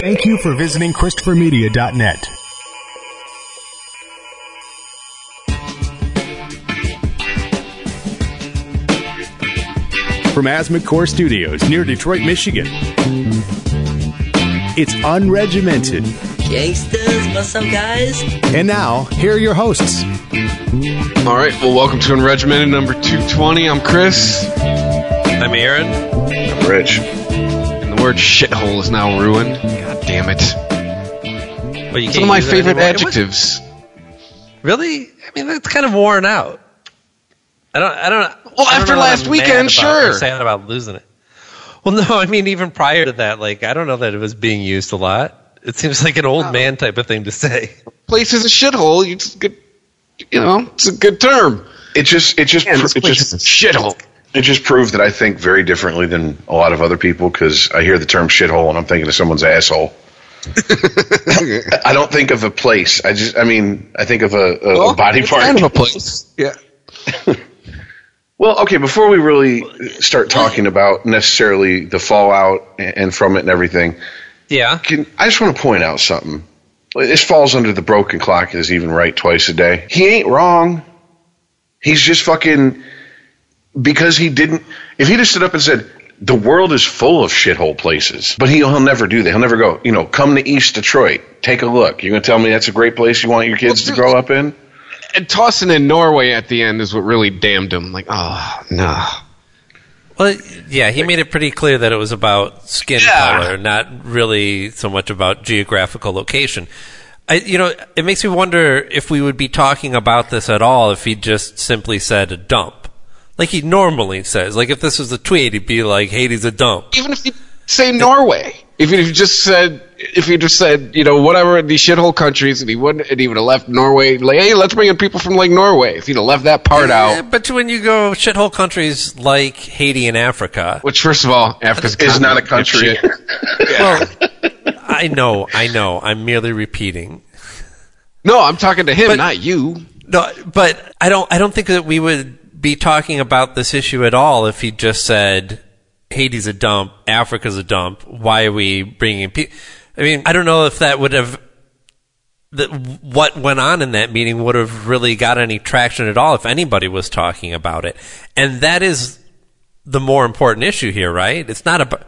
Thank you for visiting ChristopherMedia.net. From Asthma Core Studios near Detroit, Michigan, it's unregimented. Gangsters, what's up, guys? And now, here are your hosts. All right, well, welcome to Unregimented number 220. I'm Chris. I'm Aaron. I'm Rich. And the word shithole is now ruined. God damn it. Well, you It's one of my favorite anymore. Adjectives. Really? I mean, that's kind of worn out. I don't. I don't. Well, I don't after know that last I'm weekend, about, sure. or sad about losing it. Well, no. I mean, even prior to that, like, I don't know that it was being used a lot. It seems like an old oh. man type of thing to say. Place is a shithole. You just good, you know, it's a good term. It just it just Man, pr- it just shithole. It just proved that I think very differently than a lot of other people because I hear the term shithole and I'm thinking of someone's asshole. I don't think of a place. I just I mean I think of a, a, a body it's part. Kind of a place. Yeah. Well, okay, before we really start talking about necessarily the fallout and and from it and everything, Yeah. can, I just want to point out something. This falls under the broken clock is even right twice a day. He ain't wrong. He's just fucking because he didn't. If he just stood up and said the world is full of shithole places, but he'll, he'll never do that. He'll never go. You know, come to East Detroit, take a look. You're gonna tell me that's a great place you want your kids to grow up in? And tossing in Norway at the end is what really damned him. Like, oh, no. Well, yeah. He made it pretty clear that it was about skin Yeah. color, not really so much about geographical location. I, you know, it makes me wonder if we would be talking about this at all if he just simply said a dump, like he normally says. Like if this was a tweet, he'd be like, "Haiti's a dump." Even if you say Norway, if you just said, if you just said, you know, whatever these shithole countries, and he wouldn't, and he would have left Norway, like, hey, let's bring in people from like Norway. If he'd have left that part Yeah, out, but when you go shithole countries like Haiti and Africa, which first of all, Africa Is not a country. well, I know, I know, I'm merely repeating. No, I'm talking to him, But- not you. No, but I don't. I don't think that we would be talking about this issue at all if he just said Haiti's a dump, Africa's a dump. Why are we bringing people? I mean, I don't know if that would have that what went on in that meeting would have really got any traction at all if anybody was talking about it. And that is the more important issue here, right? It's not about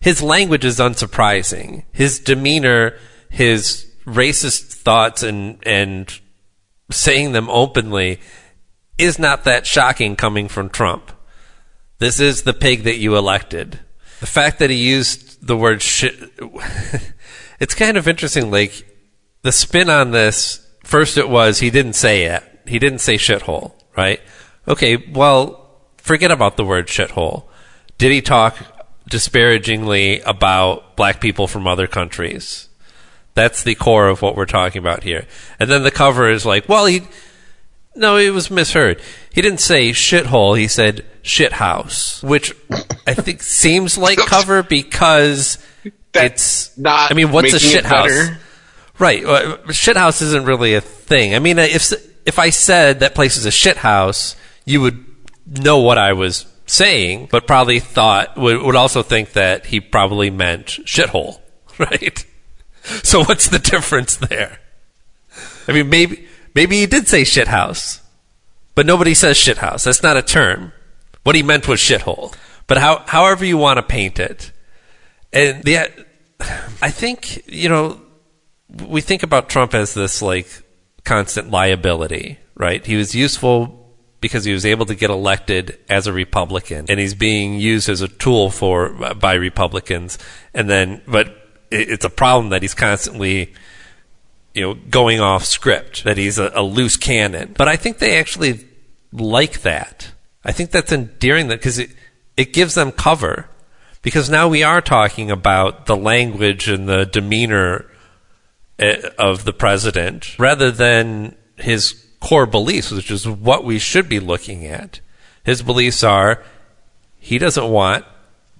his language is unsurprising. His demeanor, his racist thoughts and and saying them openly is not that shocking coming from Trump. This is the pig that you elected. The fact that he used the word shit, it's kind of interesting. Like, the spin on this, first it was he didn't say it. He didn't say shithole, right? Okay, well, forget about the word shithole. Did he talk disparagingly about black people from other countries? That's the core of what we're talking about here. And then the cover is like, well, he, no, it was misheard. He didn't say shithole. He said shithouse, which I think seems like cover because it's not I mean, what's a shithouse? Right. Well, shithouse isn't really a thing. I mean, if if I said that place is a shithouse, you would know what I was saying, but probably thought would would also think that he probably meant shithole, right? So what's the difference there? I mean, maybe maybe he did say shithouse, but nobody says shithouse. That's not a term. What he meant was shithole. But how, however you want to paint it, and the, I think you know, we think about Trump as this like constant liability, right? He was useful because he was able to get elected as a Republican, and he's being used as a tool for by Republicans. And then, but it's a problem that he's constantly you know, going off script, that he's a, a loose cannon. But I think they actually like that. I think that's endearing that because it, it gives them cover. Because now we are talking about the language and the demeanor eh, of the president rather than his core beliefs, which is what we should be looking at. His beliefs are he doesn't want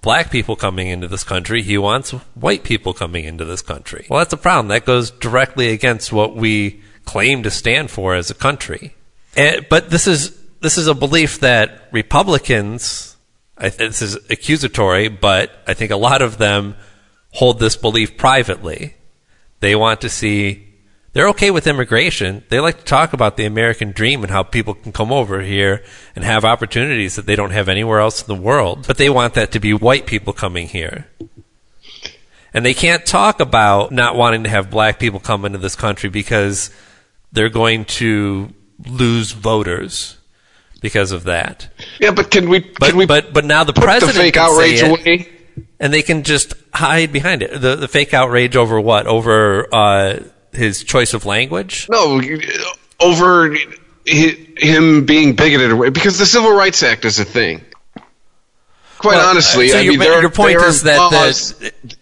black people coming into this country. He wants white people coming into this country. Well, that's a problem. That goes directly against what we claim to stand for as a country. And, but this is this is a belief that Republicans. I, this is accusatory, but I think a lot of them hold this belief privately. They want to see they're okay with immigration. They like to talk about the American dream and how people can come over here and have opportunities that they don't have anywhere else in the world. But they want that to be white people coming here. And they can't talk about not wanting to have black people come into this country because they're going to lose voters because of that. Yeah, but can we? But can we but but now the put the president fake can say outrage it, away? and they can just hide behind it. The the fake outrage over what? Over uh, his choice of language? No, over hi- him being bigoted or because the Civil Rights Act is a thing. Quite Well, honestly, so I mean, your point is that- laws,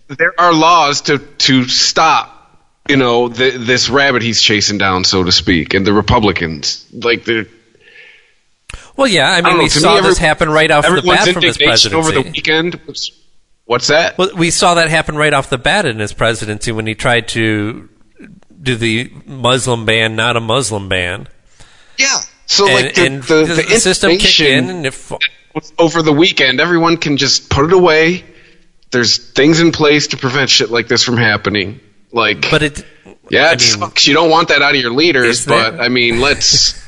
there are laws to to stop, you know, the, this rabbit he's chasing down, so to speak, and the Republicans like they're. Well, yeah. I I mean, know, we saw me, this every- happen right off the bat from his presidency. over the weekend. Was, what's that? Well, we saw that happen right off the bat in his presidency when he tried to do the Muslim ban, not a Muslim ban. yeah. So and like the, and the, the, the system kicked in, and if over the weekend, everyone can just put it away. There's things in place to prevent shit like this from happening. Like, but it yeah, I it mean, sucks. You don't want that out of your leaders, but I mean, let's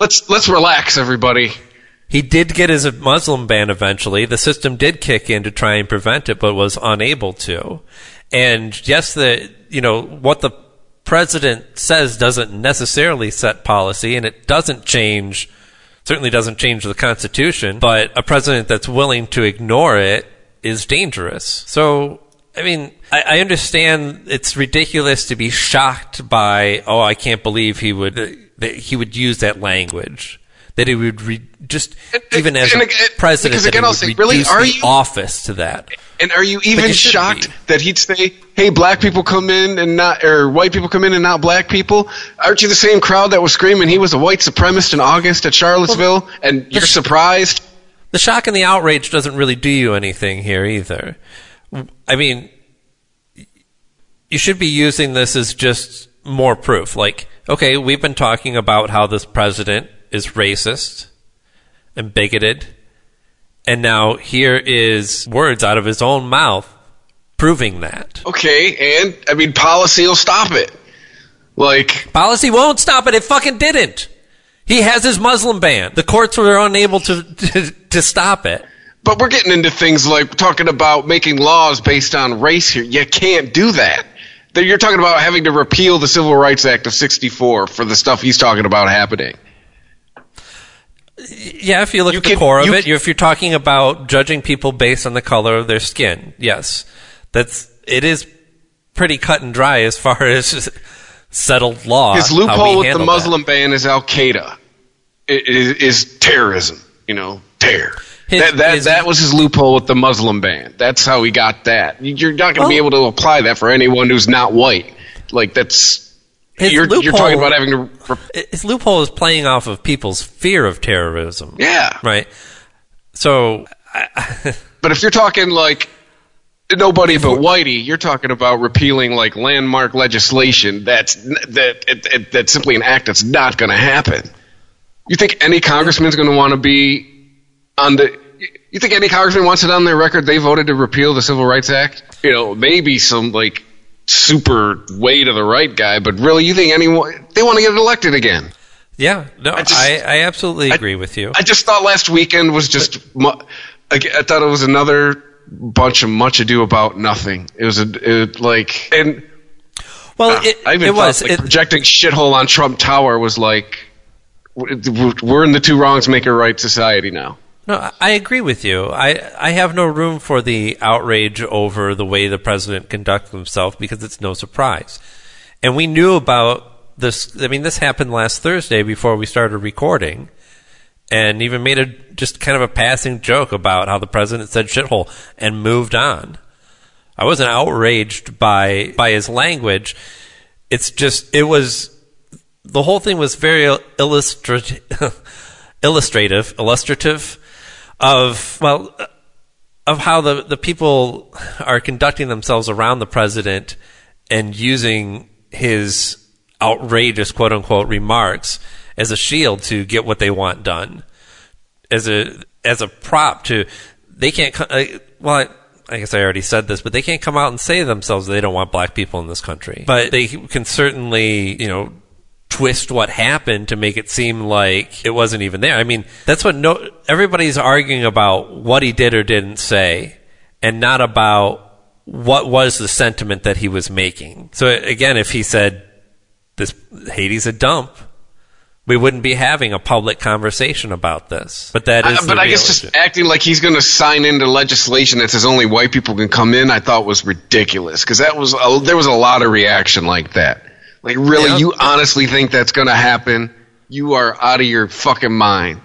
let's let's relax, everybody. He did get his Muslim ban eventually. The system did kick in to try and prevent it, but was unable to. And yes, the you know what the president says doesn't necessarily set policy, and it doesn't change. Certainly doesn't change the Constitution, but a president that's willing to ignore it is dangerous. So, I mean, I, I understand it's ridiculous to be shocked by, oh, I can't believe he would uh, that he would use that language. That he would re- just even as and again- president, because that again, he I'll would say, really, are the you- office to that? And are you even you shocked be. that he'd say, "Hey, black people come in and not, or white people come in and not black people"? Aren't you the same crowd that was screaming he was a white supremacist in August at Charlottesville? and you're surprised? The shock and the outrage doesn't really do you anything here either. I mean, you should be using this as just more proof. Like, okay, we've been talking about how this president is racist and bigoted, and now here is words out of his own mouth proving that. Okay, and I mean, policy will stop it. Like, Policy won't stop it. It fucking didn't. He has his Muslim ban. The courts were unable to to, to stop it. but we're getting into things like talking about making laws based on race here. You can't do that. That You're talking about having to repeal the Civil Rights Act of '64 for the stuff he's talking about happening. Yeah, if you look You at the core of it, if you're talking about judging people based on the color of their skin, yes, that's it is pretty cut and dry as far as settled law. His loophole with the Muslim ban is Al Qaeda. It is, is terrorism. You know, terror. His- that that, his- that was his loophole with the Muslim ban. That's how he got that. You're not going to be able to apply that for anyone who's not white. Like that's His you're, you're loophole- talking about having to. His loophole is playing off of people's fear of terrorism. Yeah, Right. So, but if you're talking like nobody but whitey, you're talking about repealing like landmark legislation. That's that it, it, that's simply an act that's not going to happen. You think any congressman's going to want to be on the? You think any congressman wants it on their record they voted to repeal the Civil Rights Act? You know, maybe some like super way to the right guy, but really, you think anyone they want to get elected again? yeah, no, I, just- I, absolutely agree with you. I just thought last weekend was just. Mu- I, I thought it was another bunch of much ado about nothing. It was a it, like and well, ah, it, I even it thought was. like, it, projecting shithole on Trump Tower was like we're in the two wrongs make a right society now. No, I agree with you. I I have no room for the outrage over the way the president conducts himself because it's no surprise. And we knew about this. I mean, this happened last Thursday before we started recording, and even made a just kind of a passing joke about how the president said shithole and moved on. I wasn't outraged by by his language. It's just it was the whole thing was very illustrative, illustrative, illustrative of well of how the the people are conducting themselves around the president and using his outrageous quote unquote remarks as a shield to get what they want done as a as a prop to they can't well I guess I already said this, but they can't come out and say themselves they don't want black people in this country. But they can certainly, you know, twist what happened to make it seem like it wasn't even there. I mean, that's what no everybody's arguing about what he did or didn't say and not about what was the sentiment that he was making. So again, if he said this Haiti's a dump, we wouldn't be having a public conversation about this. But that is Uh, but I guess just issue. acting like he's going to sign into legislation that says only white people can come in, I thought was ridiculous because that was a, there was a lot of reaction like that. Like, really, Yeah. you honestly think that's going to happen? You are out of your fucking mind,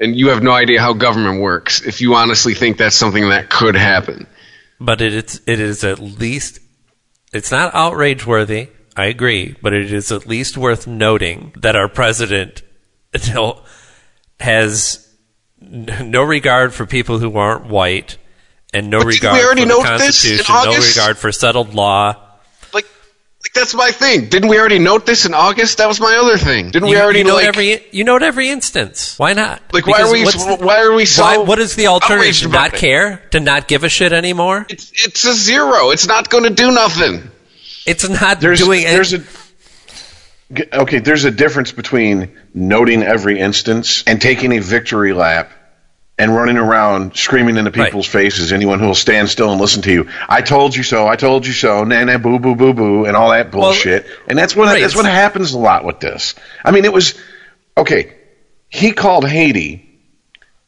and you have no idea how government works. If you honestly think that's something that could happen, but it is it is at least it's not outrage worthy. I agree, but it is at least worth noting that our president has no regard for people who aren't white, and no But regard already for the Constitution, no regard for settled law. Like, like that's my thing. Didn't we already note this in August? That was my other thing. Didn't we already you note like, every you note every instance. Why not? like why are we what's- why are we so why, what is the alternative? To not it? care? To not give a shit anymore? It's it's a zero. It's not going to do nothing. It's not There's doing it. there's a g- okay. There's a difference between noting every instance and taking a victory lap and running around screaming into Right. people's faces. Anyone who will stand still and listen to you. I told you so. I told you so. Nah, nah, boo, boo, boo, boo, and all that bullshit. and that's what right, that's what happens a lot with this. I mean, it was okay. He called Haiti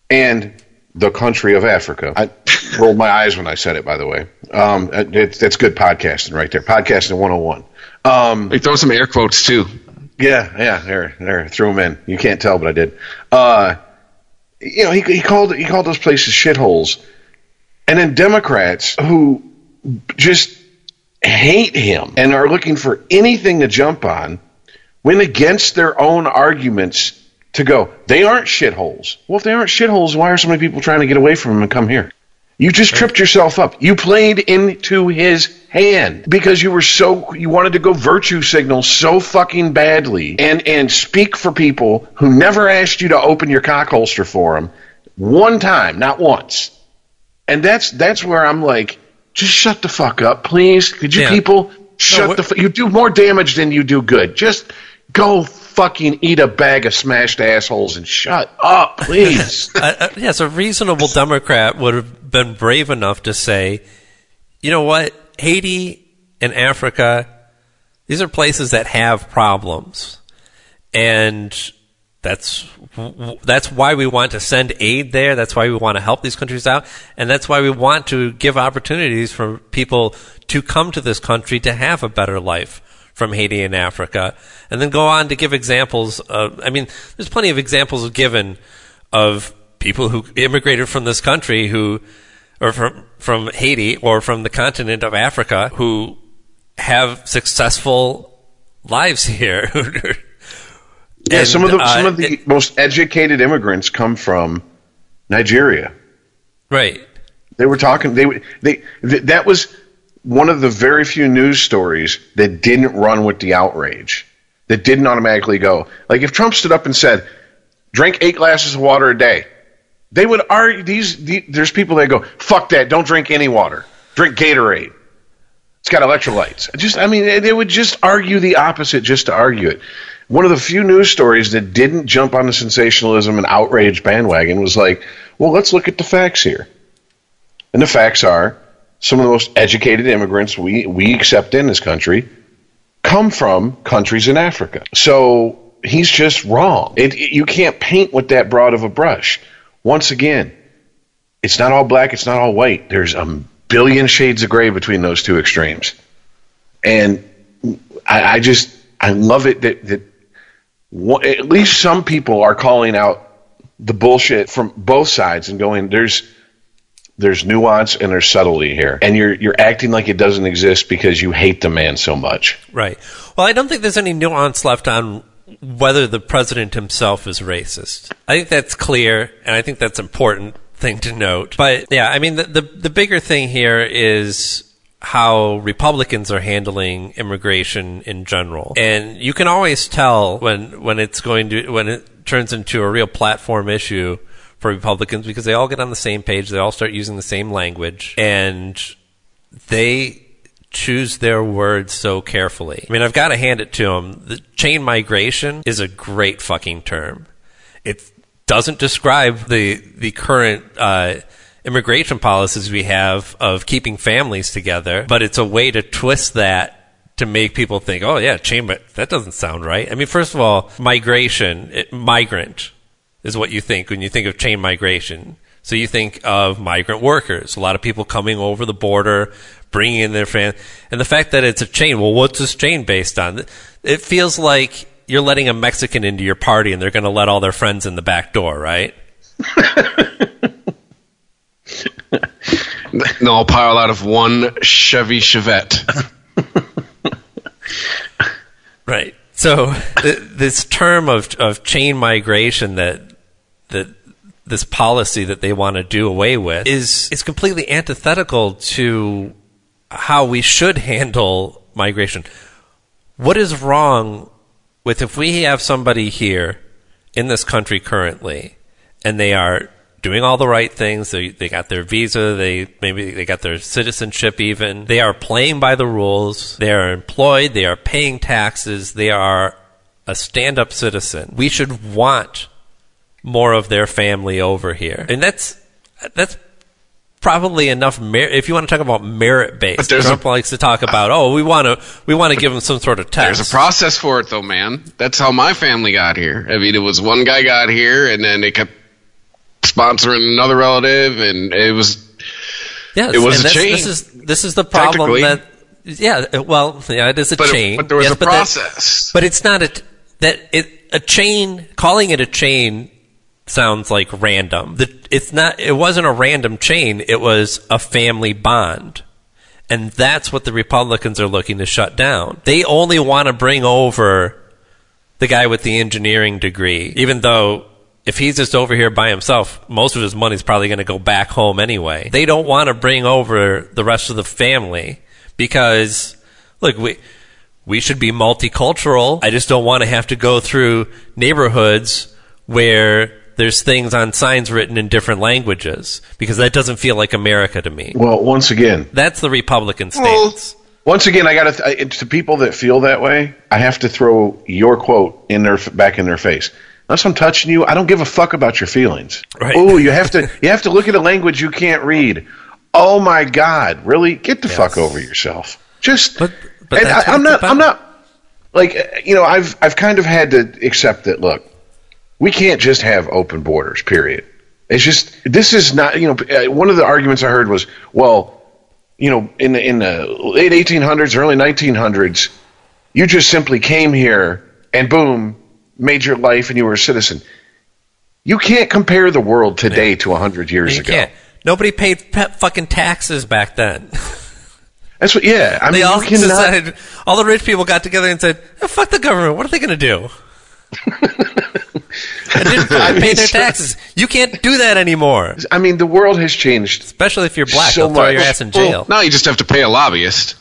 and the country of Africa. I rolled my eyes when I said it. By the way, um, it, that's good podcasting right there. Podcasting 101. Um, They throw some air quotes too. yeah, yeah, there, there, threw them in. You can't tell, but I did. Uh, you know, he, he called he called those places shitholes, and then Democrats who just hate him and are looking for anything to jump on went against their own arguments to go. They aren't shitholes. Well, if they aren't shitholes, why are so many people trying to get away from him and come here? You just tripped yourself up. You played into his hand because you were so you wanted to go virtue signal so fucking badly and and speak for people who never asked you to open your cock holster for them one time, not once. And that's that's where I'm like, just shut the fuck up, please. Could you Yeah. people shut what- the fu- you do more damage than you do good. Just go fucking eat a bag of smashed assholes and shut up, please. uh, uh, yes, a reasonable Democrat would have been brave enough to say, you know what, Haiti and Africa, these are places that have problems, and that's that's why we want to send aid there. That's why we want to help these countries out, and that's why we want to give opportunities for people to come to this country to have a better life from Haiti and Africa, and then go on to give examples of. I mean, there's plenty of examples given of people who immigrated from this country who, or from from Haiti or from the continent of Africa who have successful lives here. Yeah, And, some of the uh, some of the it- most educated immigrants come from Nigeria. right. They were talking. They they th- that was one of the very few news stories that didn't run with the outrage. That didn't automatically go like if Trump stood up and said, "Drink eight glasses of water a day," they would argue. These the, there's people that go, "Fuck that! Don't drink any water. Drink Gatorade. It's got electrolytes." Just I mean, they, they would just argue the opposite just to argue it. One of the few news stories that didn't jump on the sensationalism and outrage bandwagon was like, "Well, let's look at the facts here." And the facts are some of the most educated immigrants we, we accept in this country come from countries in Africa. So he's just wrong. It, it- you can't paint with that broad of a brush. Once again, it's not all black, it's not all white. There's a billion shades of gray between those two extremes. And I, I just, I love it that, that at least some people are calling out the bullshit from both sides and going, there's, there's nuance and there's subtlety here, and you're you're acting like it doesn't exist because you hate the man so much. Right. Well, I don't think there's any nuance left on whether the president himself is racist. I think that's clear, and I think that's an important thing to note. But yeah, I mean, the the, the bigger thing here is how Republicans are handling immigration in general, and you can always tell when when it's going to when it turns into a real platform issue for Republicans because they all get on the same page, they all start using the same language, and they choose their words so carefully. I mean, I've got to hand it to them. The chain migration is a great fucking term. It doesn't describe the the current uh, immigration policies we have of keeping families together, but it's a way to twist that to make people think, oh yeah, chain. but That doesn't sound right. I mean, first of all, migration, it, migrant is what you think when you think of chain migration. So you think of migrant workers, a lot of people coming over the border, bringing in their family, and the fact that it's a chain. Well, what's this chain based on? It feels like you're letting a Mexican into your party, and they're going to let all their friends in the back door, right? They'll all pile out of one Chevy Chevette. Right. So th- this term of of chain migration that that this policy that they want to do away with is is completely antithetical to how we should handle migration. What is wrong with if we have somebody here in this country currently and they are doing all the right things, they they got their visa, they maybe they got their citizenship even. They are playing by the rules, they are employed, they are paying taxes, they are a stand-up citizen. We should want more of their family over here. And that's that's probably enough mer- if you want to talk about merit based, there's Trump a- likes to talk about, "Oh, we want to we want to give them some sort of test." There's a process for it, though, man. That's how my family got here. I mean, it was one guy got here, and then they kept sponsoring another relative, and it was Yes, It was a chain. This is this is the problem that yeah, well, yeah, it is a But it- chain. but there was Yes, a that- process. but it's not a t- that it a chain. Calling it a chain sounds like random. The, it's not. It wasn't a random chain. It was a family bond. And that's what the Republicans are looking to shut down. They only want to bring over the guy with the engineering degree, even though if he's just over here by himself, most of his money's probably going to go back home anyway. They don't want to bring over the rest of the family because, look, we we should be multicultural. I just don't want to have to go through neighborhoods where there's things on signs written in different languages because that doesn't feel like America to me. Well, once again, That's the Republican Well, stance. once again, I got to to people that feel that way. I have to throw your quote in their back in their face. Unless I'm touching you, I don't give a fuck about your feelings. Right. Oh, you have to you have to look at a language you can't read. Oh my God, really? Get the fuck over yourself. Just. But- but and I, I'm not. about. I'm not. Like you know, I've I've kind of had to accept that. Look, we can't just have open borders. Period. It's just this is not. You know, uh, one of the arguments I heard was, well, you know, in the, in the late 1800s, early 1900s, you just simply came here and boom, made your life and you were a citizen. You can't compare the world today to 100 years You ago. can't. Nobody paid pe- fucking taxes back then. That's what. Yeah, I They mean, all cannot. decided, all the rich people got together and said, "Oh, "Fuck the government. What are they going to do?" I didn't I their taxes. You can't do that anymore, I mean, the world has changed. especially if you're black. So They'll throw much. your ass in well, jail. now you just have to pay a lobbyist.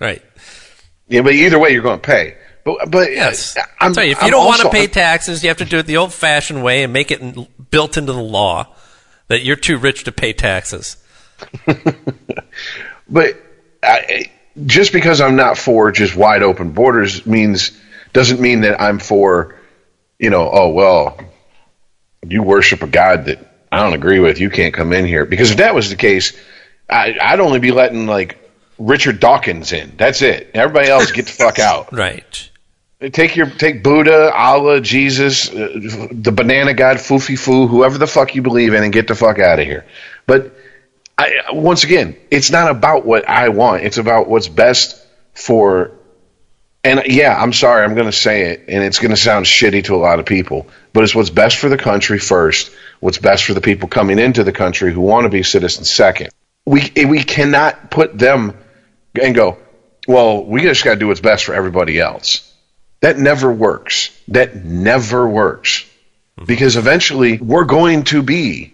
Right? Yeah, but either way, you're going to pay. But but Yes. uh, I'm, Sorry, if you I'm don't want to pay taxes, you have to do it the old-fashioned way and make it in, built into the law that you're too rich to pay taxes. But I, just because I'm not for just wide open borders means doesn't mean that I'm for, you know, oh well, you worship a god that I don't agree with. You can't come in here because if that was the case, I, I'd only be letting like Richard Dawkins in. That's it. Everybody else get the fuck out. Right? Take your take Buddha, Allah, Jesus, uh, the banana god, Fufi Fu, whoever the fuck you believe in, and get the fuck out of here. But I, once again, it's not about what I want. It's about what's best for. And yeah, I'm sorry, I'm going to say it, and it's going to sound shitty to a lot of people, but it's what's best for the country first. What's best for the people coming into the country who want to be citizens second. We we cannot put them and go. Well, we just got to do what's best for everybody else. That never works. That never works. Because eventually we're going to be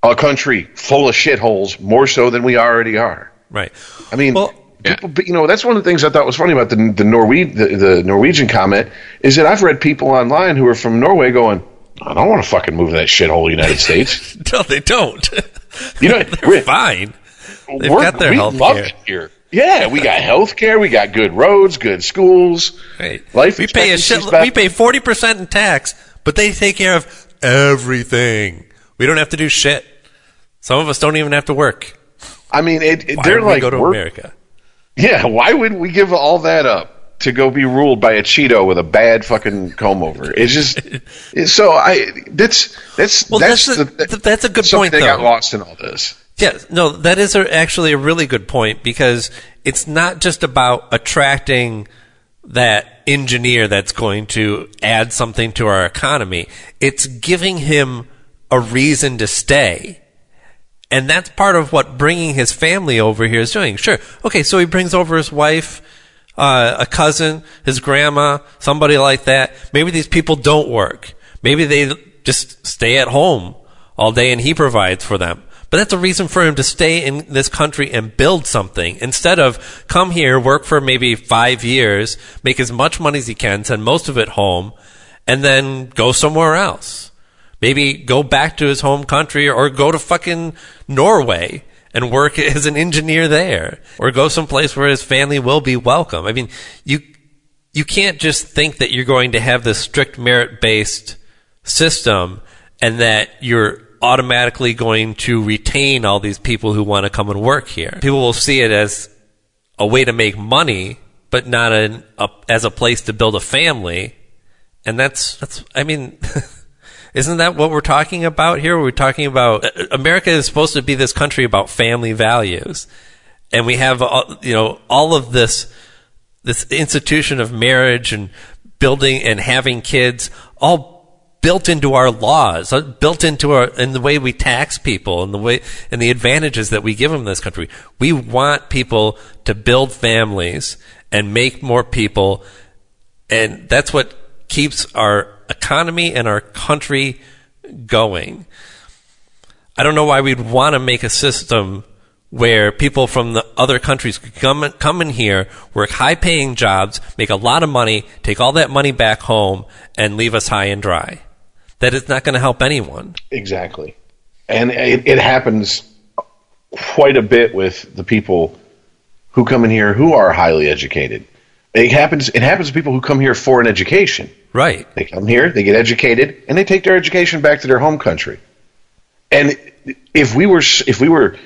a country full of shitholes more so than we already are. Right? I mean, Well- people, you know, that's one of the things I thought was funny about the the, Norwe- the the Norwegian comment is that I've read people online who are from Norway going, I don't want to fucking move to that shithole United States. No, they don't. You know, They're we're- fine. They've we're- got their we health care. here. Yeah, we got health care, we got good roads, good schools. Right. Life we pay a shit. We pay forty percent in tax, but they take care of everything. We don't have to do shit. Some of us don't even have to work. I mean, it, it- they're like go to we're- America? Yeah, why would we give all that up to go be ruled by a Cheeto with a bad fucking comb over? It's just it- so I that's that's Well, that's that's a- the, th- that's a good point, that got lost in all this. Yeah, no, that is a, actually a really good point because it's not just about attracting that engineer that's going to add something to our economy. It's giving him a reason to stay. And that's part of what bringing his family over here is doing. Sure. Okay, so he brings over his wife, uh, a cousin, his grandma, somebody like that. Maybe these people don't work. Maybe they just stay at home all day and he provides for them. But that's a reason for him to stay in this country and build something instead of come here, work for maybe five years, make as much money as he can, send most of it home, and then go somewhere else. Maybe go back to his home country or go to fucking Norway and work as an engineer there or go someplace where his family will be welcome. I mean, you, you can't just think that you're going to have this strict merit based system and that you're automatically going to retain all these people who want to come and work here. People will see it as a way to make money, but not an, a, as a place to build a family. And that's, that's, I mean, isn't that what we're talking about here? We're talking about uh, America is supposed to be this country about family values. And we have, uh, you know, all of this, this institution of marriage and building and having kids all built into our laws, uh, built into our in the way we tax people and the way and the advantages that we give them in this country. We want people to build families and make more people, and that's what keeps our economy and our country going. I don't know why we'd want to make a system where people from the other countries could come, come in here, work high paying jobs, make a lot of money, take all that money back home, and leave us high and dry. That is not going to help anyone. Exactly, and it, it happens quite a bit with the people who come in here who are highly educated. It happens. It happens to people who come here for an education. Right. They come here, they get educated, and they take their education back to their home country. And if we were, if we were,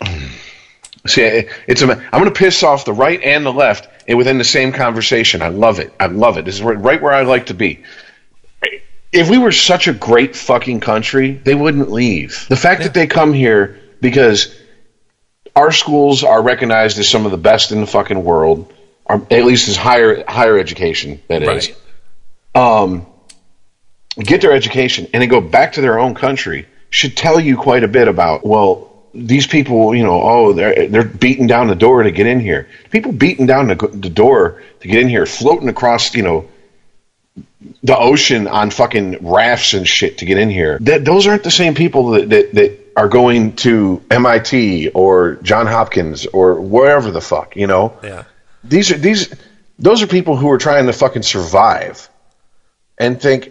see, it's a, I'm going to piss off the right and the left and within the same conversation. I love it. I love it. This is right where I like to be. If we were such a great fucking country, they wouldn't leave. The fact that they come here because our schools are recognized as some of the best in the fucking world, or at least as higher higher education that is. Right. Um, get their education and then go back to their own country should tell you quite a bit about well these people you know oh they're they're beating down the door to get in here people beating down the, the door to get in here floating across you know the ocean on fucking rafts and shit to get in here that those aren't the same people that, that, that are going to MIT or John Hopkins or wherever the fuck you know Yeah. These are these those are people who are trying to fucking survive and think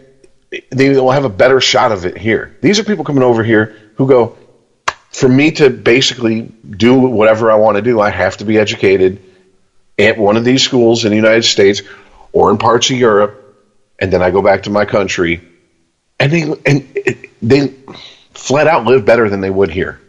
they will have a better shot of it here. These are people coming over here who go, for me to basically do whatever I want to do, I have to be educated at one of these schools in the United States or in parts of Europe, and then I go back to my country, and they and they flat out live better than they would here.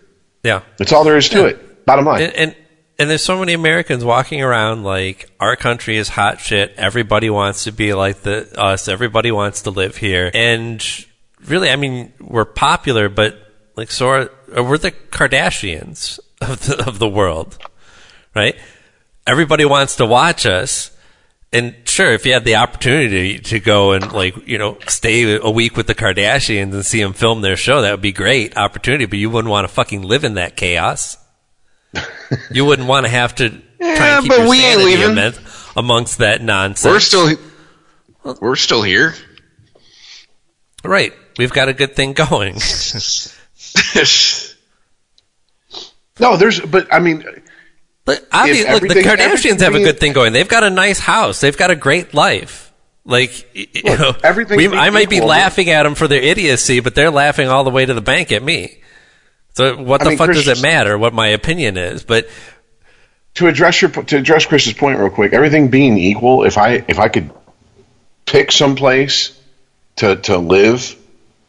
Yeah. That's all there is to Yeah. it. Bottom line. And, and and there's so many Americans walking around like our country is hot shit. Everybody wants to be like the us. Everybody wants to live here. And really, I mean, we're popular, but like so are, uh, we're the Kardashians of the, of the world, right? Everybody wants to watch us. And sure, if you had the opportunity to go and like, you know, stay a week with the Kardashians and see them film their show, that would be great opportunity, but you wouldn't want to fucking live in that chaos. You wouldn't want to have to try Yeah, and keep but your we ain't leaving. amongst that nonsense. We're still we're still here. right. We've got a good thing going. no, there's, but I mean, But obviously, look, the everything- Kardashians have a good thing going. They've got a nice house. They've got a great life. Like, y- you know, everything we, I might be laughing at them for their idiocy, but they're laughing all the way to the bank at me. So what I the mean, fuck does it matter what my opinion is? But to address your to address Chris's point real quick, everything being equal, if I if I could pick some place to to live,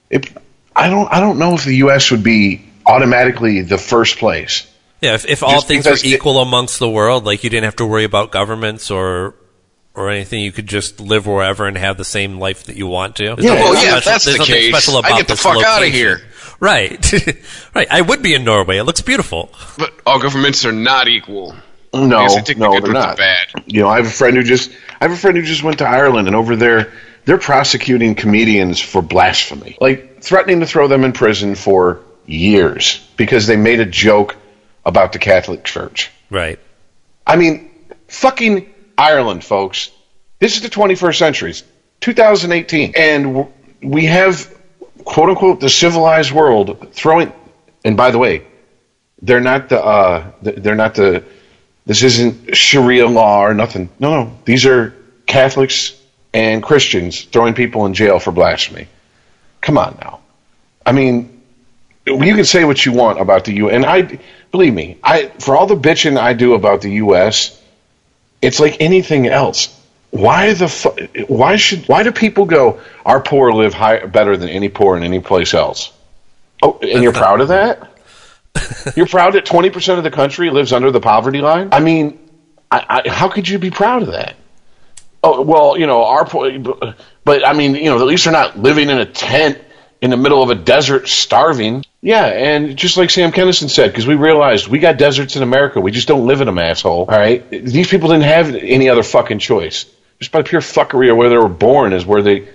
it, I don't I don't know if the U.S. would be automatically the first place. yeah, if, if all Just things were because it- equal amongst the world, like you didn't have to worry about governments or or anything, you could just live wherever and have the same life that you want to. There's Yeah. Well, yeah, special- if that's the case, I get the this fuck out of here. Right, right. I would be in Norway. It looks beautiful. But all governments are not equal. No, I guess I take the no, they're with the not. bad. You know, I have a friend who just I have a friend who just went to Ireland, and over there they're prosecuting comedians for blasphemy, like threatening to throw them in prison for years because they made a joke about the Catholic Church. Right. I mean, fucking Ireland, folks. This is the 21st century, It's 2018, and we have quote unquote the civilized world throwing. And by the way, they're not the uh, they're not the. This isn't Sharia law or nothing. No, no, these are Catholics and Christians throwing people in jail for blasphemy. Come on now. I mean, you can say what you want about the U. And I believe me, I for all the bitching I do about the U.S., it's like anything else. Why the fu- why should why do people go? Our poor live high, better than any poor in any place else. Oh, and you're proud of that? you're proud that twenty percent of the country lives under the poverty line? I mean, I, I, how could you be proud of that? Oh well, you know our poor, but I mean, you know, at least they're not living in a tent in the middle of a desert starving. Yeah, and just like Sam Kinison said, because we realized we got deserts in America, we just don't live in them, asshole. All right, these people didn't have any other fucking choice. Just by pure fuckery or where they were born is where they.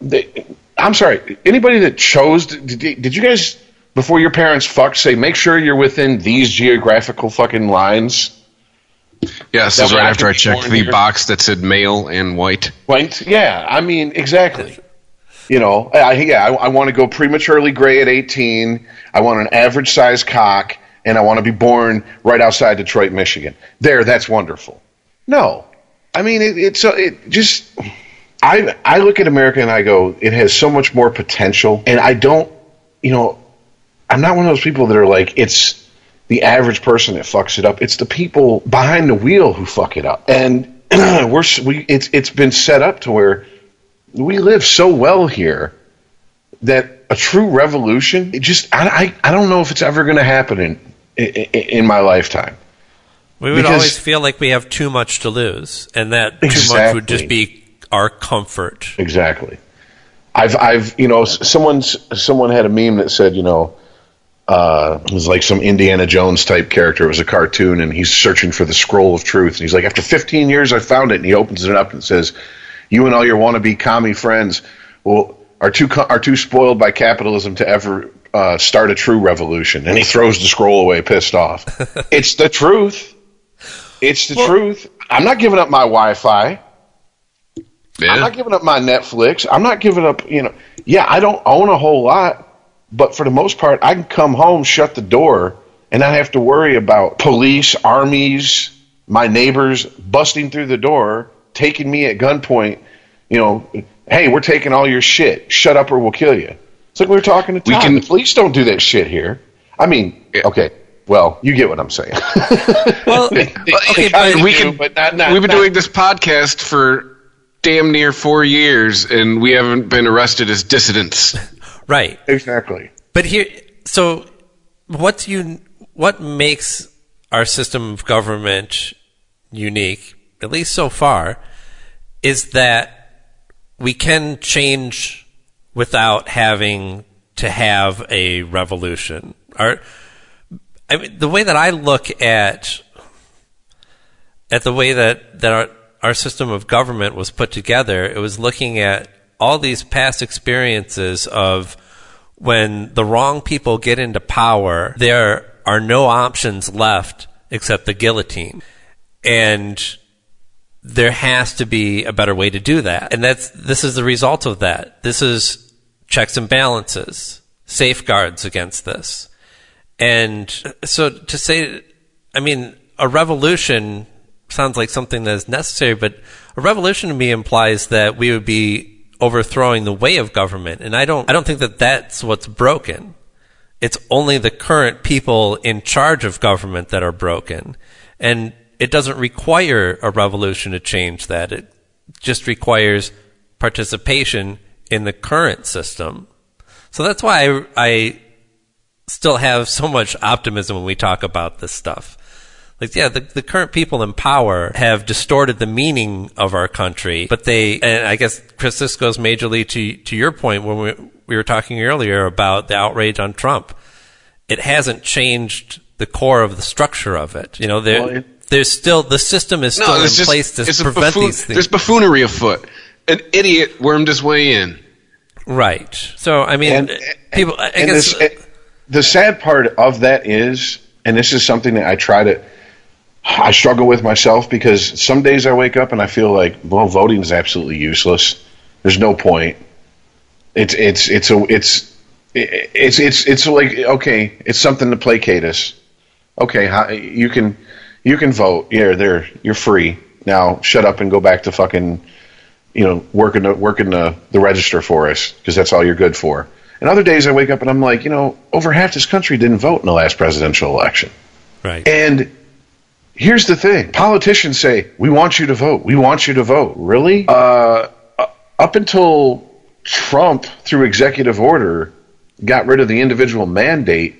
they I'm sorry. Anybody that chose, did, did you guys before your parents fucked say make sure you're within these geographical fucking lines? That this is right after I checked the here. box that said male and white. White, Yeah, I mean, exactly. You know, I, yeah, I, I want to go prematurely gray at 18. I want an average size cock, and I want to be born right outside Detroit, Michigan. There, that's wonderful. No, I mean, it, it's uh, it just. I I look at America and I go, it has so much more potential, and I don't, you know, I'm not one of those people that are like it's the average person that fucks it up. It's the people behind the wheel who fuck it up, and we're we it's it's been set up to where we live so well here that a true revolution it just I I, I don't know if it's ever going to happen in, in in my lifetime. We would Because- always feel like we have too much to lose, and that too much would just be our comfort. Exactly. I've I've you know someone's someone had a meme that said you know uh, it was like some Indiana Jones type character. It was a cartoon, and he's searching for the scroll of truth. And he's like, after 15 years, I found it. And he opens it up and says, "You and all your wannabe commie friends will are too are too spoiled by capitalism to ever uh, start a true revolution." And he throws the scroll away, pissed off. it's the truth. It's the truth. I'm not giving up my Wi-Fi. Yeah. I'm not giving up my Netflix. I'm not giving up, you know. Yeah, I don't own a whole lot, but for the most part, I can come home, shut the door, and not have to worry about police, armies, my neighbors busting through the door, taking me at gunpoint. You know, hey, we're taking all your shit. Shut up, or we'll kill you. It's like we were talking to We can- the police don't do that shit here. I mean, Yeah. okay, well, you get what I'm saying. Well, They- they okay, but we do, can. but not- not- we've been not- doing this podcast for damn near four years, and we haven't been arrested as dissidents. right. exactly. But here, so what's you? What makes our system of government unique, at least so far, is that we can change without having to have a revolution. Our, I mean, the way that I look at at the way that that our our system of government was put together, it was looking at all these past experiences of when the wrong people get into power, there are no options left except the guillotine. And there has to be a better way to do that. And that's this is the result of that. This is checks and balances, safeguards against this. And so to say I mean a revolution sounds like something that is necessary, but a revolution to me implies that we would be overthrowing the way of government, and I don't I don't think that that's what's broken. It's only the current people in charge of government that are broken, and it doesn't require a revolution to change that. It just requires participation in the current system. So that's why I, I still have so much optimism when we talk about this stuff. Like, yeah, the, the current people in power have distorted the meaning of our country, but they, and I guess, Chris, this goes majorly to, to your point when we, we were talking earlier about the outrage on Trump. It hasn't changed the core of the structure of it. You know, there, Well, there's still, the system is still in just- place to prevent buffoon- these things. There's buffoonery afoot. An idiot wormed his way in. Right. So, I mean, And- people, I and guess, this, the sad part of that is, and this is something that I try to, I struggle with myself because some days I wake up and I feel like, well, voting is absolutely useless. There's no point. It's it's it's a it's it's it's it's like okay, it's something to placate us. Okay, you can you can vote. Yeah, there you're free now. Shut up and go back to fucking you know working the, working the, the register for us because that's all you're good for. And other days I wake up and I'm like, you know, over half this country didn't vote in the last presidential election. right. And here's the thing politicians say, we want you to vote. We want you to vote. Really? Uh, up until Trump, through executive order, got rid of the individual mandate,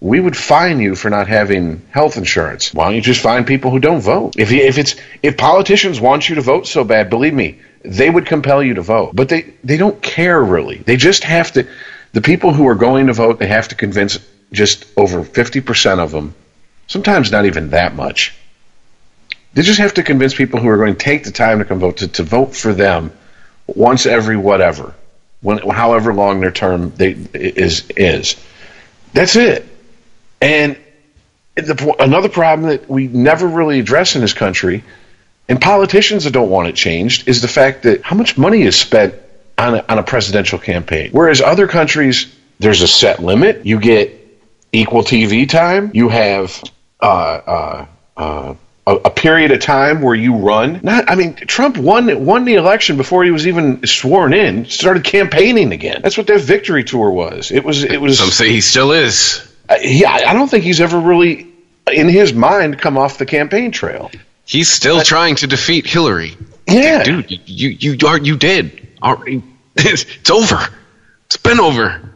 we would fine you for not having health insurance. Why don't you just find people who don't vote? If if it's if politicians want you to vote so bad, believe me, they would compel you to vote. But they they don't care really. They just have to. The people who are going to vote, they have to convince just over fifty percent of them. Sometimes not even that much. They just have to convince people who are going to take the time to come vote to, to vote for them once every whatever, when however long their term they, is is. That's it. And the, another problem that we never really address in this country, and politicians that don't want it changed, is the fact that how much money is spent on a, on a presidential campaign. Whereas other countries, there's a set limit. You get equal TV time. You have uh, uh, uh, a, a period of time where you run. Not, I mean, Trump won won the election before he was even sworn in. Started campaigning again. That's what that victory tour was. It was. It was. Some say he still is. Uh, yeah, I don't think he's ever really, in his mind, come off the campaign trail. He's still trying to defeat Hillary. Yeah, Dude, you you you, are, you did. It's over. It's been over.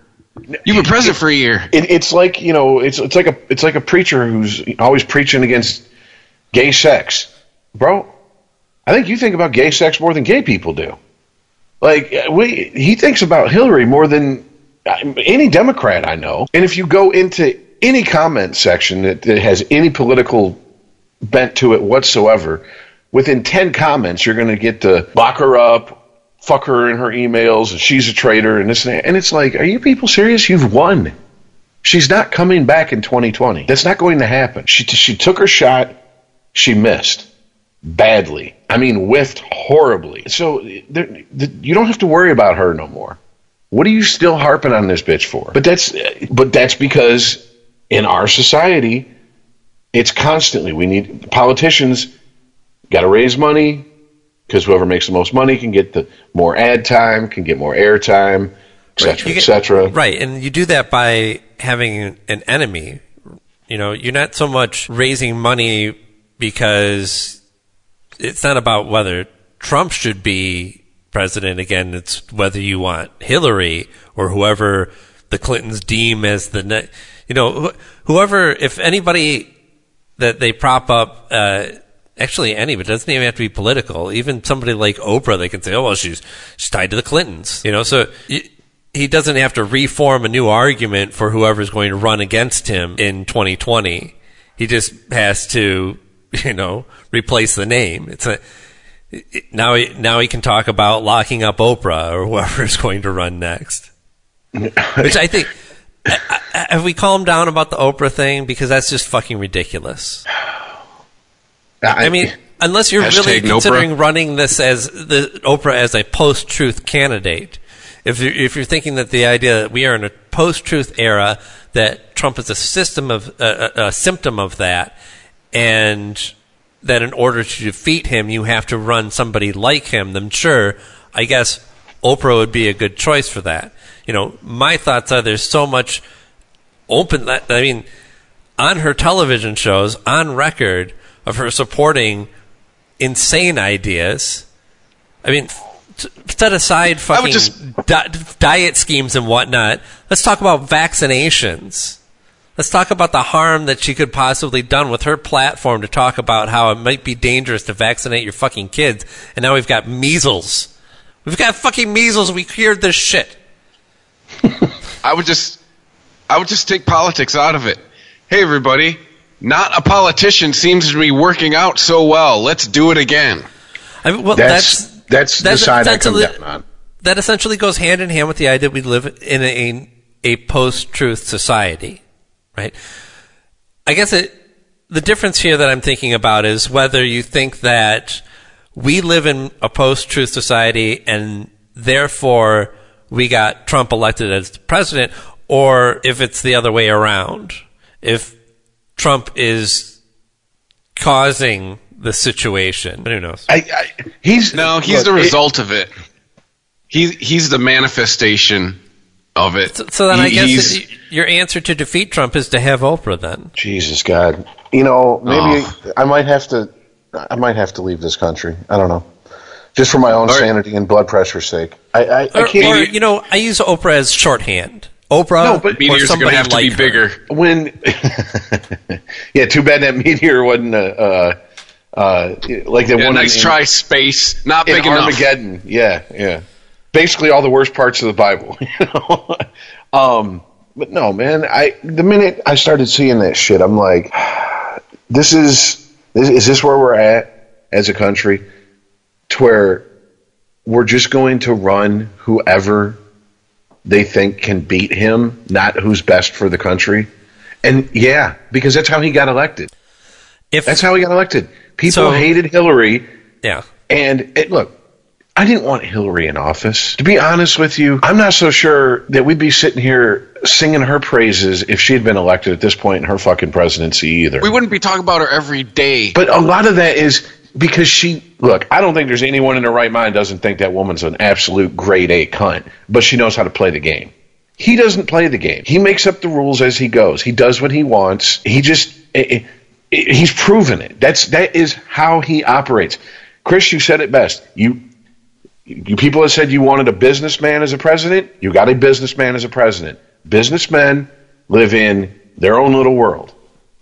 You've been president for a year. It, it's like you know, it's it's like a it's like a preacher who's always preaching against gay sex, bro. I think you think about gay sex more than gay people do. Like we, he thinks about Hillary more than uh, any Democrat I know. And if you go into any comment section that, that has any political bent to it whatsoever, within ten comments you're going to get the lock her up, fuck her in her emails, and she's a traitor, and this and that. And it's like, are you people serious? You've won. She's not coming back in 2020. That's not going to happen. She she took her shot. She missed badly. I mean, whiffed horribly. So there, the, you don't have to worry about her no more. What are you still harping on this bitch for? But that's but that's because in our society, it's constantly we need politicians got to raise money because whoever makes the most money can get the more ad time, can get more air time, et cetera, You et get- cetera. Right, and you do that by having an enemy. You know, you're not so much raising money because it's not about whether Trump should be president again. It's whether you want Hillary or whoever the Clintons deem as the ne- you know wh- whoever if anybody that they prop up. Uh, Actually, any, but it doesn't even have to be political. Even somebody like Oprah, they can say, "Oh, well, she's she's tied to the Clintons," you know. So y he doesn't have to reform a new argument for whoever's going to run against him in 2020. He just has to, you know, replace the name. It's a now he now he can talk about locking up Oprah or whoever's going to run next. Which I think have we calmed down about the Oprah thing because that's just fucking ridiculous. I mean, unless you're really considering running this as the Oprah as a post-truth candidate, if you're, if you're thinking that the idea that we are in a post-truth era, that Trump is a system of a symptom of that, and that in order to defeat him, you have to run somebody like him, then sure, I guess Oprah would be a good choice for that. You know, my thoughts are there's so much open. I mean, on her television shows, on record of her supporting insane ideas. I mean, set aside fucking just- di- diet schemes and whatnot. Let's talk about vaccinations. Let's talk about the harm that she could possibly done with her platform to talk about how it might be dangerous to vaccinate your fucking kids. And now we've got measles. We've got fucking measles. We cured this shit. I would just, I would just take politics out of it. Hey, everybody, not a politician seems to be working out so well. Let's do it again. I mean, well, That's that's that's, the that's side I come essentially- down on. that essentially goes hand in hand with the idea that we live in a, a post-truth society, right? I guess it, the difference here that I'm thinking about is whether you think that we live in a post-truth society and therefore we got Trump elected as president, or if it's the other way around. If Trump is causing the situation, who knows? I, I, he's No, he's look, the it- result of it. He's he's the manifestation of it. So, so then I guess it- your answer to defeat Trump is to have Oprah then. Jesus God, you know, maybe Oh. I might have to. I might have to leave this country. I don't know, just for my own All right. sanity and blood pressure's sake. I, I, I can't. or, you know, I use Oprah as shorthand. Oprah No, but or meteors are somebody going to have to like be her. bigger. when yeah, too bad that meteor wasn't uh, uh, uh, like that Yeah, one nice in, try, space. Not in big enough. Armageddon. Yeah, yeah. Basically, all the worst parts of the Bible. You know? um, but no, man. I the minute I started seeing that shit, I'm like, this is is, is this where we're at as a country, to where we're just going to run whoever they think can beat him, not who's best for the country. And yeah, because that's how he got elected. If That's how he got elected. People So- hated Hillary, yeah, and it, look, I didn't want Hillary in office. To be honest with you, I'm not so sure that we'd be sitting here singing her praises if she had been elected at this point in her fucking presidency either. We wouldn't be talking about her every day. But a lot of that is because she look, I don't think there's anyone in their right mind doesn't think that woman's an absolute grade A cunt, but she knows how to play the game. He doesn't play the game. He makes up the rules as he goes. He does what he wants. He just eh, eh, he's proven it. That's that is how he operates. Chris, you said it best. You you people have said you wanted a businessman as a president. You got a businessman as a president. Businessmen live in their own little world.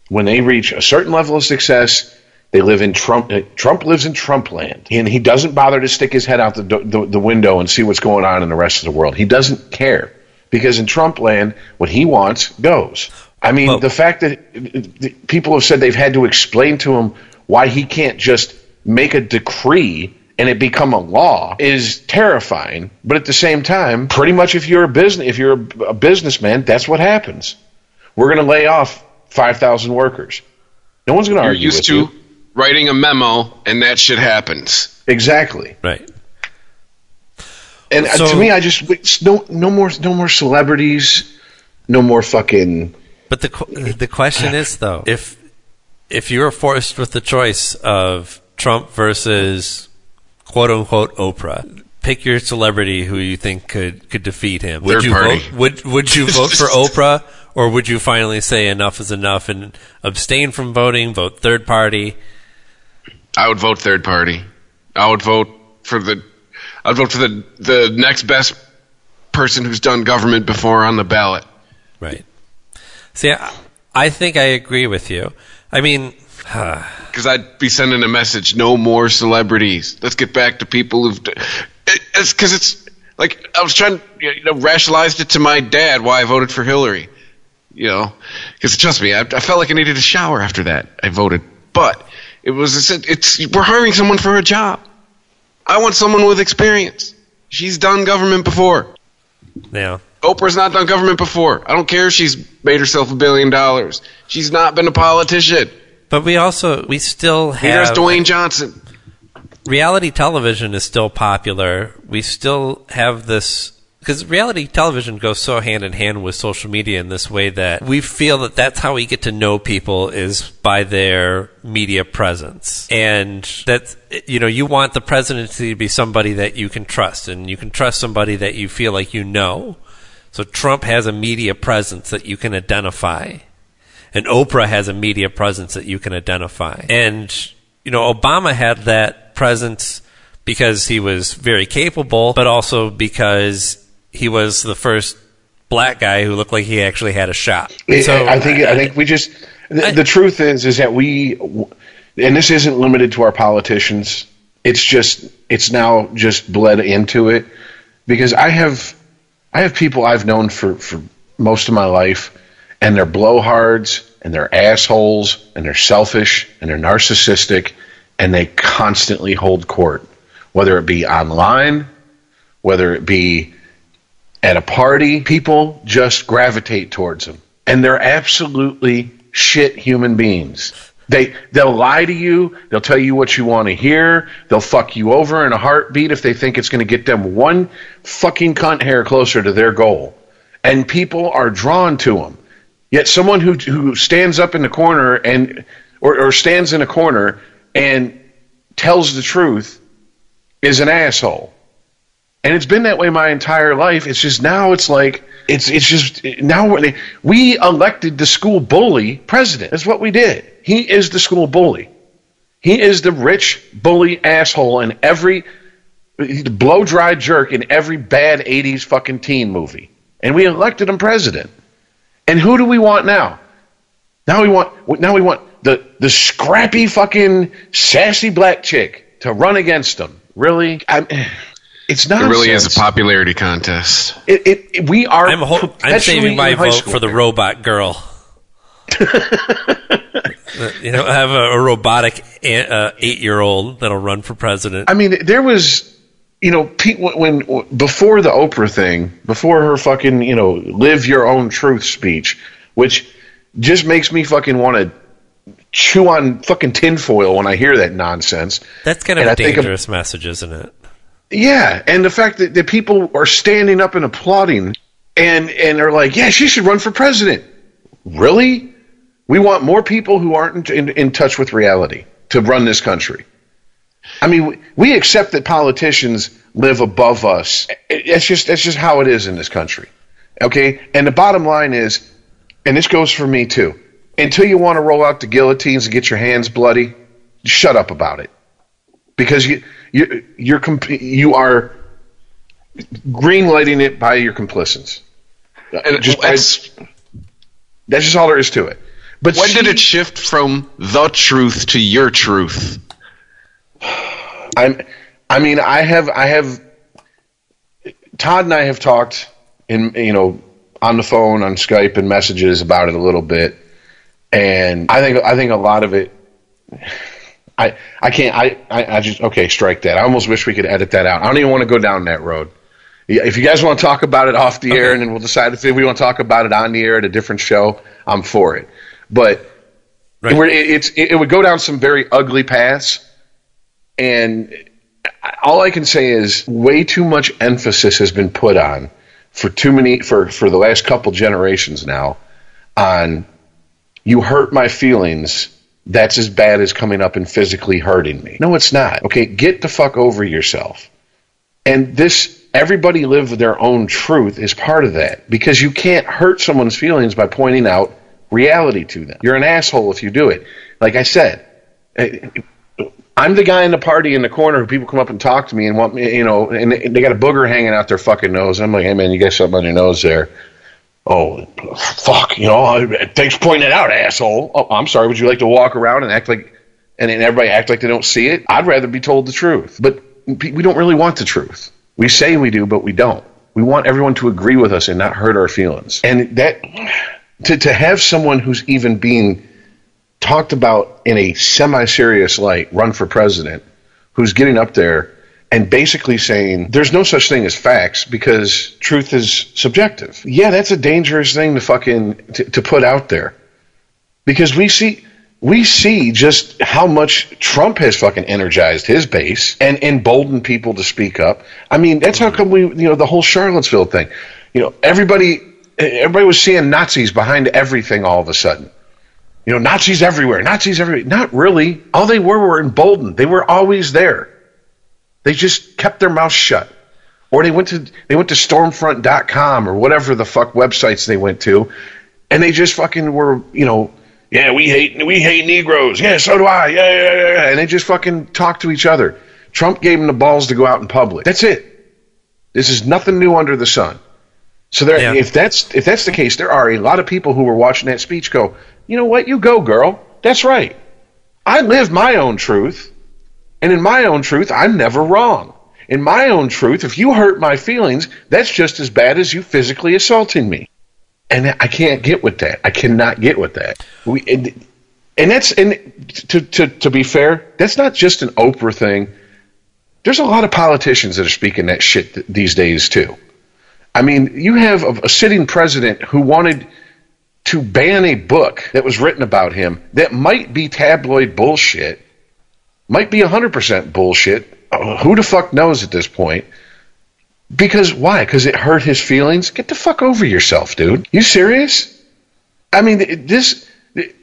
When they reach a certain level of success, they live in Trump. uh, Trump lives in Trump land, and he doesn't bother to stick his head out the, the the window and see what's going on in the rest of the world. He doesn't care because in Trump land, what he wants goes. I mean, the fact that uh, uh, people have said they've had to explain to him why he can't just make a decree and it become a law is terrifying. But at the same time, pretty much if you're a business, if you're a, a businessman, that's what happens. We're going to lay off five thousand workers. No one's going to argue used with to you. Writing a memo, and that shit happens. Exactly. right. And uh, So- to me, I just it's no no more no more celebrities, no more fucking. But the the question is though, if if you were forced with the choice of Trump versus quote unquote Oprah, pick your celebrity who you think could could defeat him. Would Third you party. vote? Would would you vote for Oprah, or would you finally say enough is enough and abstain from voting, vote third party? I would vote third party. I would vote for the. I'd vote for the the next best person who's done government before on the ballot. Right. See, I, I think I agree with you. I mean, Because I'd be sending a message: no more celebrities. Let's get back to people who've. it's because it's like I was trying, you know, rationalized it to my dad why I voted for Hillary. You know, because trust me, I, I felt like I needed a shower after that. I voted, but it was it's, we're hiring someone for a job. I want someone with experience. She's done government before. yeah. Oprah's not done government before. I don't care if she's made herself a billion dollars. She's not been a politician. But we also we still have Dwayne Johnson. reality television is still popular. We still have this because reality television goes so hand in hand with social media in this way that we feel that that's how we get to know people is by their media presence. And that you know you want the presidency to be somebody that you can trust and you can trust somebody that you feel like you know. So trump has a media presence that you can identify and oprah has a media presence that you can identify. And you know obama had that presence because he was very capable but also because he was the first black guy who looked like he actually had a shot. So I think I think we just the, I, the truth is is that we and this isn't limited to our politicians. It's just it's now just bled into it because I have I have people I've known for for most of my life and they're blowhards and they're assholes and they're selfish and they're narcissistic and they constantly hold court whether it be online whether it be at a party, people just gravitate towards them. And they're absolutely shit human beings. They they'll lie to you, they'll tell you what you want to hear, they'll fuck you over in a heartbeat if they think it's going to get them one fucking cunt hair closer to their goal. And people are drawn to them. Yet someone who who stands up in the corner and or, or stands in a corner and tells the truth is an asshole. And it's been that way my entire life. It's just now it's like it's it's just now we elected the school bully president. That's what we did. He is the school bully. He is the rich bully asshole in every blow dry jerk in every bad 80s fucking teen movie. And we elected him president. And who do we want now? Now we want now we want the the scrappy fucking sassy black chick to run against him. Really? I'm, it's not. It really is a popularity contest. It, it, it we are. I'm, ho- I'm saving my vote for the robot girl. you know, I have a, a robotic uh, eight-year-old that'll run for president. I mean, there was, you know, when, when before the Oprah thing, before her fucking, you know, live your own truth speech, which just makes me fucking want to chew on fucking tinfoil when I hear that nonsense. That's kind of and a I dangerous message, isn't it? Yeah, and the fact that, that people are standing up and applauding and and are like, yeah, she should run for president. Really? We want more people who aren't in, in touch with reality to run this country. I mean, we, we accept that politicians live above us. It's just that's just how it is in this country. Okay? And the bottom line is, and this goes for me too. Until you want to roll out the guillotines and get your hands bloody, shut up about it. Because you you you're comp- you are greenlighting it by your complicits. Uh, and just that's, that's just all there is to it. But when she, did it shift from the truth to your truth? I'm. I mean, I have. I have. Todd and I have talked in you know on the phone, on Skype, and messages about it a little bit, and I think I think a lot of it I, I can't. I, I, I just okay. Strike that. I almost wish we could edit that out. I don't even want to go down that road. If you guys want to talk about it off the okay. air, and then we'll decide if we want to talk about it on the air at a different show, I'm for it. But right. it, it's it would go down some very ugly paths, and all I can say is way too much emphasis has been put on for too many for for the last couple generations now on you hurt my feelings that's as bad as coming up and physically hurting me. No, it's not. Okay, get the fuck over yourself. And this, everybody live their own truth is part of that because you can't hurt someone's feelings by pointing out reality to them. You're an asshole if you do it. Like I said, eh, I'm the guy in the party in the corner who people come up and talk to me and want me, you know, and they got a booger hanging out their fucking nose. I'm like, hey man, you got something on your nose there oh, fuck, you know, thanks for pointing it out, asshole. Oh, I'm sorry. Would you like to walk around and act like, and then everybody act like they don't see it? I'd rather be told the truth. But we don't really want the truth. We say we do, but we don't. We want everyone to agree with us and not hurt our feelings. And that, to, to have someone who's even being talked about in a semi serious light run for president, who's getting up there and basically saying there's no such thing as facts because truth is subjective. Yeah, that's a dangerous thing to fucking to, to put out there because we see we see just how much Trump has fucking energized his base and emboldened people to speak up. I mean, that's how come we, you know, the whole Charlottesville thing. You know, everybody, everybody was seeing Nazis behind everything all of a sudden. You know, Nazis everywhere, Nazis everywhere. Not really. All they were were emboldened. They were always there. They just kept their mouth shut. Or they went to they went to stormfront.com or whatever the fuck websites they went to and they just fucking were, you know, yeah, we hate we hate Negroes. Yeah, so do I. Yeah, yeah, yeah, yeah. And they just fucking talk to each other. Trump gave them the balls to go out in public. That's it. This is nothing new under the sun. So there, Yeah. if that's if that's the case, there are a lot of people who were watching that speech go, you know what, you go, girl. That's right. I live my own truth, and in my own truth, I'm never wrong. In my own truth, if you hurt my feelings, that's just as bad as you physically assaulting me and I can't get with that. I cannot get with that. We and, and that's and to to to be fair, that's not just an Oprah thing. There's a lot of politicians that are speaking that shit th- these days too. I mean, you have a, a sitting president who wanted to ban a book that was written about him that might be tabloid bullshit, might be 100% bullshit. Who the fuck knows at this point? Because why? Because it hurt his feelings? Get the fuck over yourself, dude. You serious? I mean, this.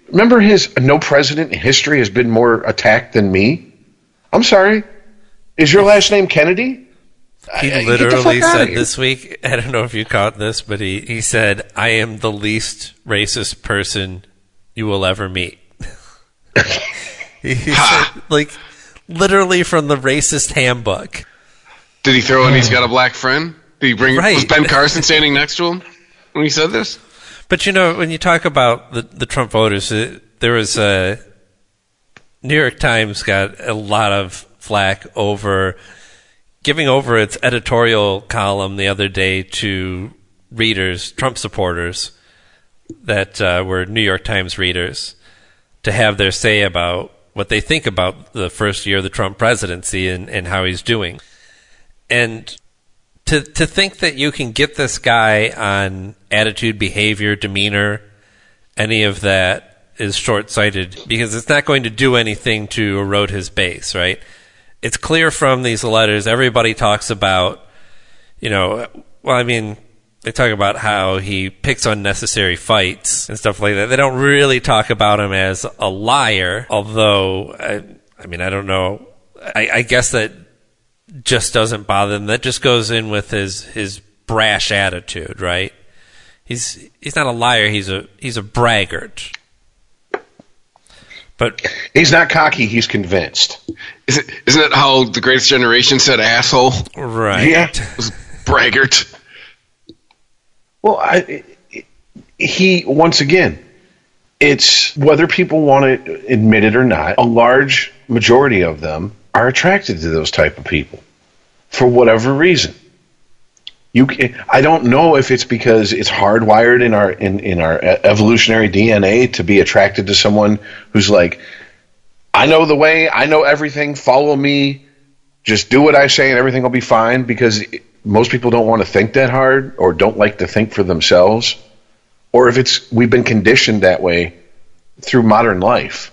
Remember his no president in history has been more attacked than me? I'm sorry. Is your last name Kennedy? He literally said this week, I don't know if you caught this, but he, he said, I am the least racist person you will ever meet. he he said, like, literally from the racist handbook. Did he throw in he's got a black friend? Did he bring was Ben Carson standing next to him when he said this? But you know, when you talk about the, the Trump voters, uh there was a New York Times got a lot of flack over giving over its editorial column the other day to readers, Trump supporters that uh, were New York Times readers to have their say about what they think about the first year of the Trump presidency and, and how he's doing. And to to think that you can get this guy on attitude, behavior, demeanor, any of that is short sighted because it's not going to do anything to erode his base, right? It's clear from these letters. Everybody talks about, you know, well, I mean, they talk about how he picks unnecessary fights and stuff like that. They don't really talk about him as a liar, although, I, I mean, I don't know. I, I guess that just doesn't bother him. That just goes in with his his brash attitude, right? He's he's not a liar. He's a he's a braggart. But He's not cocky. He's convinced. Is it, isn't it how the greatest generation said asshole? right, Yeah. Braggart. Well, I, he once again, it's whether people want to admit it or not. A large majority of them are attracted to those type of people for whatever reason. You, I don't know if it's because it's hardwired in our in, in our evolutionary DNA to be attracted to someone who's like, I know the way, I know everything, follow me, just do what I say and everything will be fine because most people don't want to think that hard or don't like to think for themselves or if it's we've been conditioned that way through modern life.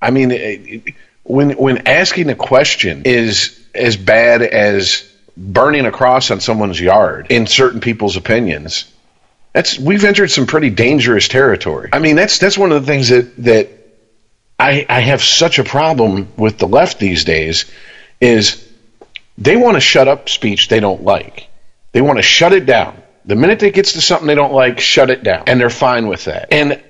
I mean, it- when when asking a question is as bad as burning a cross on someone's yard in certain people's opinions, that's we've entered some pretty dangerous territory. I mean, that's that's one of the things that that I I have such a problem with the left these days is they want to shut up speech they don't like. They want to shut it down. The minute it gets to something they don't like, shut it down. And they're fine with that. And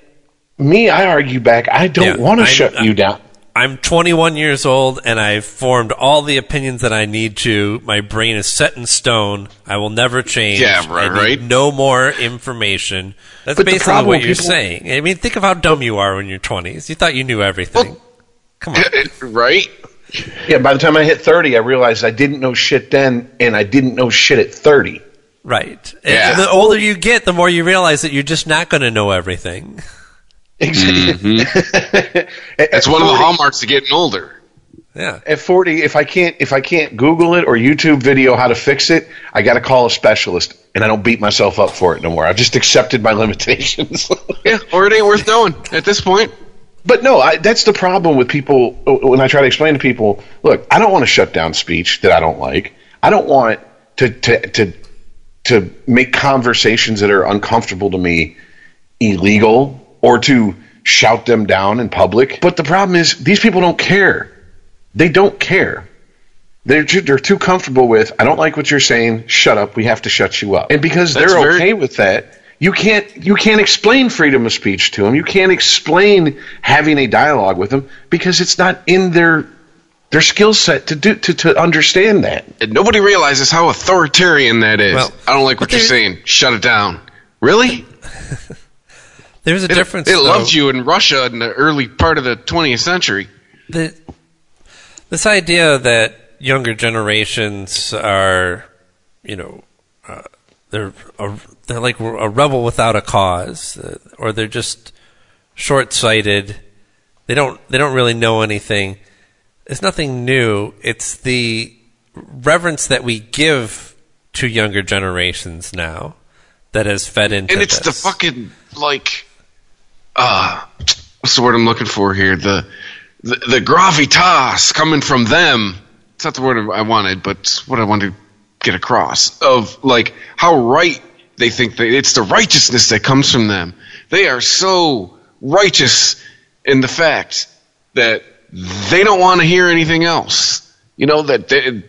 me, I argue back, I don't Yeah, want to shut you down. I'm 21 years old and I've formed all the opinions that I need to. My brain is set in stone. I will never change. Yeah, right, I need right. No more information. That's But basically problem what you're people- saying. I mean, think of how dumb you are when you're 20s. You thought you knew everything. Come on. right? Yeah, by the time I hit 30, I realized I didn't know shit then, and I didn't know shit at 30. Right. Yeah. And the older you get, the more you realize that you're just not going to know everything. Mm-hmm. Exactly. That's one of the hallmarks of getting older. Yeah. At 40, if I can't if I can't Google it or YouTube video how to fix it, I got to call a specialist, and I don't beat myself up for it no more. I've just accepted my limitations. Yeah, or it ain't worth knowing at this point. But no, I, that's the problem with people when I try to explain to people. Look, I don't want to shut down speech that I don't like. I don't want to to to to make conversations that are uncomfortable to me illegal or to shout them down in public. But the problem is these people don't care. They don't care. They're ju- they're too comfortable with. I don't like what you're saying. Shut up. We have to shut you up. And because That's they're very- okay with that, you can't you can't explain freedom of speech to them. You can't explain having a dialogue with them because it's not in their their skill set to do to, to understand that. And nobody realizes how authoritarian that is. Well, I don't like what you're saying. Shut it down. Really? There's a It, difference. it though. loved you in Russia in the early part of the 20th century. the, this idea that younger generations are, you know, uh, they're a, they're like a rebel without a cause, uh, or they're just short-sighted. They don't they don't really know anything. It's nothing new. It's the reverence that we give to younger generations now that has fed into And it's the fucking, like, uh, what's the word I'm looking for here? The, the, the gravitas coming from them. It's not the word I wanted, but it's what I wanted to get across. Of, like, how right they think that it's the righteousness that comes from them. They are so righteous in the fact that they don't want to hear anything else. You know, that they,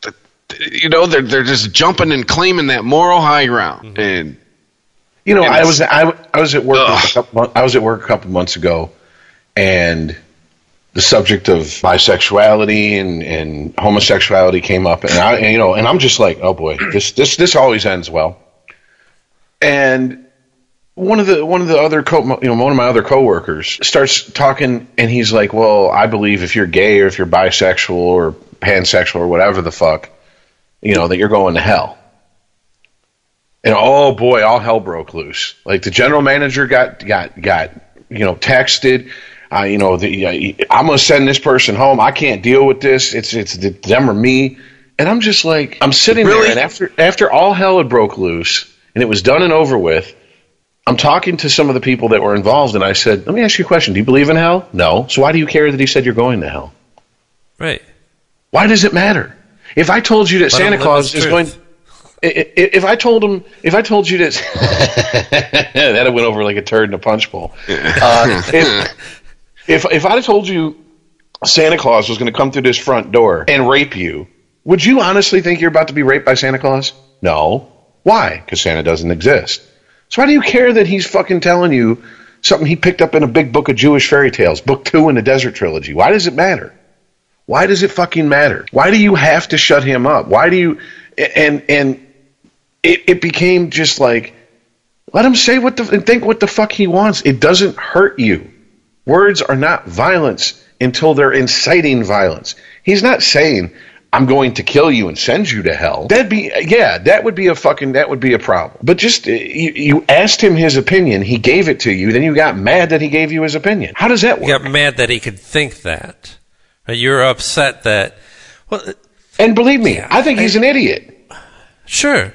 that, you know, they're, they're just jumping and claiming that moral high ground. And, You know, I was I, I was at work Ugh. a couple, I was at work a couple months ago, and the subject of bisexuality and, and homosexuality came up, and I and, you know, and I'm just like, oh boy, this this this always ends well. And one of the one of the other co you know one of my other coworkers starts talking, and he's like, well, I believe if you're gay or if you're bisexual or pansexual or whatever the fuck, you know, that you're going to hell and oh boy, all hell broke loose. Like the general manager got got got you know texted. Uh, you know, the, uh, I'm going to send this person home. I can't deal with this. It's it's the, them or me. And I'm just like, I'm sitting Really? there, and after after all hell had broke loose and it was done and over with, I'm talking to some of the people that were involved, and I said, "Let me ask you a question. Do you believe in hell? No. So why do you care that he said you're going to hell? right. Why does it matter? If I told you that Santa Claus is going, truth. i- if I told him, if I told you that, that went over like a turd in a punch bowl. Uh, if, if if I'd have told you Santa Claus was going to come through this front door and rape you, would you honestly think you're about to be raped by Santa Claus? No. Why? Because Santa doesn't exist. So why do you care that he's fucking telling you something he picked up in a big book of Jewish fairy tales, book two in the Desert Trilogy? Why does it matter? Why does it fucking matter? Why do you have to shut him up? Why do you and and it, it became just like let him say what the and think what the fuck he wants. It doesn't hurt you. Words are not violence until they're inciting violence. He's not saying I'm going to kill you and send you to hell. That'd be yeah, that would be a fucking that would be a problem. But just uh, you, you asked him his opinion, he gave it to you, then you got mad that he gave you his opinion. How does that work? You got mad that he could think that. You're upset that. Well, And believe me, Yeah, I think he's an idiot. sure.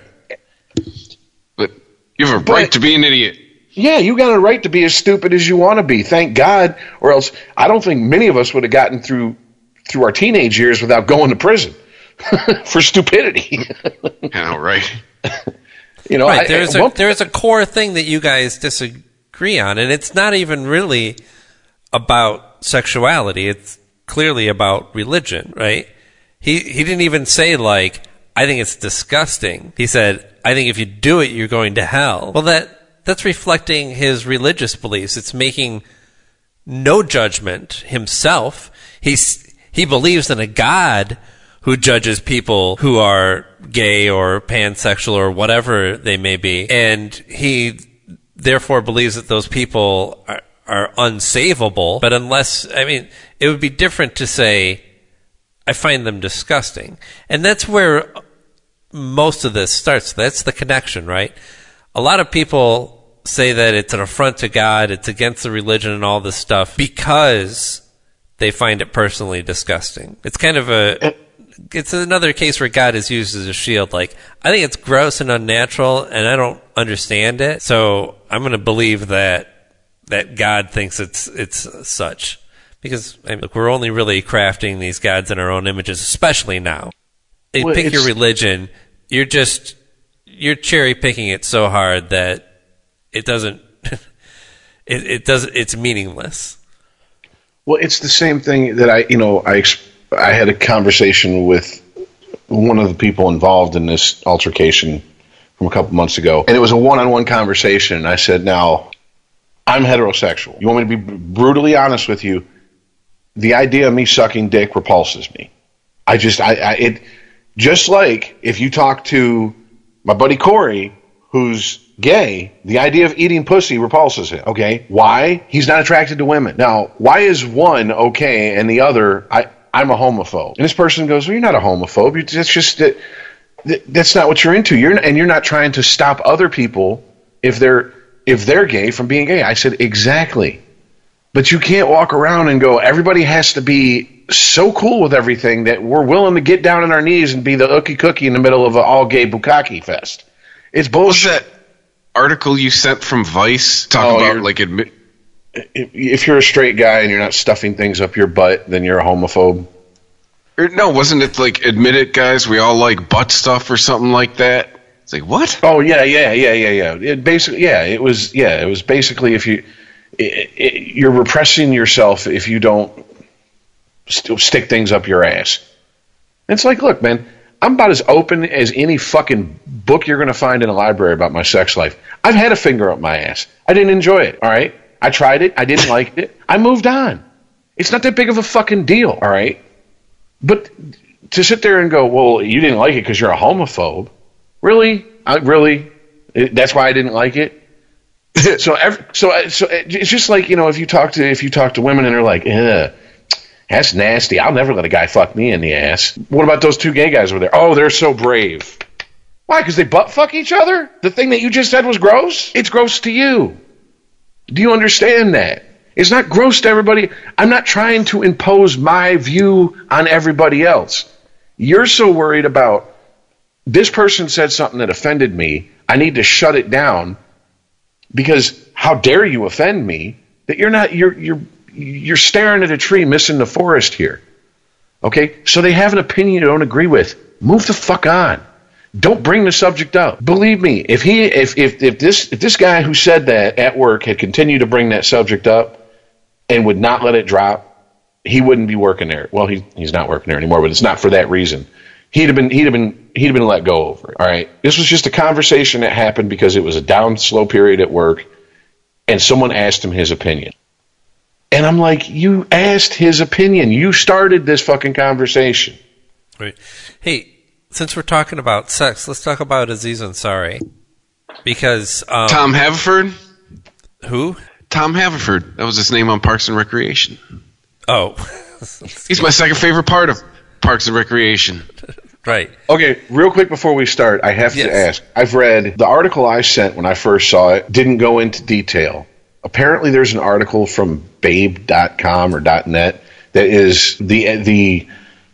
But you have a But- right to be an idiot. Yeah, you got a right to be as stupid as you want to be. Thank God, or else I don't think many of us would have gotten through through our teenage years without going to prison for stupidity. Yeah, right. you know, Right. I- There's at a there's a core thing that you guys disagree on, and it's not even really about sexuality. It's clearly about religion, right? He he didn't even say like I think it's disgusting. He said I think if you do it, you're going to hell. Well, that that's reflecting his religious beliefs. It's making no judgment himself. He's he believes in a God who judges people who are gay or pansexual or whatever they may be, and he therefore believes that those people are, are unsavable. But unless I mean, it would be different to say I find them disgusting, and that's where most of this starts. That's the connection, right? A lot of people say that it's an affront to God, it's against the religion and all this stuff because they find it personally disgusting. It's kind of a it's another case where God is used as a shield. Like I think it's gross and unnatural, and I don't understand it. So I'm going to believe that that God thinks it's it's such because I mean, look, we're only really crafting these gods in our own images, especially now. Well, pick your religion, you're just you're cherry picking it so hard that it doesn't it, it doesn't it's meaningless. Well, it's the same thing that I, you know, I I had a conversation with one of the people involved in this altercation from a couple months ago, and it was a one-on-one conversation. And I said, "Now, I'm heterosexual. You want me to be brutally honest with you? The idea of me sucking dick repulses me. I just, I, I it, just like if you talk to my buddy Corey, who's gay, the idea of eating pussy repulses him. Okay, why? He's not attracted to women. Now, why is one okay and the other? I, I'm a homophobe. And this person goes, "Well, you're not a homophobe. That's just that. that- That's not what you're into. You're and you're not trying to stop other people if they're if they're gay from being gay." I said, "Exactly." But you can't walk around and go, everybody has to be so cool with everything that we're willing to get down on our knees and be the ookie cookie in the middle of an all gay bukkake fest. It's bullshit. that article you sent from Vice talking Oh, about like admit? If, if you're a straight guy and you're not stuffing things up your butt, then you're a homophobe. Or, no, wasn't it like admit it, guys? We all like butt stuff or something like that. It's like what? Oh yeah, yeah, yeah, yeah, yeah. It basically, yeah, it was, yeah, it was basically if you, it, it, you're repressing yourself if you don't st- stick things up your ass. It's like, look, man, I'm about as open as any fucking book you're going to find in a library about my sex life. I've had a finger up my ass. I didn't enjoy it. All right, I tried it. I didn't like it. I moved on. It's not that big of a fucking deal. All right, but to sit there and go, well, you didn't like it because you're a homophobe. Really? I, really? That's why I didn't like it. so, every, so, so it's just like you know, if you talk to if you talk to women and they're like, "Ugh, that's nasty. I'll never let a guy fuck me in the ass." What about those two gay guys over there? Oh, they're so brave. Why? Because they butt fuck each other? The thing that you just said was gross. It's gross to you. Do you understand that? It's not gross to everybody. I'm not trying to impose my view on everybody else. You're so worried about this person said something that offended me. I need to shut it down because how dare you offend me that you're not you're you're you're staring at a tree missing the forest here. Okay? So they have an opinion you don't agree with. Move the fuck on. Don't bring the subject up. Believe me, if he if if, if this if this guy who said that at work had continued to bring that subject up and would not let it drop, he wouldn't be working there. Well, he, he's not working there anymore, but it's not for that reason. He'd have been he'd have been he'd have been let go over it. All right. This was just a conversation that happened because it was a down slow period at work, and someone asked him his opinion. And I'm like, you asked his opinion. You started this fucking conversation. Right. Hey, since we're talking about sex, let's talk about Aziz Ansari. Because um, Tom Haverford. who? Tom Haverford. That was his name on Parks and Recreation. Oh, He's my second favorite part of Parks and Recreation. right. Okay, real quick before we start, I have Yes. to ask. I've read the article I sent when I first saw it, didn't go into detail. Apparently, there's an article from babe.com or .net that is the the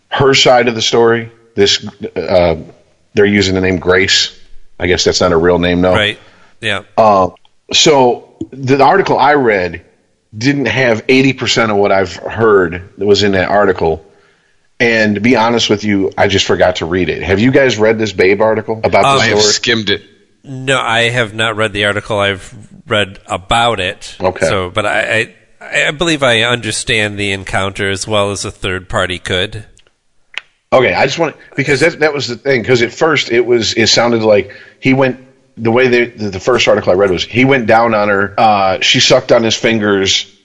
her side of the story. This uh, they're using the name Grace. I guess that's not a real name, though. Right. Yeah. Uh, so the article I read didn't have 80% of what I've heard that was in that article. And to be honest with you, I just forgot to read it. Have you guys read this Babe article about Um, the I have story? skimmed it. No, I have not read the article. I've read about it. Okay. So, but I, I, I believe I understand the encounter as well as a third party could. Okay, I just want because that that was the thing. Because at first it was it sounded like he went the way they, the the first article I read was he went down on her. Uh, she sucked on his fingers,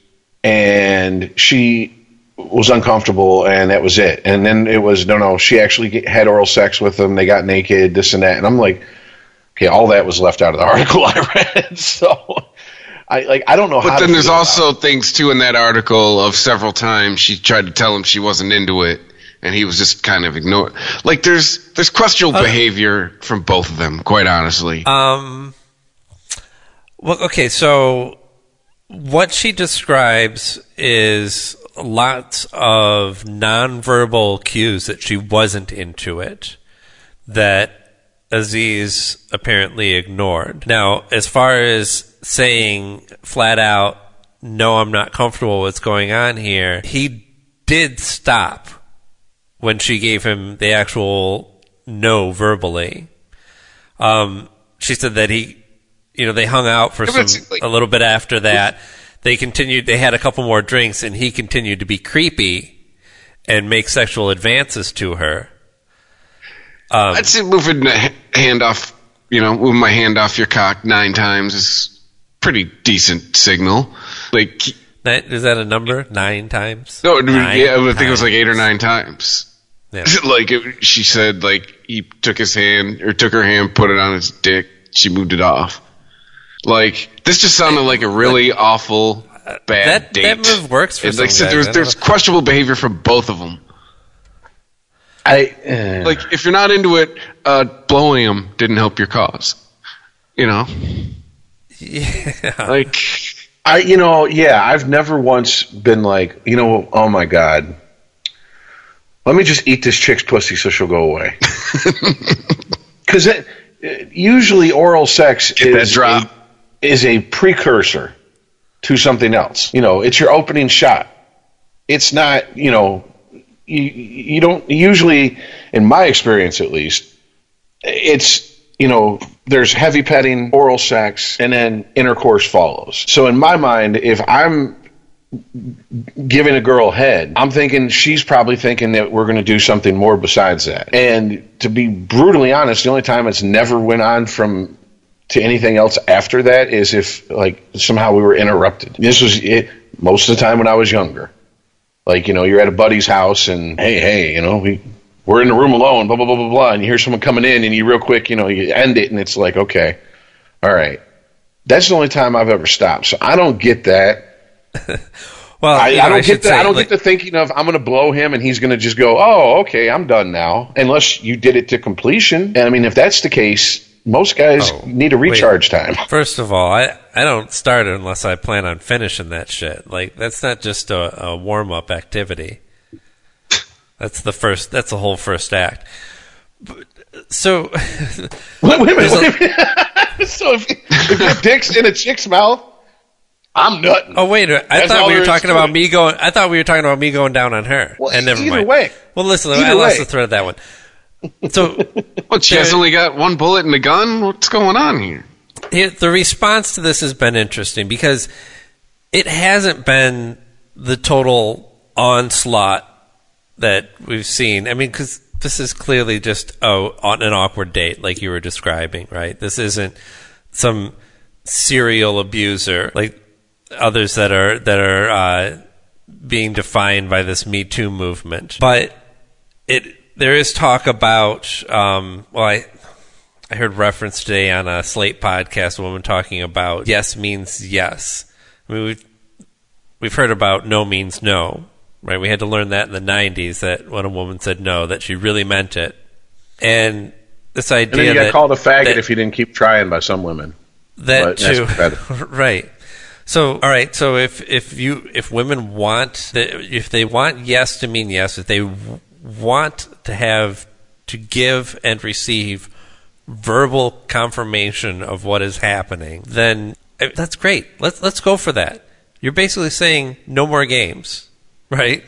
and she was uncomfortable, and that was it. And then it was no, no. She actually had oral sex with him. They got naked, this and that. And I'm like, okay, all that was left out of the article I read. So. I like I don't know how. But to then there's feel about also things too in that article of several times she tried to tell him she wasn't into it, and he was just kind of ignored. Like there's there's questionable behavior from both of them, quite honestly. Um, well, okay, so what she describes is lots of nonverbal cues that she wasn't into it that Aziz apparently ignored. Now, as far as saying flat out, no, I'm not comfortable with what's going on here, he did stop when she gave him the actual no verbally. Um, she said that he, you know, they hung out for some, a little bit after that. They continued, they had a couple more drinks and he continued to be creepy and make sexual advances to her. Um, I'd say moving the hand off, you know, moving my hand off your cock nine times is pretty decent signal. Like, is that a number? Nine times? no, Nine yeah, I think it was like eight or nine times. Yeah. like it, she said, like he took his hand or took her hand, put it on his dick. She moved it off. Like this just sounded like a really awful bad That- date. that move works for And like I some said, guys. there's there's questionable behavior from both of them. I uh, Like if you're not into it, uh, blowing them didn't help your cause. You know, Yeah. like I, you know, yeah, I've never once been like, you know, oh my god, let me just eat this chick's pussy so she'll go away. Because it, it- usually oral sex Get that is drop. A, is a precursor to something else. You know, it's your opening shot. It's not, you know, you, you don't usually, in my experience at least, it's you know there's heavy petting oral sex and then intercourse follows. So in my mind if i'm giving a girl head i'm thinking she's probably thinking that we're going to do something more besides that. And to be brutally honest the only time it's never went on from to anything else after that is if like somehow we were interrupted. This was it most of the time when i was younger like you know you're at a buddy's house and hey hey you know we we're in the room alone blah blah blah blah blah and you hear someone coming in and you real quick you know you end it and it's like okay all right. That's the only time i've ever stopped. So i don't get that. Well, i, I don't should get the i don't like, get the thinking of i'm going to blow him and he's going to just go oh okay i'm done now unless you did it to completion. And i mean if that's the case most guys Oh, need a wait. recharge time First of all, I, I don't start it unless I plan on finishing that shit. Like that's not just a, a warm up activity. That's the first. That's the whole first act. But, so, wait, wait wait a so if, if your dick's in a chick's mouth i'm nutting oh wait, I That's thought we were talking about it. me going. I thought we were talking about me going down on her. Well, and never either mind. way. Well, listen, I lost way. the thread of that one. So what? She has only got one bullet in the gun. What's going on here? Here, the response to this has been interesting because it hasn't been the total onslaught that we've seen. I mean, because this is clearly just oh, on an awkward date, like you were describing, right? This isn't some serial abuser like others that are that are uh, being defined by this Me Too movement, but it there is talk about um, well, I I heard reference today on a Slate podcast, a woman talking about yes means yes. I mean, we've, we've heard about no means no, right? We had to learn that in the 90s that when a woman said no, that she really meant it. And this idea and then you got that, called a faggot that, if you didn't keep trying by some women that too, right. So, all right. So, if if you if women want the, if they want yes to mean yes, if they want to have to give and receive verbal confirmation of what is happening, then eh, that's great. Let's let's go for that. You're basically saying no more games, right?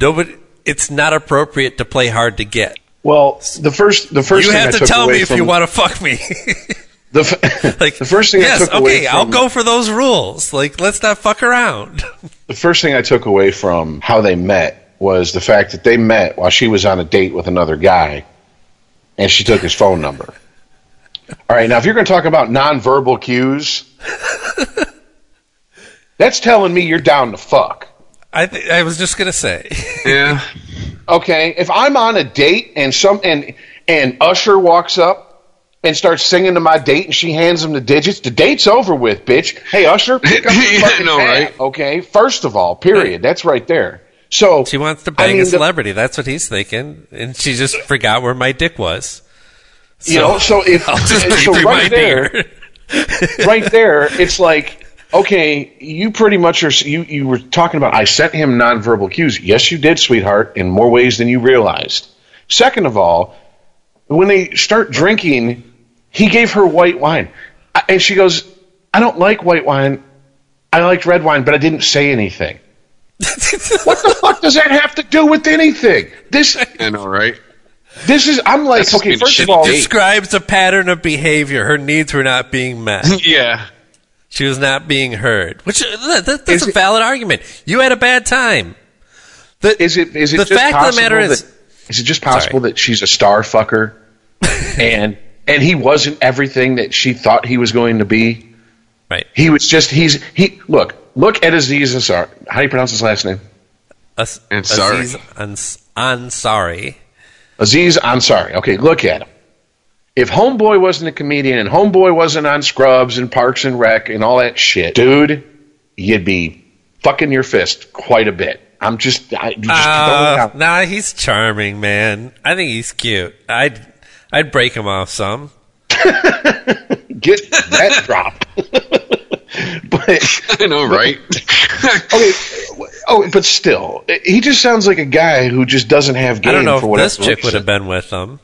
Nobody. It's not appropriate to play hard to get. Well, the first the first you thing have I to tell me if you want to fuck me. the, f- like the first thing yes, I took okay, from I'll go for those rules. Like, let's not fuck around. the first thing I took away from how they met was the fact that they met while she was on a date with another guy, and she took his phone number. All right, now if you're going to talk about nonverbal cues, that's telling me you're down to fuck. I th- I was just gonna say. Yeah. Okay, if I'm on a date and some and and Usher walks up and starts singing to my date and she hands him the digits, the date's over with, bitch. Hey Usher, pick up your Yeah, fucking no, tab, right? Okay, first of all, period. That's right there. So She wants to I bang mean, a the- celebrity. That's what he's thinking, and she just forgot where my dick was. you know, so if I'll just so right there, right there, it's like okay, you pretty much are. You you were talking about. I sent him nonverbal cues. Yes, you did, sweetheart, in more ways than you realized. Second of all, when they start drinking, he gave her white wine, and she goes, "I don't like white wine. I liked red wine, but I didn't say anything." what the fuck does that have to do with anything? This I know, right? this is. I'm like, That's okay, first of all, date. Describes a pattern of behavior. Her needs were not being met. Yeah. She was not being heard. Which uh, that, that- that's Is a it- valid argument. You had a bad time. The, is it is it the just fact of the matter possible is, it just possible that she's a star fucker and and he wasn't everything that she thought he was going to be right? he was just he's he look look at Aziz Ansari how do you pronounce his last name As, Ansari. Aziz Ans- Ansari. Aziz Ansari okay look at him if Homeboy wasn't a comedian and Homeboy wasn't on Scrubs and Parks and Rec and all that shit dude you'd be fucking your fist quite a bit I'm just I just Uh, throwing it out. nah, he's charming, man. I think he's cute. I'd I'd break him off some. get that drop but I know, right? okay, oh, but still, he just sounds like a guy who just doesn't have game I don't know for if whatever this chick would reason. have been with him.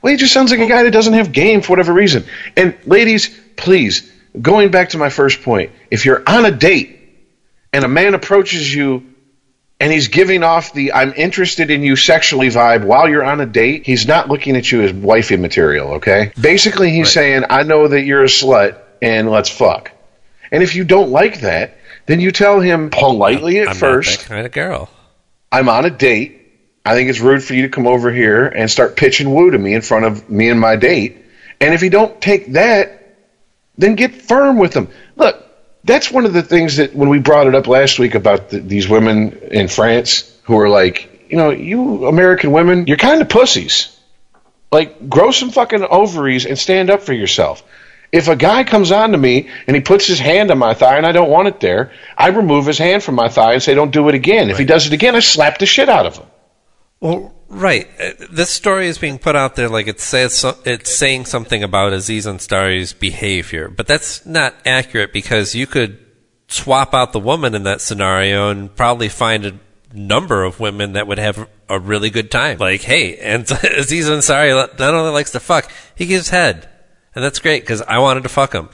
Well, he just sounds like a guy that doesn't have game for whatever reason. And ladies, please, going back to my first point, if you're on a date and a man approaches you and he's giving off the "I'm interested in you" sexually vibe while you're on a date, he's not looking at you as wifey material. Okay, basically, he's saying, "I know that you're a slut and let's fuck." And if you don't like that, then you tell him politely at I'm first. not that kind of girl. I'm on a date. I think it's rude for you to come over here and start pitching woo to me in front of me and my date. And if you don't take that, then get firm with them. Look, that's one of the things that when we brought it up last week about the, these women in France who are like, you know, you American women, you're kind of pussies. Like, grow some fucking ovaries and stand up for yourself. If a guy comes on to me and he puts his hand on my thigh and I don't want it there, I remove his hand from my thigh and say, don't do it again. If he does it again, I slap the shit out of him. Well, right. Uh, This story is being put out there like it says so, it's saying something about Aziz Ansari's behavior, but that's not accurate because you could swap out the woman in that scenario and probably find a number of women that would have a really good time. Like, hey, and Aziz Ansari not only likes to fuck, he gives head, and that's great because I wanted to fuck him.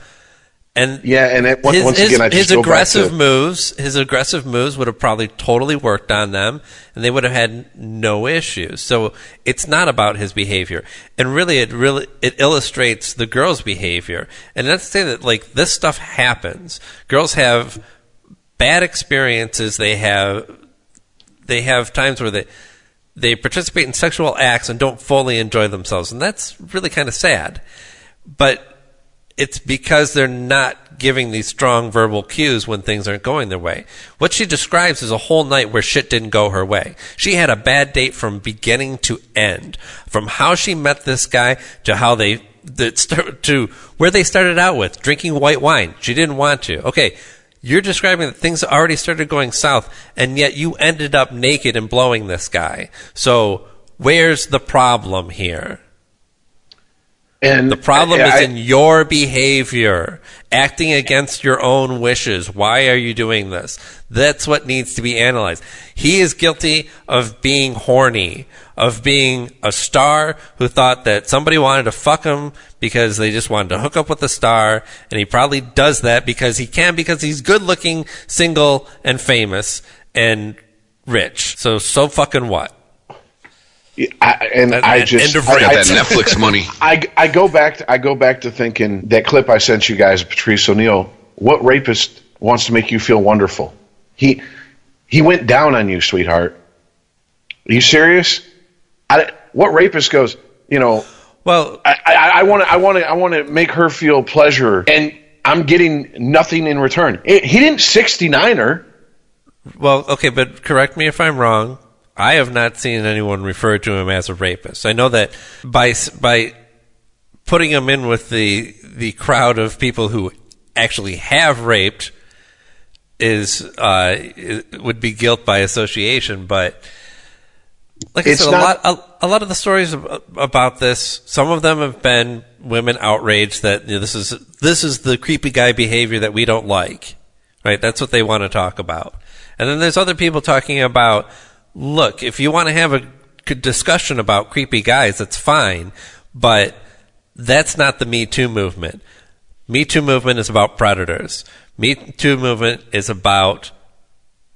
And Yeah, and it, once, his, once his- again, I just his aggressive to, moves, his aggressive moves would have probably totally worked on them, and they would have had no issues. So it's not about his behavior, and really, it really it illustrates the girl's behavior. And let's say that like this stuff happens. Girls have bad experiences. They have they have times where they they participate in sexual acts and don't fully enjoy themselves, and that's really kind of sad. But it's because they're not giving these strong verbal cues when things aren't going their way. What she describes is a whole night where shit didn't go her way. She had a bad date from beginning to end, from how she met this guy to how they to where they started out with drinking white wine. She didn't want to. Okay, you're describing that things already started going south, and yet you ended up naked and blowing this guy. So where's the problem here? And The problem I- is in your behavior, acting against your own wishes. Why are you doing this? That's what needs to be analyzed. He is guilty of being horny, of being a star who thought that somebody wanted to fuck him because they just wanted to hook up with a star, and he probably does that because he can because he's good looking, single, and famous and rich. So so fucking what? I, and And- I and- just and I, Got I, that Netflix money. I, I go back to, I go back to thinking that clip I sent you guys, Patrice O'Neal. What rapist wants to make you feel wonderful? He he went down on you, sweetheart. Are you serious? I, what rapist goes? You know, Well, I want to I want to I want to make her feel pleasure, and I'm getting nothing in return. It, he didn't 69 her. Well, okay, but correct me if I'm wrong. I have not seen anyone refer to him as a rapist. I know that by by putting him in with the the crowd of people who actually have raped is uh, would be guilt by association. But like I It's said, not- a lot a, a lot of the stories about this. Some of them have been women outraged that you know, this is this is the creepy guy behavior that we don't like. Right? That's what they want to talk about. And then there's other people talking about, look, if you want to have a discussion about creepy guys, that's fine, but that's not the Me Too movement. Me Too movement is about predators. Me Too movement is about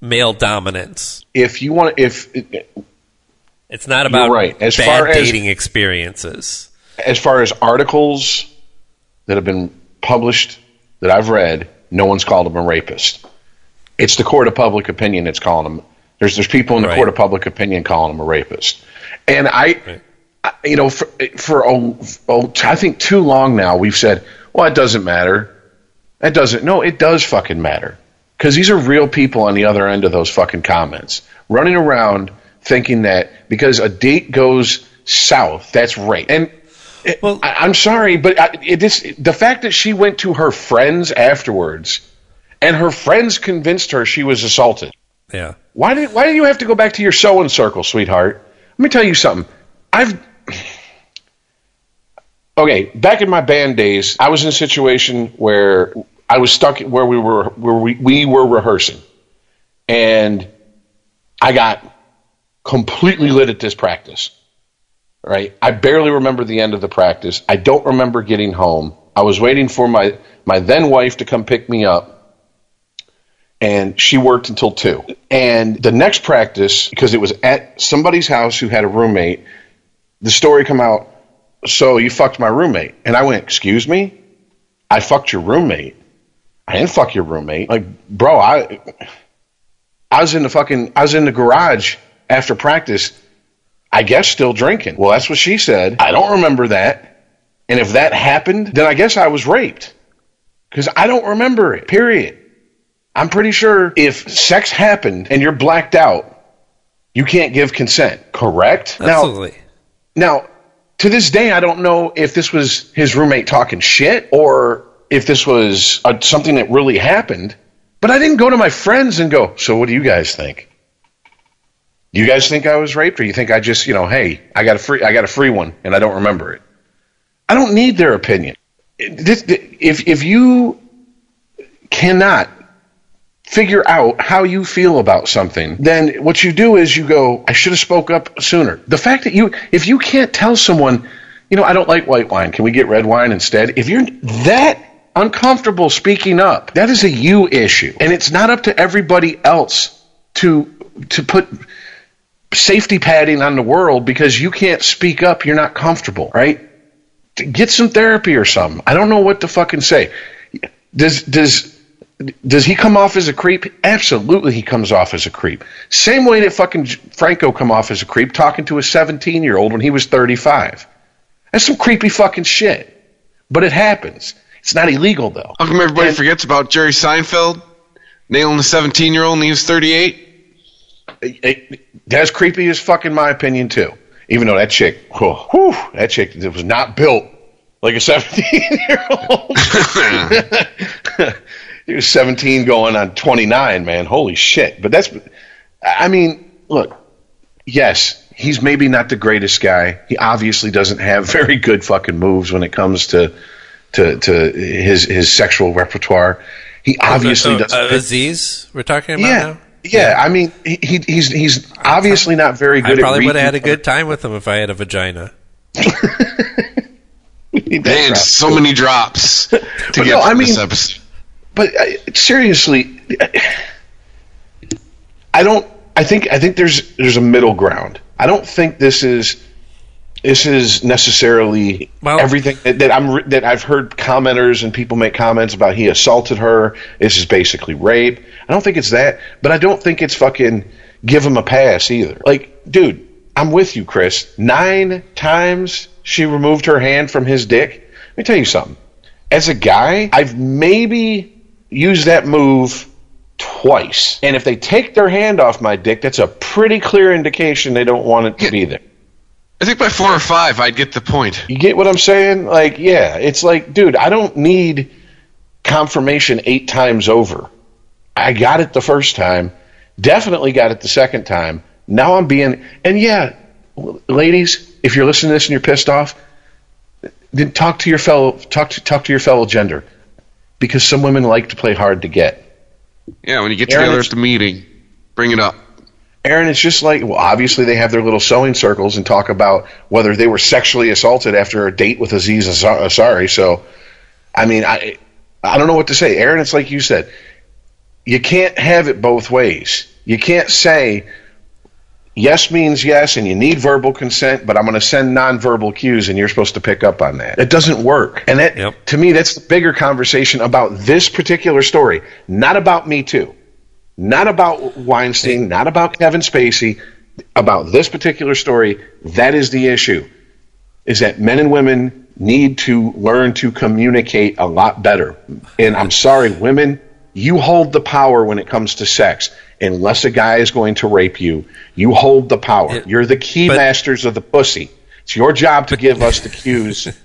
male dominance. If you want, if It's not about right. As bad far as- dating experiences. as far as articles that have been published that I've read, no one's called him a rapist. It's the court of public opinion that's calling him. There's there's people in the Right. court of public opinion calling him a rapist, and I, I you know, for, for oh, oh, I think too long now we've said, well, it doesn't matter. It doesn't. No, it does fucking matter because these are real people on the other end of those fucking comments running around thinking that because a date goes south, that's rape. And it- Well- I, I'm sorry, but I, it is the fact that she went to her friends afterwards, and her friends convinced her she was assaulted. Yeah. Why did Why did you have to go back to your sewing circle, sweetheart? Let me tell you something. I've okay. Back in my band days, I was in a situation where I was stuck where we were where we, we were rehearsing, and I got completely lit at this practice. Right, I barely remember the end of the practice. I don't remember getting home. I was waiting for my my then wife to come pick me up and she worked until two. And the next practice, because it was at somebody's house who had a roommate, the story come out. So you fucked my roommate, and I went, "Excuse me, I fucked your roommate. I didn't fuck your roommate. Like, bro, I, I was in the fucking, I was in the garage after practice. I guess still drinking. Well, that's what she said. I don't remember that. And if that happened, then I guess I was raped because I don't remember it. Period. I'm pretty sure if sex happened and you're blacked out, you can't give consent. Correct? Absolutely. Now, now, to this day, I don't know if this was his roommate talking shit or if this was uh something that really happened. But I didn't go to my friends and go, "So, what do you guys think? Do you guys think I was raped, or you think I just, you know, hey, I got a free, I got a free one, and I don't remember it? I don't need their opinion. If if you cannot figure out how you feel about something, then what you do is you go, I should have spoke up sooner. The fact that you, if you can't tell someone, you know, I don't like white wine, can we get red wine instead? If you're that uncomfortable speaking up, that is a you issue. And it's not up to everybody else to, to put safety padding on the world because you can't speak up, you're not comfortable, right? Get some therapy or something. I don't know what to fucking say. Does, does, does he come off as a creep? Absolutely, he comes off as a creep. Same way that fucking Franco come off as a creep talking to a 17 year old when he was 35. That's some creepy fucking shit. But it happens. It's not illegal though. How come everybody And- forgets about Jerry Seinfeld nailing the 17 year old and he was 38? It- that's creepy as fuck in my opinion too. Even though that chick, whew, whew, that chick that was not built like a 17 year old. he was 17 going on 29, man. Holy shit. But that's, I mean, look, yes, he's maybe not the greatest guy. He obviously doesn't have very good fucking moves when it comes to, to, to his, his sexual repertoire. He obviously Uh, doesn't. uh, Aziz, we're talking about yeah. now? Yeah, I mean, he, he he's he's obviously not very good. I probably at would have had a good time with him if I had a vagina. He does Man, so many drops to But get no, I through this episode. But uh, seriously, I don't. I think I think there's there's a middle ground. I don't think this is this is necessarily Well- everything that, that I'm that I've heard commenters and people make comments about. He assaulted her. This is basically rape. I don't think it's that, but I don't think it's fucking give him a pass either. Like, dude, I'm with you, Chris. Nine times she removed her hand from his dick. Let me tell you something. As a guy, I've maybe used that move twice. And if they take their hand off my dick, that's a pretty clear indication they don't want it to be there. I think by four or five, I'd get the point. You get what I'm saying? Like, yeah, it's like, dude, I don't need confirmation eight times over. I got it the first time, definitely got it the second time, Now I'm being, and yeah, ladies, if you're listening to this and you're pissed off, then talk to your fellow, talk to, talk to your fellow gender. Because some women like to play hard to get. Yeah, when you get Aaron, together at the meeting, bring it up. Aaron, it's just like, well, obviously they have their little sewing circles and talk about whether they were sexually assaulted after a date with Aziz Ansari. So, I mean, I, I don't know what to say. Aaron, it's like you said, you can't have it both ways. You can't say yes means yes and you need verbal consent, but I'm going to send nonverbal cues and you're supposed to pick up on that. It doesn't work. And that, Yep. to me, that's the bigger conversation about this particular story, not about Me Too not about Weinstein, not about Kevin Spacey, about this particular story. That is the issue. Is that men and women need to learn to communicate a lot better. And I'm sorry, women, you hold the power when it comes to sex. Unless a guy is going to rape you, you hold the power. Yeah, You're the key but- masters of the pussy. It's your job to give us the cues.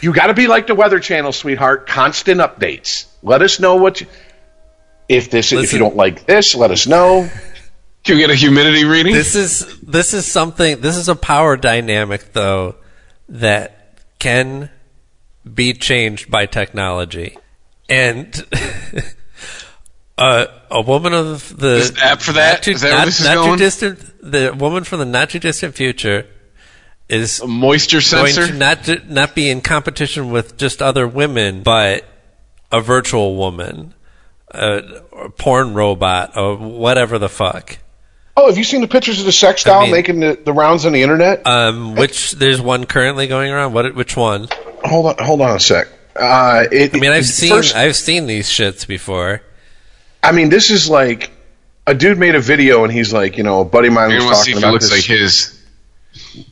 You got to be like the Weather Channel, sweetheart. Constant updates. Let us know what you, if this if you don't like this. Let us know. Can we get a humidity reading? This is this is something. This is a power dynamic, though, that can be changed by technology, and uh, a woman of the Is the app for that? Not too, Is that where not, this is not going? too distant. The woman from the not too distant future is a moisture going sensor? to not ju- not be in competition with just other women, but a virtual woman, a, a porn robot, or whatever the fuck. Oh, have you seen the pictures of the sex doll mean- making the, the rounds on the internet? Um, which there's one currently going around. What? Which one? hold on, hold on a sec. Uh, it, I mean, I've seen first- I've seen these shits before. I mean, this is like a dude made a video and he's like, you know, a buddy of mine was gonna want to see talking about looks this. like his.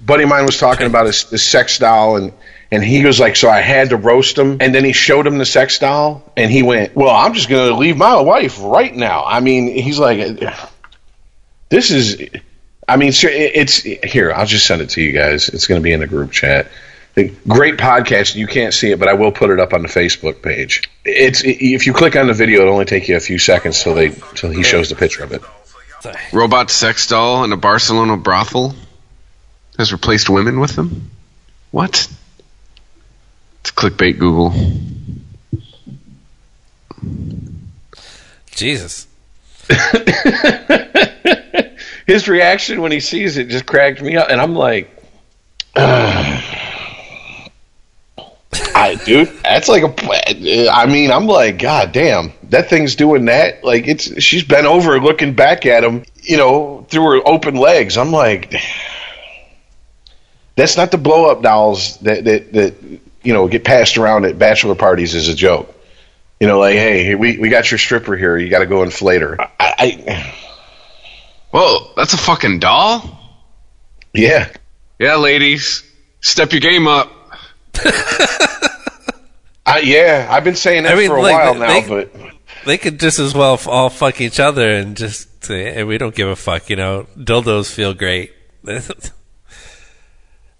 buddy of mine was talking about his, his sex doll and and he was like so i had to roast him and then he showed him the sex doll and he went well i'm just going to leave my wife right now i mean he's like this is i mean it's here i'll just send it to you guys it's going to be in the group chat great podcast you can't see it but i will put it up on the facebook page it's if you click on the video it'll only take you a few seconds till they till he shows the picture of it Robot sex doll in a Barcelona brothel has replaced women with them? What? It's clickbait Google. Jesus. his reaction when he sees it just cracked me up, and I'm like, I dude, that's like a. I mean, I'm like, God damn, that thing's doing that. Like it's she's bent over looking back at him, you know, through her open legs. I'm like, that's not the blow up dolls that that that you know get passed around at bachelor parties as a joke. You know, like, hey, we we got your stripper here. You got to go inflate her. I, I Whoa, that's a fucking doll? yeah. Yeah, ladies. Step your game up. I, yeah, I've been saying that I mean, for a like, while now, they- but They could just as well all fuck each other and just say, hey, we don't give a fuck, you know. Dildos feel great. if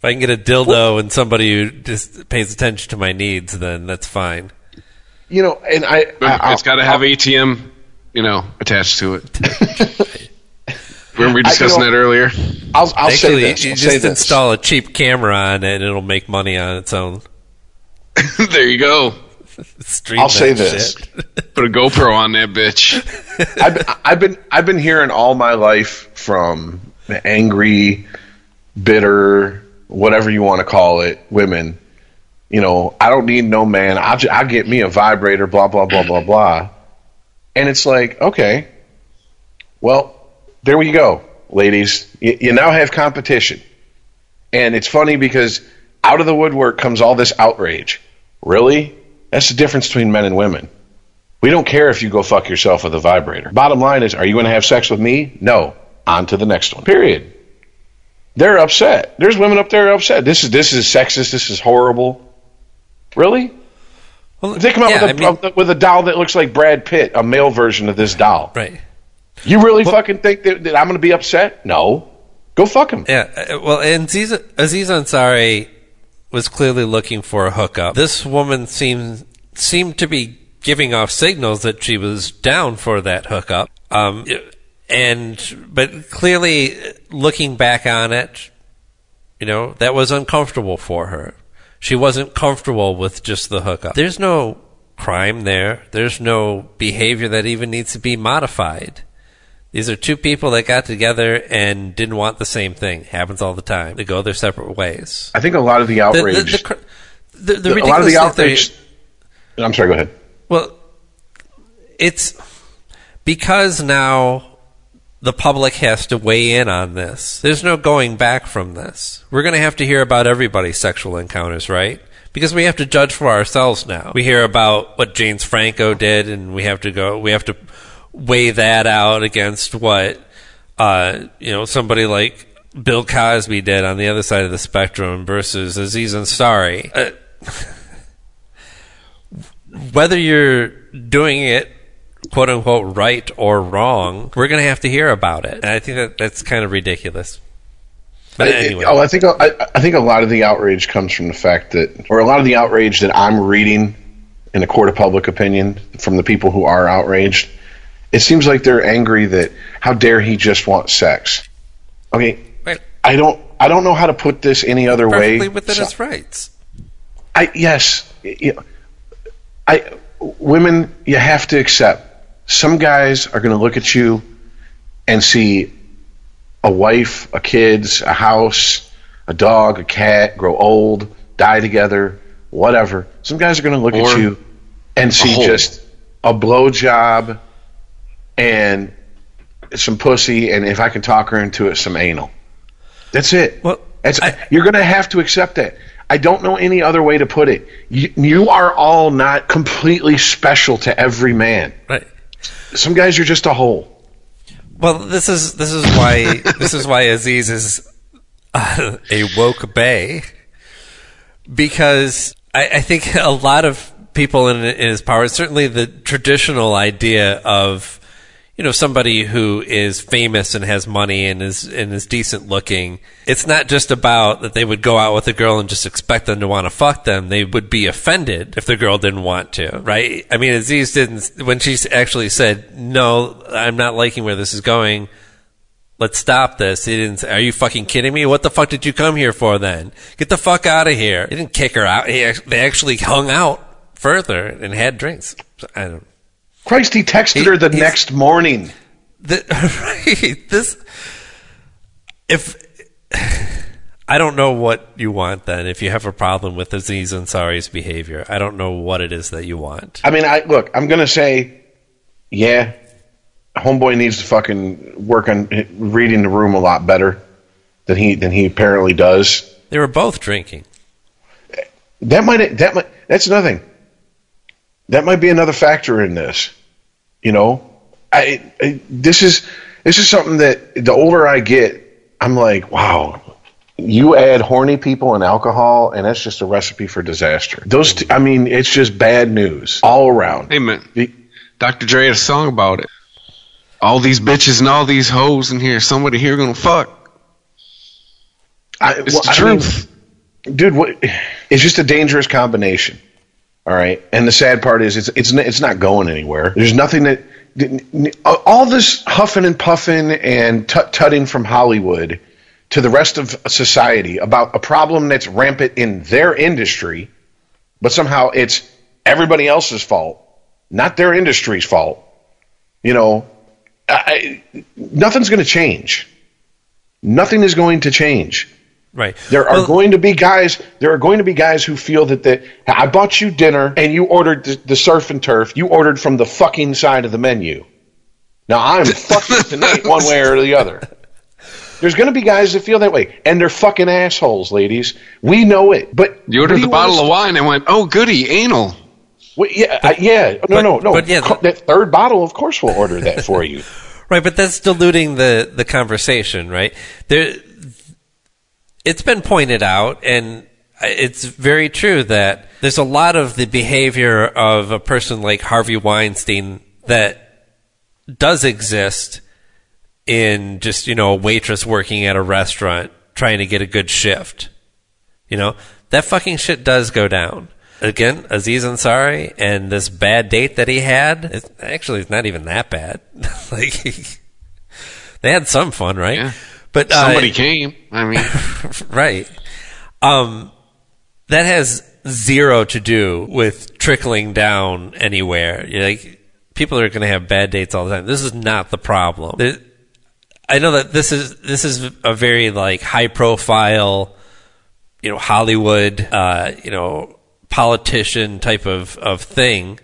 I can get a dildo and somebody who just pays attention to my needs, then that's fine. you know, and I, I it's got to have ATM, you know, attached to it. Remember we I- you discussing know- that earlier? I'll, I'll say this. I'll say just this. install a cheap camera on it and it'll make money on its own. there you go. Stream I'll say this. shit. Put a GoPro on that bitch. I've, been- I've been I've been hearing all my life from angry, bitter, whatever you want to call it, women. You know, I don't need no man. I'll, ju- I'll get me a vibrator. Blah blah blah blah blah. And it's like, okay, well, there we go, ladies. You, you now have competition, and it's funny because out of the woodwork comes all this outrage. Really, that's the difference between men and women. We don't care if you go fuck yourself with a vibrator. Bottom line is, are you going to have sex with me? No. On to the next one. Period. They're upset. There's women up there upset. This is this is sexist. This is horrible. Really? Well, They come out yeah, with, a, I mean, with a doll that looks like Brad Pitt, a male version of this doll. right. You really fucking think that, that I'm going to be upset? No. Go fuck him. Yeah, uh, well, and Aziz, Aziz Ansari was clearly looking for a hookup. This woman seemed seemed to be giving off signals that she was down for that hookup. Um, and but clearly, looking back on it, you know that was uncomfortable for her. She wasn't comfortable with just the hookup. There's no crime there. There's no behavior that even needs to be modified. These are two people that got together and didn't want the same thing. Happens all the time. They go their separate ways. I think a lot of the outrage, the, the, the, a lot of the outrage. I'm sorry. Go ahead. Well, it's because now the public has to weigh in on this. There's no going back from this. We're going to have to hear about everybody's sexual encounters, right? Because we have to judge for ourselves now. We hear about what James Franco did, and we have to go. We have to weigh that out against what uh, you know somebody like Bill Cosby did on the other side of the spectrum versus Aziz Ansari. Uh, whether you're doing it quote unquote right or wrong, we're going to have to hear about it. And I think that that's kind of ridiculous. But anyway, oh, I think I, I think a lot of the outrage comes from the fact that, or a lot of the outrage that I'm reading in the court of public opinion from the people who are outraged. It seems like they're angry that how dare he just want sex. Okay, Right. I don't I don't know how to put this any other perfectly way. within So- his rights. I yes, you know, I women you have to accept. Some guys are going to look at you and see a wife, a kids, a house, a dog, a cat grow old, die together, whatever. Some guys are going to look Or at you and see hole. just a blowjob and some pussy, and if I can talk her into it, some anal. That's it. Well, That's, I- you're going to have to accept that. I don't know any other way to put it. You, you are all not completely special to every man. Right. Some guys are just a hole. Well, this is this is why this is why Aziz is uh, a woke bay because I, I think a lot of people in, in his power, certainly the traditional idea of you know somebody who is famous and has money and is and is decent looking. It's not just about that they would go out with a girl and just expect them to want to fuck them. They would be offended if the girl didn't want to, right? I mean, Aziz didn't when she actually said, "No, I'm not liking where this is going." Let's stop this. He didn't say, Are you fucking kidding me? What the fuck did you come here for then? Get the fuck out of here. He didn't kick her out. He, they actually hung out further and had drinks. I don't Christ, he texted He- her the next morning. the, right, this if I don't know what you want then if you have a problem with Aziz Ansari's behavior. I don't know what it is that you want. I mean, I look. I'm gonna say, yeah, homeboy needs to fucking work on reading the room a lot better than he than he apparently does. They were both drinking. That might that might that's nothing. That might be another factor in this. You know, I, I this is this is something that the older I get, I'm like, wow. You add horny people and alcohol, and that's just a recipe for disaster. Those, t- I mean, it's just bad news all around. Hey man, The- Dr. Dre had a song about it. All these bitches and all these hoes in here, somebody here gonna fuck. I, It's well, the I mean, truth. dude. What? It's just a dangerous combination. All right, and the sad part is it's it's it's not going anywhere. There's nothing that all this huffing and puffing and tut tutting from Hollywood to the rest of society about a problem that's rampant in their industry, but somehow it's everybody else's fault, not their industry's fault. You know, I- nothing's going to change. Nothing is going to change. Right. There are Well, going to be guys. There are going to be guys who feel that the I bought you dinner and you ordered the, the surf and turf. You ordered from the fucking side of the menu. Now I'm fucking tonight one way or the other. There's going to be guys that feel that way, and they're fucking assholes, ladies. We know it. But You ordered the bottle of wine and went, oh goody, anal. Well, yeah, uh, I- yeah. No, but- no, no. but yeah, Co- that third bottle, of course, we'll order that for you. Right, but that's diluting the the conversation, right? There, it's been pointed out, and it's very true that there's a lot of the behavior of a person like Harvey Weinstein that does exist in just you know a waitress working at a restaurant trying to get a good shift. You know that fucking shit does go down. Again, Aziz Ansari and this bad date that he had. It's, actually, it's not even that bad. like, They had some fun, right? Yeah. But uh, Somebody came. I mean, right. Um, that has zero to do with trickling down anywhere. You're like people are going to have bad dates all the time. This is not the problem. There- I know that this is this is a very like high profile, you know, Hollywood, uh, you know, politician type of of thing.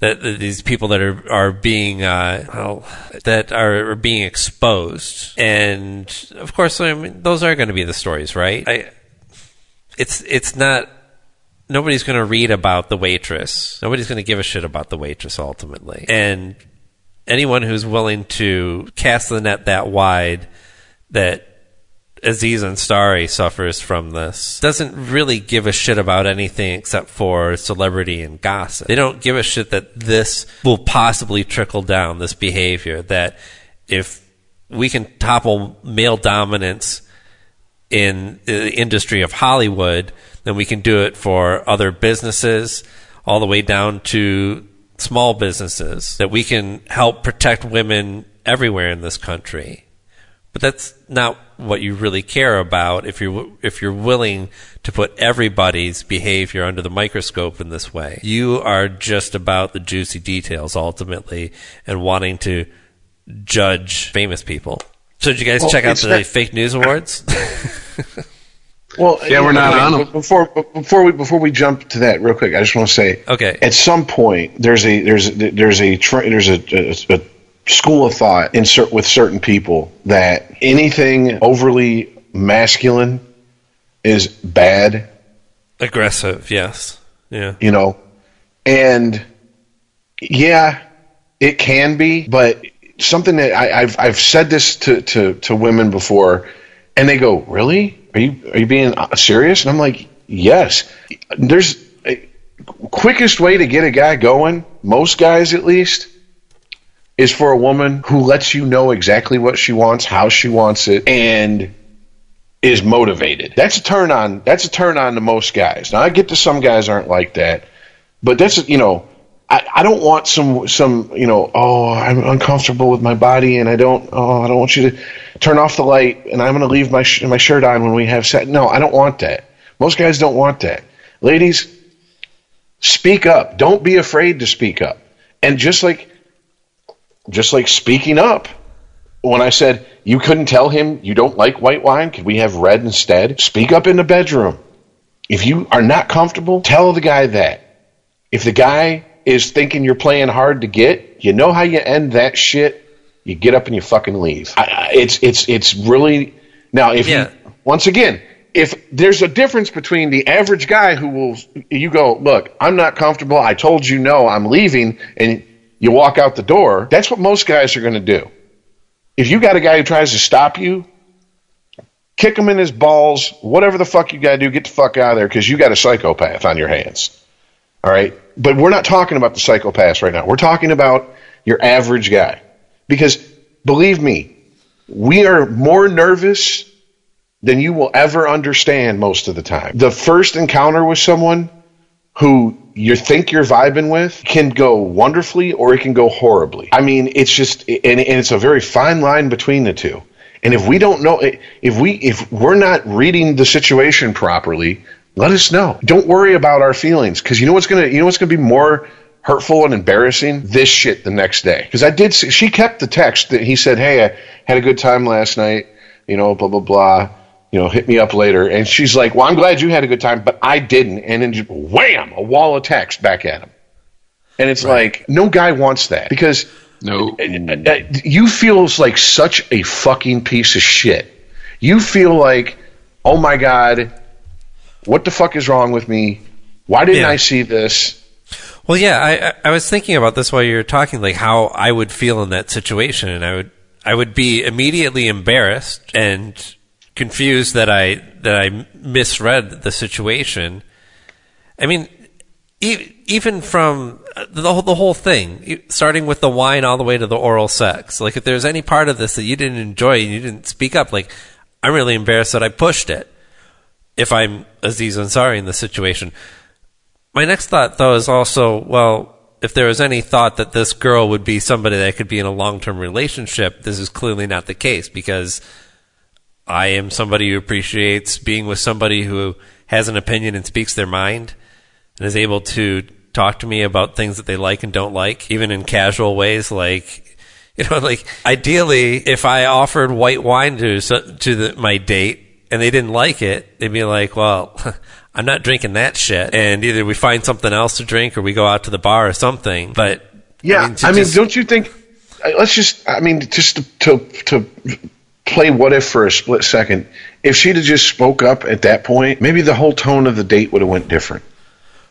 That, that these people that are are being uh, well, that are, are being exposed, and of course, I mean, those are going to be the stories, right? I, it's it's not nobody's going to read about the waitress. Nobody's going to give a shit about the waitress ultimately. And anyone who's willing to cast the net that wide that Aziz Ansari suffers from this doesn't really give a shit about anything except for celebrity and gossip. They don't give a shit that this will possibly trickle down this behavior that if we can topple male dominance in the industry of Hollywood, then we can do it for other businesses, all the way down to small businesses, that we can help protect women everywhere in this country. But that's not what you really care about if you're if you're willing to put everybody's behavior under the microscope in this way. You are just about the juicy details ultimately and wanting to judge famous people. So did you guys Well, check out the not- fake news awards? Well, Yeah, we're not on on 'em. but Before before we before we jump to that, real quick, I just want to say, Okay. At some point, there's a there's a, there's a there's a, a, a school of thought in cer- with certain people that anything overly masculine is bad, Aggressive, yes. Yeah. you know, and yeah, it can be, but something that I, I've I've said this to, to to women before, and they go, "Really? Are you are you being uh, serious?" And I'm like, "Yes." There's a quickest way to get a guy going, most guys at least, is for a woman who lets you know exactly what she wants, how she wants it, and is motivated. That's a turn on. That's a turn on to most guys. Now I get to some guys aren't like that, but that's you know. I, I don't want some some you know oh I'm uncomfortable with my body and I don't oh I don't want you to turn off the light and I'm going to leave my sh- my shirt on when we have sex. No, I don't want that. Most guys don't want that. Ladies, speak up. Don't be afraid to speak up. And just like just like speaking up when I said you couldn't tell him you don't like white wine, could we have red instead? Speak up in the bedroom. If you are not comfortable, tell the guy that. If the guy is thinking you're playing hard to get, you know how you end that shit. You get up and you fucking leave. I, I, it's it's it's really now if Yeah. you once again if there's a difference between the average guy who will you go look I'm not comfortable I told you no I'm leaving and you walk out the door that's what most guys are going to do if you got a guy who tries to stop you kick him in his balls whatever the fuck you got to do get the fuck out of there because you got a psychopath on your hands all right. But we're not talking about the psychopaths right now. We're talking about your average guy. Because believe me, we are more nervous than you will ever understand most of the time. The first encounter with someone who you think you're vibing with can go wonderfully or it can go horribly. I mean, it's just, and, and it's a very fine line between the two. And if we don't know, if we, if we're not reading the situation properly, let us know. Don't worry about our feelings because you know what's gonna, you know what's gonna be more hurtful and embarrassing? This shit the next day. Because I did, see, she kept the text that he said, "Hey, I had a good time last night. You know, blah blah blah. You know, hit me up later." And she's like, "Well, I'm glad you had a good time, but I didn't." And then just wham, a wall of text back at him. And it's like, no guy wants that because no. uh, you feel like such a fucking piece of shit. You feel like, oh my god, what the fuck is wrong with me? Why didn't Yeah. I see this? Well, yeah, I, I I was thinking about this while you were talking, like how I would feel in that situation, and I would I would be immediately embarrassed and confused that I that I misread the situation. I mean, even from uh, the whole, the whole thing, starting with the wine all the way to the oral sex. Like, if there's any part of this that you didn't enjoy and you didn't speak up, like, I'm really embarrassed that I pushed it. If I'm Aziz Ansari in the situation. My next thought, though, is also, well, if there was any thought that this girl would be somebody that could be in a long term relationship, this is clearly not the case because I am somebody who appreciates being with somebody who has an opinion and speaks their mind and is able to talk to me about things that they like and don't like, even in casual ways like you know, like ideally, if I offered white wine to to the, my date and they didn't like it, they'd be like, "Well, I'm not drinking that shit." And either we find something else to drink, or we go out to the bar or something. But Yeah, I I mean, mean, just- don't you think? Let's just, I mean, just to, to to play what if for a split second. If she'd have just spoke up at that point, maybe the whole tone of the date would have went different.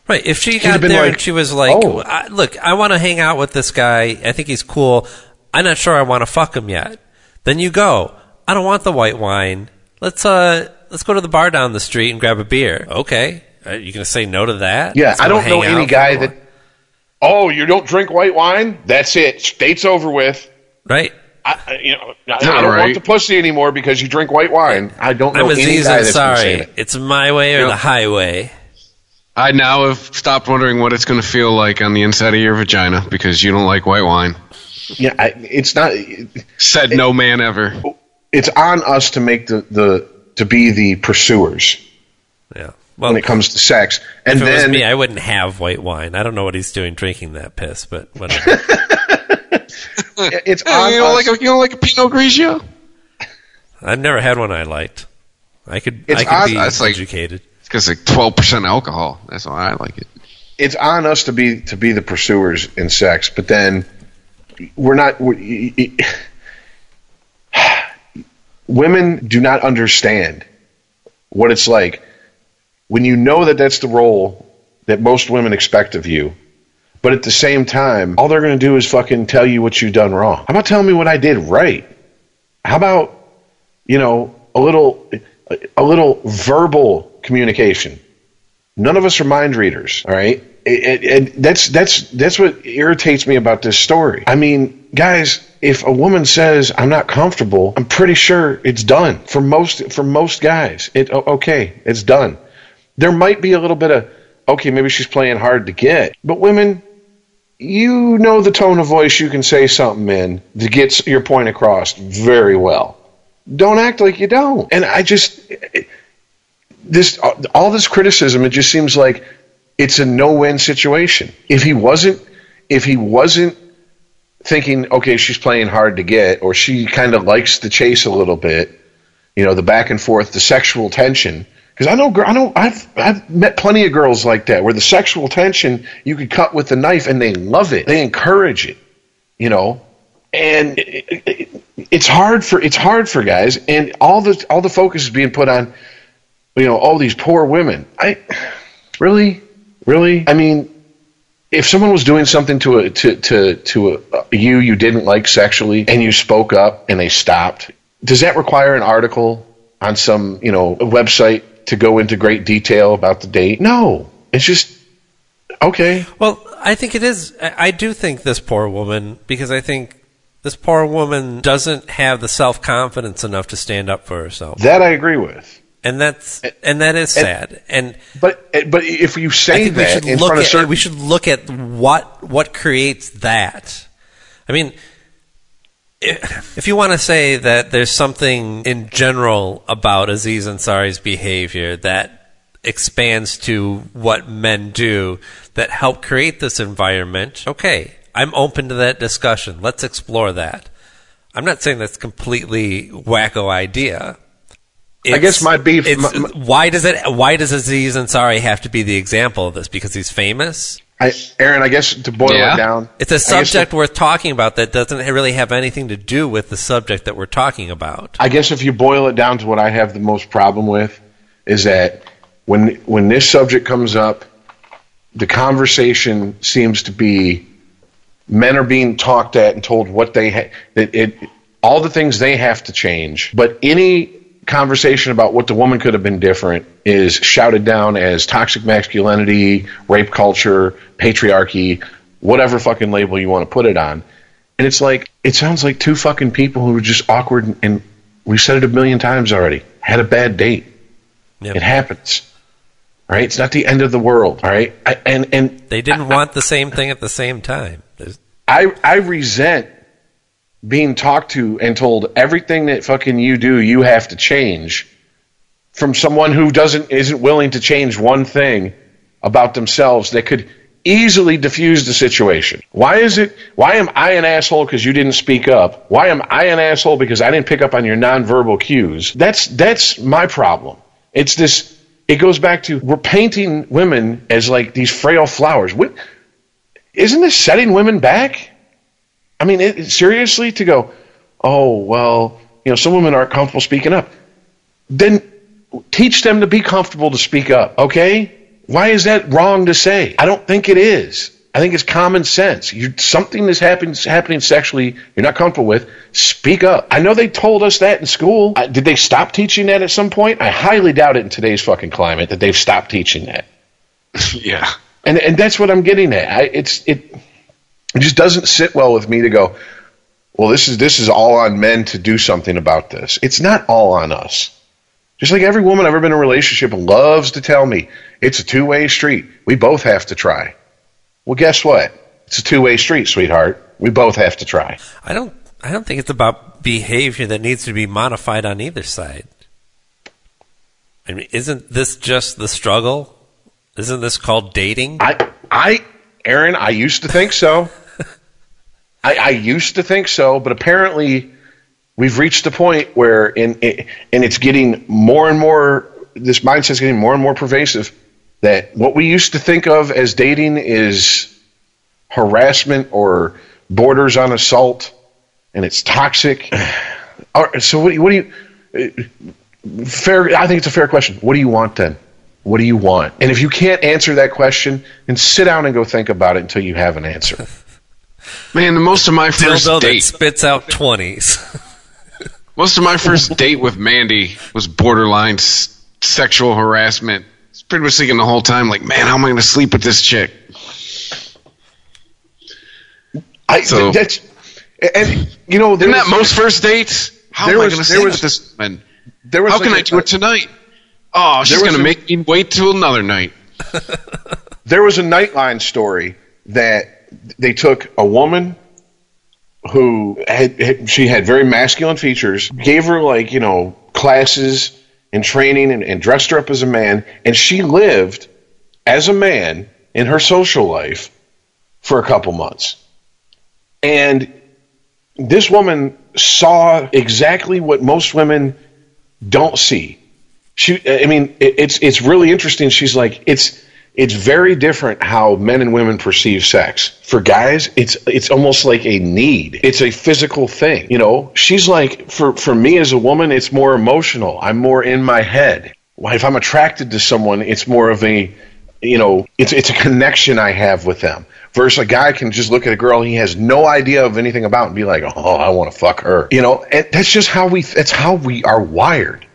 Right. If she have got been there like, and she was like, "Oh." I, "Look, I want to hang out with this guy. I think he's cool. I'm not sure I want to fuck him yet." Then you go. I don't want the white wine. Let's uh, let's go to the bar down the street and grab a beer. Okay. Are you gonna say no to that? Yeah, I don't know any guy that. Oh, you don't drink white wine? That's it. Date's over with. Right. I, I- you know, I, I Not don't right. want the pussy anymore because you drink white wine. I don't know I'm any Aziz guy that's gonna Ansari. that. It's my way or Yep. the highway. I now have stopped wondering what it's going to feel like on the inside of your vagina because you don't like white wine. Yeah, I, it's not. Said no man ever. It's on us to make the, the to be the pursuers Yeah. Well, when it comes to sex, and if it was then me, I wouldn't have white wine. I don't know what he's doing drinking that piss, but whatever. it's Hey, on you don't us. like a you don't like a Pinot Grigio? I've never had one I liked. I could It's I could odd- be That's like- educated. It's because like twelve percent alcohol. That's why I like it. it's on us to be to be the pursuers in sex, but then we're not. we women do not understand what it's like when you know that that's the role that most women expect of you. But at the same time, all they're going to do is fucking tell you what you've done wrong. How about telling me what I did right? How about, you know, a little, a little verbal communication? None of us are mind readers, all right? And that's that's that's what irritates me about this story. I mean, guys, if a woman says I'm not comfortable, I'm pretty sure it's done for most for most guys. It okay, it's done. There might be a little bit of okay, maybe she's playing hard to get, but women, you know the tone of voice you can say something in to get your point across very well. Don't act like you don't. And I just this all this criticism it just seems like it's a no-win situation. If he wasn't if he wasn't thinking okay she's playing hard to get or she kind of likes the chase a little bit, you know, the back and forth, the sexual tension because I know, I know, I've I've met plenty of girls like that where the sexual tension you could cut with the knife and they love it, they encourage it, you know, and it, it, it's hard for it's hard for guys, and all the all the focus is being put on, you know, all these poor women. I really, really, I mean, if someone was doing something to a to to to a, uh, you you didn't like sexually and you spoke up and they stopped, does that require an article on some you know website to go into great detail about the date? No, it's just okay. Well, I think it is. I do think this poor woman, because I think this poor woman doesn't have the self confidence enough to stand up for herself, That I agree with. and that's and that is sad. And But but if you say that in front of at certain we should look at what what creates that. I mean, if you want to say that there's something in general about Aziz Ansari's behavior that expands to what men do that help create this environment, okay, I'm open to that discussion. Let's explore that. I'm not saying that's completely wacko idea. I guess my beef- it's- my- my- why does it? Why does Aziz Ansari have to be the example of this? Because he's famous. I, Aaron, I guess to boil Yeah. it down, It's a guess subject worth talking about that doesn't really have anything to do with the subject that we're talking about. I guess if you boil it down to what I have the most problem with is that when when this subject comes up, the conversation seems to be men are being talked at and told what they ha- that it all the things they have to change, but any conversation about what the woman could have been different is shouted down as toxic masculinity, rape culture, patriarchy, whatever fucking label you want to put it on. And it's like it sounds like two fucking people who are just awkward and, and we've said it a million times already. Had a bad date. Yep. It happens. Right? it's not the end of the world. All right, I, and and They didn't want the same thing at the same time. There's, I I resent being talked to and told everything that fucking you do you have to change from someone who doesn't isn't willing to change one thing about themselves that could easily diffuse the situation. Why is it why am I an asshole because you didn't speak up? Why am I an asshole because I didn't pick up on your nonverbal cues? That's that's my problem. It's this it goes back to we're painting women as like these frail flowers. What isn't this setting women back? I mean, it, seriously, to go, oh, well, you know, some women aren't comfortable speaking up. Then teach them to be comfortable to speak up, okay? Why is that wrong to say? I don't think it is. I think it's common sense. You something that's happening happening sexually you're not comfortable with. Speak up. I know they told us that in school. I, did they stop teaching that at some point? I highly doubt it in today's fucking climate that they've stopped teaching that. yeah. And and that's what I'm getting at. I, it's it it just doesn't sit well with me to go. Well, this is this is all on men to do something about this. It's not all on us. Just like every woman I've ever been in a relationship loves to tell me, it's a two way street. We both have to try. Well, guess what? It's a two way street, sweetheart. We both have to try. I don't. I don't think it's about behavior that needs to be modified on either side. I mean, isn't this just the struggle? Isn't this called dating? I, I, Aaron, I used to think so. I, I used to think so, but apparently we've reached a point where, in, and it's getting more and more. This mindset's getting more and more pervasive. That what we used to think of as dating is harassment or borders on assault, and it's toxic. So what, what do you? Fair. I think it's a fair question. What do you want then? What do you want? And if you can't answer that question, then sit down and go think about it until you have an answer. Man, the most of my first Dildo that date, spits out twenties. most of my first date with Mandy was borderline s- sexual harassment. It's pretty much thinking the whole time, like, man, how am I going to sleep with this chick? I, So- that's and you know there Isn't that was- most first dates? How There am was- I going to there sleep was- with this woman? there was How like can a- I do it tonight? Oh, she's There was going to a- make me wait till another night. there was a Nightline story that they took a woman who had, she had very masculine features, gave her like you know classes and training, and, and dressed her up as a man, and she lived as a man in her social life for a couple months, and this woman saw exactly what most women don't see. She i mean it, it's it's really interesting. She's like it's it's very different how men and women perceive sex. For guys it's it's almost like a need. It's a physical thing you know? She's like for for me as a woman it's more emotional. I'm more in my head. If i'm attracted to someone it's more of a you know it's it's a connection i have with them. Versus a guy can just look at a girl he has no idea of anything about and be like oh i want to fuck her you know? And that's just how we that's how we are wired.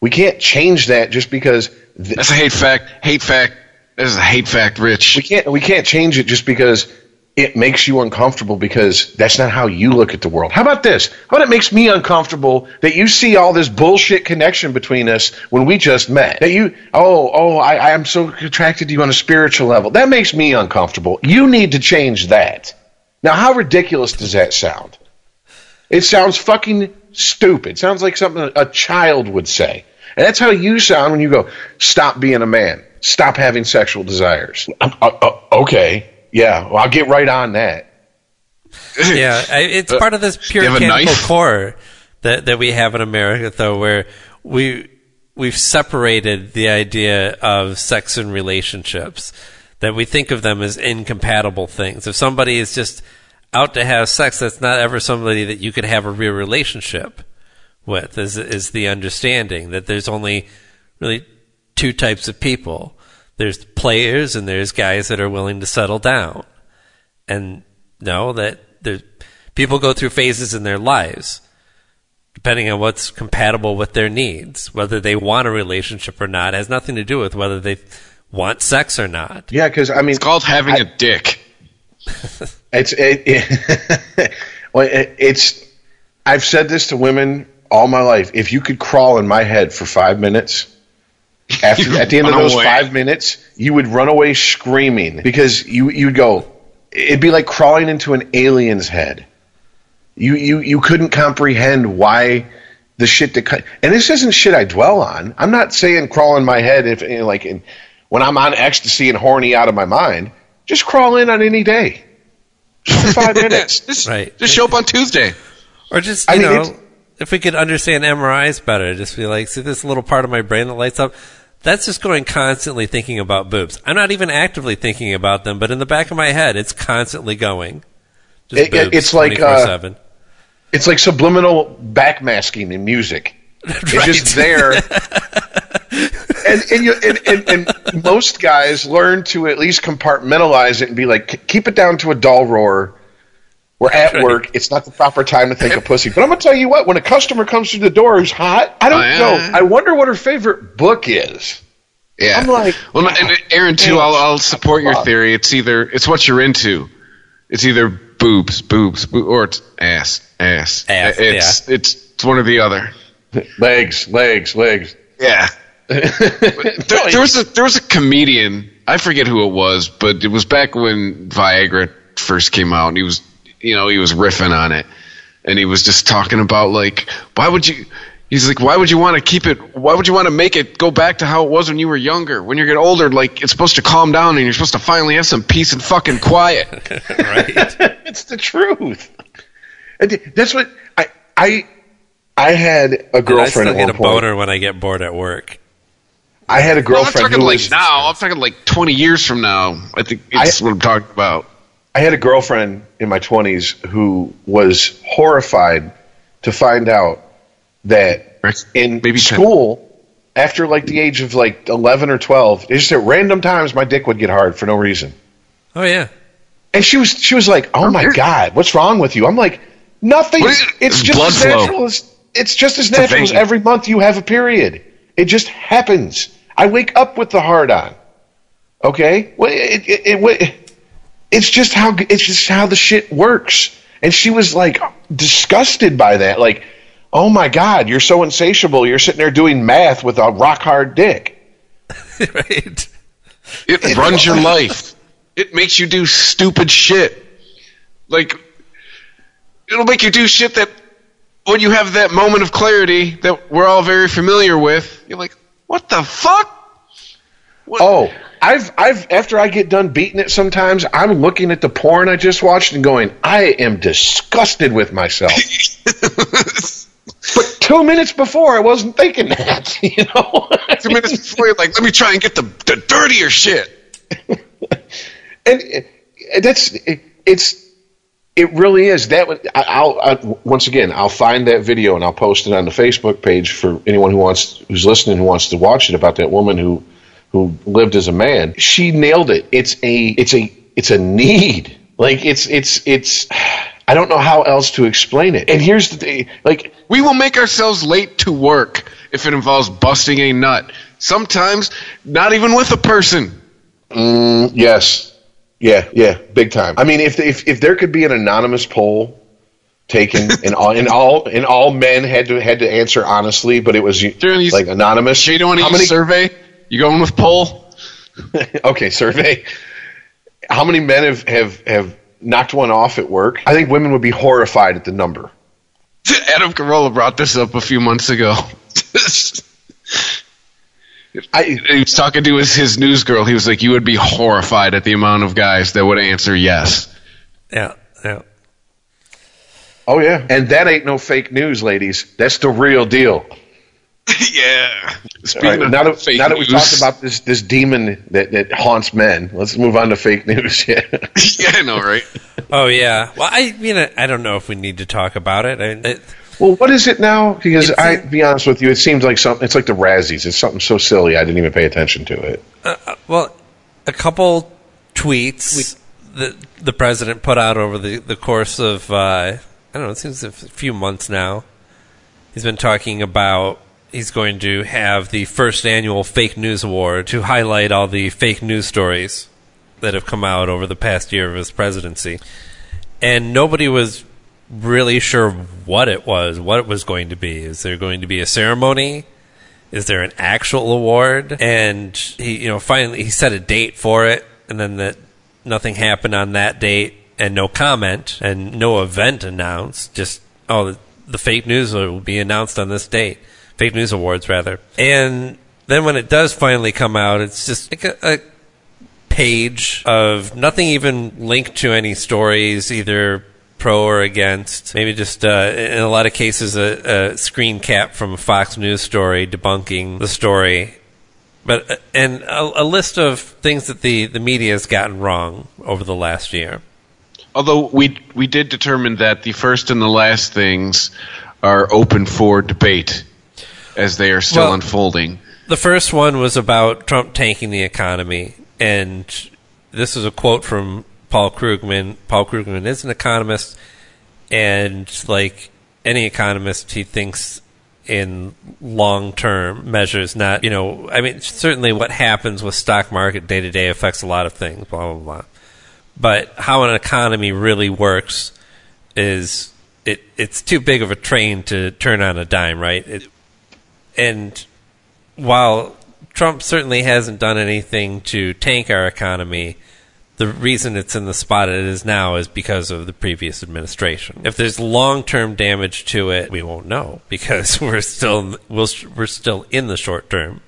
We can't change that just because th- That's a hate fact. Hate fact. That is a hate fact, Rich. we can't we can't change it just because it makes you uncomfortable because that's not how you look at the world. How about this? How about it makes me uncomfortable that you see all this bullshit connection between us when we just met? That you oh oh I I'm so attracted to you on a spiritual level. That makes me uncomfortable. You need to change that. Now how ridiculous does that sound? It sounds fucking stupid. It sounds like something a child would say. And that's how you sound when you go, stop being a man. Stop having sexual desires. Uh, uh, okay. Yeah. Well, I'll get right on that. yeah, it's part of this you have puritanical core that that we have in America, though, where we we've separated the idea of sex and relationships. That we think of them as incompatible things. If somebody is just out to have sex, that's not ever somebody that you could have a real relationship with. Is is the understanding that there's only really two types of people. There's players and there's guys that are willing to settle down and know that there's people go through phases in their lives depending on what's compatible with their needs whether they want a relationship or not has nothing to do with whether they want sex or not Yeah, because I mean, It's called having a dick. It's it, it, well, it, it's. I've said this to women all my life. If you could crawl in my head for five minutes After at the end of those away. five minutes, you would run away screaming because you you'd go. It'd be like crawling into an alien's head. You you you couldn't comprehend why the shit that cut. And this isn't shit I dwell on. I'm not saying crawl in my head if you know, like in, when I'm on ecstasy and horny out of my mind. Just crawl in on any day. Just for five minutes. Just, Right. just show up on Tuesday. Or just, I you mean, know, it's- if we could understand MRIs better, just be like, see this little part of my brain that lights up? That's just going constantly thinking about boobs. I'm not even actively thinking about them, but in the back of my head, it's constantly going. It- boobs, it's like, uh, It's like subliminal backmasking in music. It's just there. and and, you, and, and and most guys learn to at least compartmentalize it and be like, keep it down to a dull roar. We're at Right. work. It's not the proper time to think of pussy. But I'm gonna tell you what: when a customer comes through the door who's hot, I don't Oh, yeah. know. I wonder what her favorite book is. Yeah. I'm like, well, and uh, Aaron too. I'll, I'll support your theory. It's either it's what you're into. It's either boobs, boobs, boo- or it's ass, ass. Ass, It's it's it's one or the other. Legs, legs, legs. Yeah. there, there was a there was a comedian. I forget who it was, but it was back when Viagra first came out, and he was, you know, he was riffing on it, and he was just talking about like, why would you? He's like, why would you want to keep it? Why would you want to make it go back to how it was when you were younger? When you get older, like it's supposed to calm down, and you're supposed to finally have some peace and fucking quiet. right? it's the truth. And That's what I I I had a And I girlfriend still get one a point. boner when I get bored at work. I had a girlfriend. Well, I'm girlfriend talking who like was now. I'm talking like 20 years from now. I think it's I- what I'm talking about. I had a girlfriend in my 20s who was horrified to find out that in Maybe 10. school, after like the age of like 11 or 12, it's just at random times my dick would get hard for no reason. Oh, yeah. And she was she was like, "Oh my god, what's wrong with you?" I'm like, "Nothing. What is it? It's It's just blood as flow. natural as it's just as a natural as every month you have a period. It just happens. I wake up with the hard on. Okay? Well, it, it, it, it, it's just how it's just how the shit works." And she was like disgusted by that. Like, "Oh my god, you're so insatiable. You're sitting there doing math with a rock hard dick." right. It runs your life. It makes you do stupid shit. Like, it'll make you do shit that when you have that moment of clarity that we're all very familiar with, you're like, what the fuck? What? Oh, I've I've after I get done beating it sometimes, I'm looking at the porn I just watched and going, I am disgusted with myself. but two minutes before I wasn't thinking that, you know. Two minutes before you're like, let me try and get the, the dirtier shit. and uh, that's it, it's it really is that I'll I, once again I'll find that video and I'll post it on the Facebook page for anyone who wants who's listening who wants to watch it about that woman who who lived as a man she nailed it it's a it's a it's a need like it's it's it's I don't know how else to explain it and here's the thing like We will make ourselves late to work if it involves busting a nut. Sometimes not even with a person. Mm, yes. Yeah, yeah, big time. I mean, if if if there could be an anonymous poll taken and all and all and all men had to had to answer honestly, but it was like anonymous. Jay, don't want to How many? survey? You going with poll? okay, survey. How many men have have have knocked one off at work? I think women would be horrified at the number. Adam Carolla brought this up a few months ago. I he was talking to his, his news girl. He was like, "You would be horrified at the amount of guys that would answer yes." Yeah. Yeah. oh yeah, and that ain't no fake news, ladies. That's the real deal. yeah. Speaking right, of now that, fake now that we news, talked about this this demon that, that haunts men, let's move on to fake news. Yeah. yeah, I know, right? Oh, yeah. Well, I mean, I, I don't know if we need to talk about it. I, it Well, what is it now? Because It's I, a- be honest with you, it seems like something. It's like the Razzies. It's something so silly I didn't even pay attention to it. Well, a couple tweets that the president put out over the, the course of, uh, I don't know, it seems a few months now. He's been talking about he's going to have the first annual fake news award to highlight all the fake news stories that have come out over the past year of his presidency. And nobody was really sure what it was, what it was going to be. Is there going to be a ceremony? is there an actual award? And he, you know, finally he set a date for it, and then that nothing happened on that date, and no comment, and no event announced. Just oh, the, the fake news will be announced on this date. Fake news awards, rather. And then when it does finally come out, it's just like a, a page of nothing even linked to any stories, either pro or against. Maybe just uh, in a lot of cases, a, a screen cap from a Fox News story debunking the story. But uh, and a, a list of things that the, the media has gotten wrong over the last year. Although we we did determine that the first and the last things are open for debate as they are still Well- unfolding. The first one was about Trump tanking the economy, and this is a quote from Paul Krugman. Paul Krugman is an economist, and like any economist, he thinks in long term measures, not, you know, I mean, certainly what happens with stock market day to day affects a lot of things, blah, blah, blah. But how an economy really works is it, it's too big of a train to turn on a dime, right? It, and while Trump certainly hasn't done anything to tank our economy, the reason it's in the spot it is now is because of the previous administration. If there's long-term damage to it, we won't know because we're still we'll, we're still in the short term.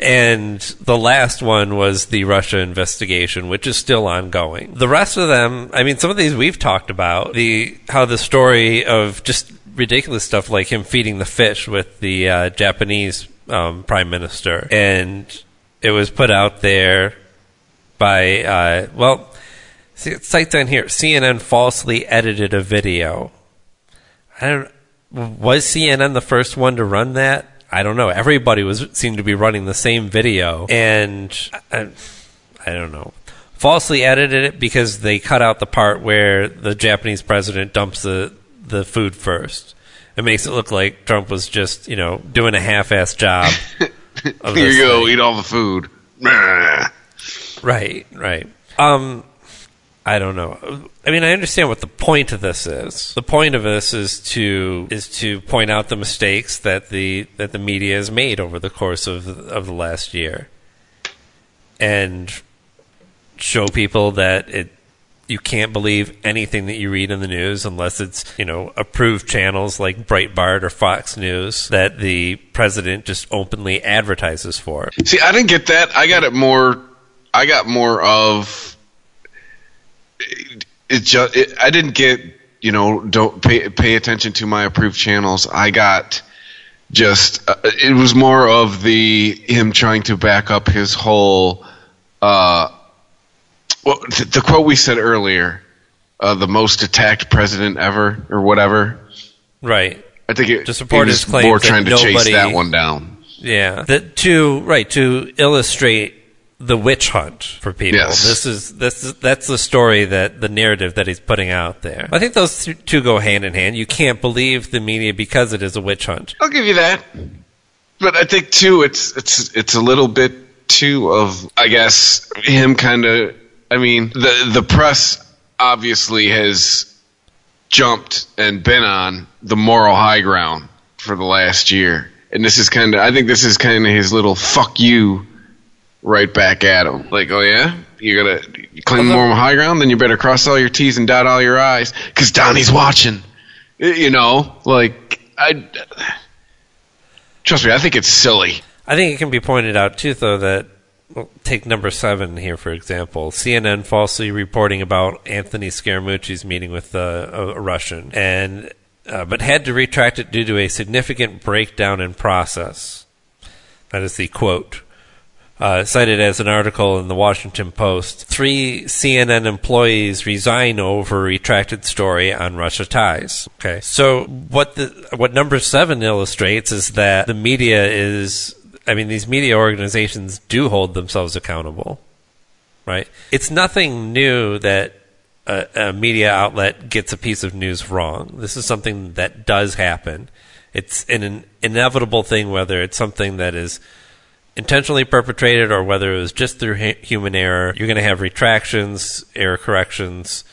And the last one was the Russia investigation, which is still ongoing. The rest of them, I mean, some of these we've talked about. The how the story of just ridiculous stuff like him feeding the fish with the uh, Japanese um, prime minister, and it was put out there by uh, well, see, it cites on here. CNN falsely edited a video. I don't. Was CNN the first one to run that? I don't know. Everybody was seemed to be running the same video, and I, I don't know. Falsely edited it because they cut out the part where the Japanese president dumps the the food first. It makes it look like Trump was just, you know, doing a half-ass job. Here you go, thing. eat all the food. Right, right. Um, I don't know. I mean, I understand what the point of this is. The point of this is to is to point out the mistakes that the that the media has made over the course of of the last year, and show people that it you can't believe anything that you read in the news unless it's you know approved channels like Breitbart or Fox News that the president just openly advertises for. See, I didn't get that. I got it more. I got more of. It, it just. It, I didn't get. You know, don't pay pay attention to my approved channels. I got just. Uh, it was more of the him trying to back up his whole. Uh, well, the, the quote we said earlier, uh, the most attacked president ever, or whatever. Right. I think it, To support he his claim more trying to nobody- chase that one down. Yeah. That to right to illustrate the witch hunt for people. Yes. This is this is, that's the story that the narrative that he's putting out there. I think those th- two go hand in hand. You can't believe the media because it is a witch hunt. I'll give you that. But I think too, it's it's it's a little bit too of I guess him kind of. I mean, the the press obviously has jumped and been on the moral high ground for the last year, and this is kind of. I think this is kind of his little fuck you, right back at him. Like, oh yeah, you gotta claim the moral high ground, then you better cross all your T's and dot all your I's, because Donnie's watching. You know, like I. Trust me, I think it's silly. I think it can be pointed out too, though, that take number seven here for example. CNN falsely reporting about Anthony Scaramucci's meeting with uh, a, Russian, and uh, but had to retract it due to a significant breakdown in process. That is the quote. Uh, cited as an article in the Washington Post. Three CNN employees resign over retracted story on Russia ties. Okay, so what the what number seven illustrates is that the media is. I mean, these media organizations do hold themselves accountable, right? It's nothing new that a, a media outlet gets a piece of news wrong. This is something that does happen. It's an, an inevitable thing, whether it's something that is intentionally perpetrated or whether it was just through hu- human error. You're going to have retractions, error corrections,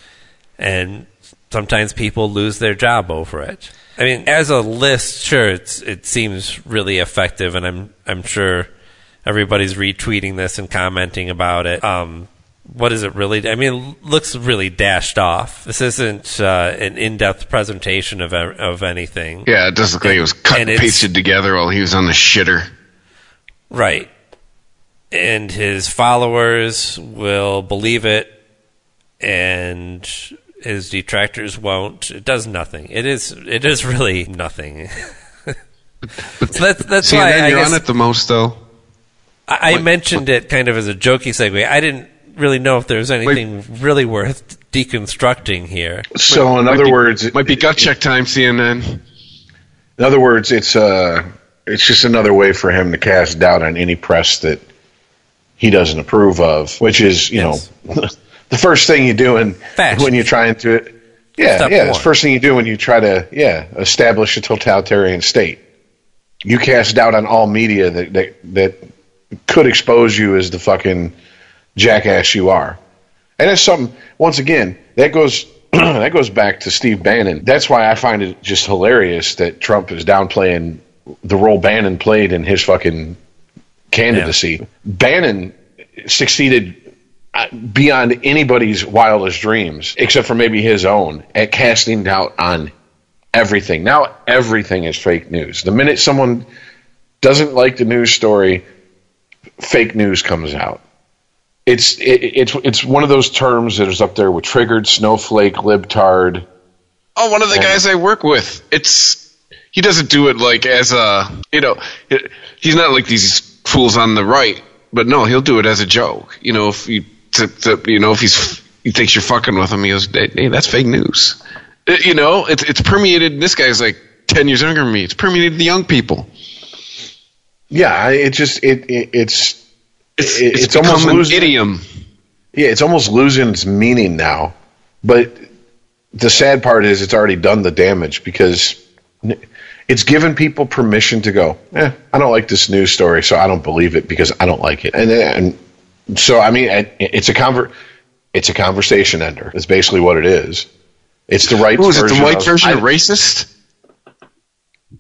and sometimes people lose their job over it. I mean, as a list, sure, it's, it seems really effective, and I'm I'm sure everybody's retweeting this and commenting about it. Um, what is it really? I mean, it looks really dashed off. This isn't uh, an in-depth presentation of of anything, Yeah, it does look like it was cut And and pasted together while he was on the shitter. right? And his followers will believe it, and his detractors won't. It does nothing. It is it is really nothing. so that's that's See, why and then I you're guess on it the most, though. I, I mentioned it kind of as a jokey segue. I didn't really know if there was anything really worth deconstructing here. So, in other be- words, it- might be gut check time, CNN. In other words, it's uh, it's just another way for him to cast doubt on any press that he doesn't approve of, which is, you Yes. know, the first thing you do in, when you're trying to, yeah, Step yeah, one. it's the first thing you do when you try to, yeah, establish a totalitarian state. You cast doubt on all media that that, that could expose you as the fucking jackass you are. And it's something. Once again, that goes that goes back to Steve Bannon. That's why I find it just hilarious that Trump is downplaying the role Bannon played in his fucking candidacy. Bannon succeeded beyond anybody's wildest dreams, except for maybe his own, at casting doubt on everything. Now everything is fake news. The minute someone doesn't like the news story, fake news comes out it's it, it's it's one of those terms that is up there with triggered, snowflake, libtard. Oh, one of the guys I work with. It's he doesn't do it like as a you know it- he's not like these fools on the right, but no, he'll do it as a joke. You know, if you to, to, you know if he's he thinks you're fucking with him, he goes, "Hey, that's fake news." Uh, You know, it's it's permeated. This guy's like ten years younger than me. It's permeated the young people. Yeah, it just it, it it's It's It- it's, it's almost an losing- idiom. yeah, it's almost losing its meaning now. But the sad part is it's already done the damage because it's given people permission to go. Eh, I don't like this news story, so I don't believe it because I don't like it. And and so I mean, it- it's a conver- it's a conversation ender. It's basically what it is. It's the right Who is it? The version white of- version I- of racist?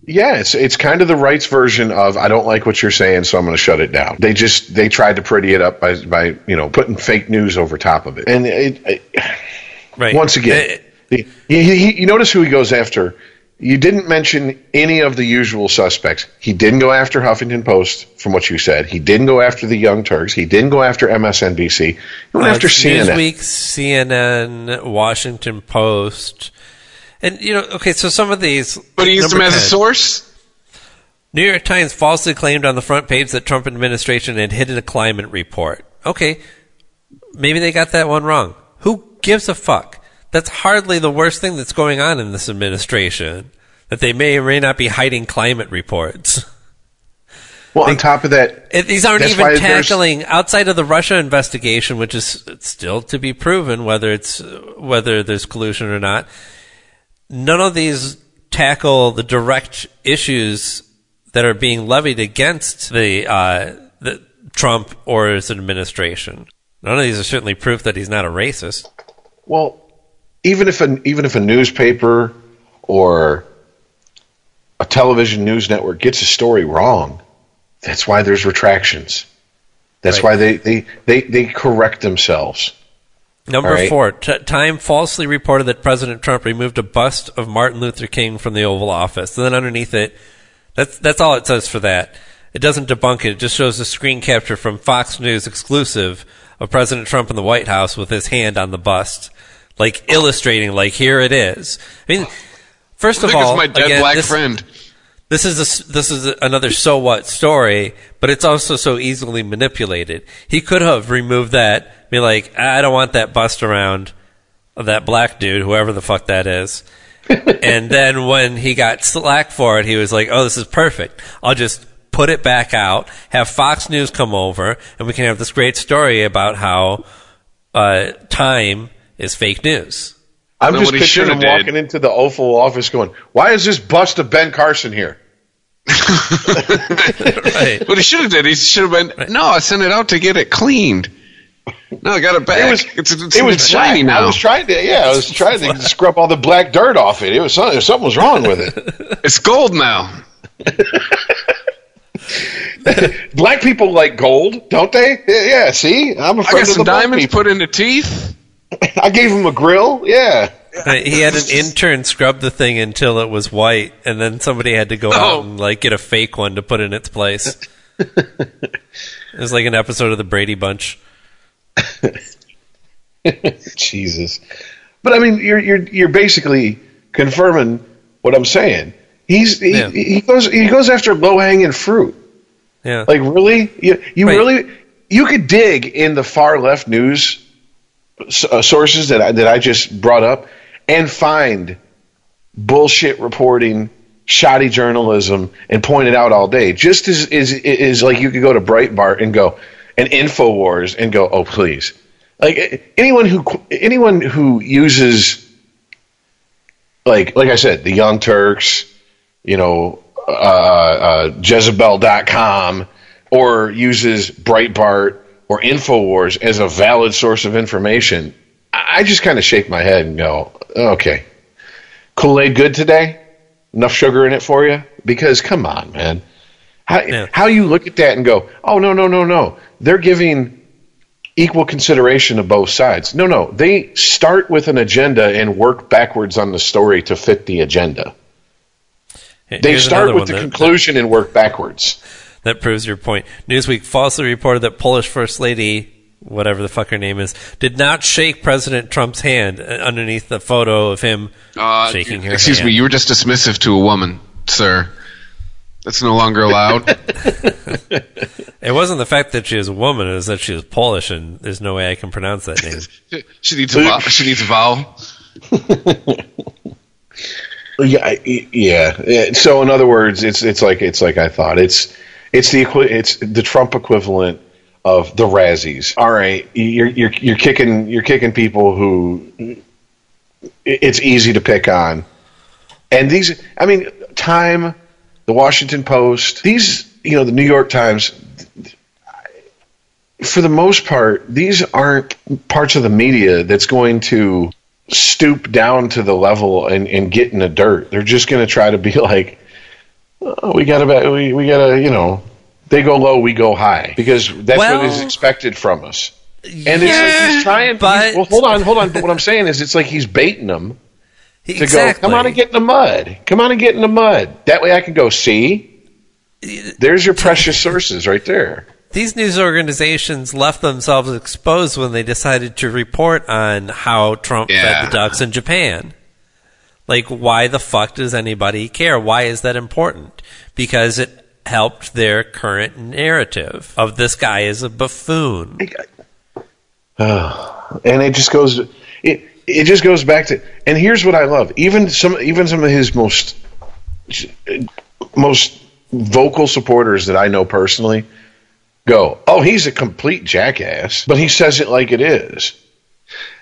Yeah, it's it's kind of the rights version of I don't like what you're saying, so I'm going to shut it down. They just they tried to pretty it up by by you know putting fake news over top of it, and it, it, Right. once again, he, he, he- you notice who he goes after. You didn't mention any of the usual suspects. He didn't go after Huffington Post, from what you said. He didn't go after the Young Turks. He didn't go after MSNBC. He went Uh, after CNN. Newsweek, CNN, Washington Post, and you know, okay, so some of these. But he used number him as a source. New York Times falsely claimed on the front page that Trump administration had hidden a climate report. Okay, maybe they got that one wrong. Who gives a fuck? That's hardly the worst thing that's going on in this administration. That they may or may not be hiding climate reports. Well, on top of that, It, these aren't even tackling outside of the Russia investigation, which is still to be proven whether it's whether there's collusion or not. None of these tackle the direct issues that are being levied against the, uh, the Trump or his administration. None of these are certainly proof that he's not a racist. Well, even if a even if a newspaper or a television news network gets a story wrong, that's why there's retractions. That's Right. why they, they, they, they correct themselves. Number right. four, T- Time falsely reported that President Trump removed a bust of Martin Luther King from the Oval Office. And then underneath it, that's that's all it says for that. It doesn't debunk it. It just shows a screen capture from Fox News exclusive of President Trump in the White House with his hand on the bust, like illustrating, like here it is. I mean, first of all, my dead again, black this, friend. this is a this is a, another so what story, but it's also so easily manipulated. He could have removed that, be like, I don't want that bust around of that black dude, whoever the fuck that is. and then when he got slack for it, he was like, "Oh, this is perfect. I'll just put it back out, have Fox News come over, and we can have this great story about how uh, Time is fake news." I'm just picturing him shoulda did- walking into the Oval Office going, why is this bust of Ben Carson here? Right. What he should have did, he should have been, no, I sent it out to get it cleaned. No, I got it back. It was it's, it's, it was shiny black. now. I was trying to yeah, I was trying to scrub all the black dirt off it. It was something, something was wrong with it. it's gold now. Black people like gold, don't they? Yeah, yeah, see, I'm a I friend got of some the black diamonds people. put in the teeth. I gave him a grill. Yeah, he had an intern scrub the thing until it was white, and then somebody had to go Oh. out and like get a fake one to put in its place. it was like an episode of the Brady Bunch. Jesus. But I mean, you're you're you're basically confirming what I'm saying. He's he, Yeah. he goes he goes after low hanging fruit. Yeah, Like really, you you Right. really you could dig in the far left news s- uh, sources that I, that I just brought up and find bullshit reporting, shoddy journalism, and point it out all day. Just as is is like you could go to Breitbart and go and Infowars and go, oh please, like anyone who anyone who uses like like I said, the Young Turks, you know, uh, uh, Jezebel.com, or uses Breitbart or Infowars as a valid source of information, I just kind of shake my head and go, okay, Kool Aid good today? Enough sugar in it for you? Because come on, man. How, Yeah. how you look at that and go, oh, no, no, no, no. They're giving equal consideration to both sides. No, no. They start with an agenda and work backwards on the story to fit the agenda. They start with the that- conclusion and work backwards. That proves your point. Newsweek falsely reported that Polish First Lady, whatever the fuck her name is, did not shake President Trump's hand uh, underneath the photo of him Uh, shaking her hand. excuse hand. me, you were just dismissive to a woman, sir. That's no longer allowed. It wasn't the fact that she was a woman; it was that she was Polish, and there's no way I can pronounce that name. she needs a vowel. She needs a vowel. Yeah, yeah. yeah. So in other words, it's it's like it's like I thought. It's it's the it's the Trump equivalent of the Razzies. All right, you're you're you're kicking you're kicking people who it's easy to pick on. And these I mean, Time, the Washington Post, these, you know, the New York Times for the most part, these aren't parts of the media that's going to stoop down to the level and, and get in the dirt. They're just going to try to be like, Uh, we got to, we, we got to, you know, they go low, we go high because that's Well- what is expected from us. And it's like he's trying. but- he's- well, hold on, hold on. But what I'm saying is, it's like he's baiting them to exactly. go. Come on and get in the mud. Come on and get in the mud. That way, I can go. See, there's your precious sources right there. These news organizations left themselves exposed when they decided to report on how Trump Yeah. fed the ducks in Japan. Like, why the fuck does anybody care? Why is that important? Because it helped their current narrative of this guy is a buffoon. and it just goes it it just goes back to and here's what I love even some even some of his most most vocal supporters that I know personally go oh he's a complete jackass but he says it like it is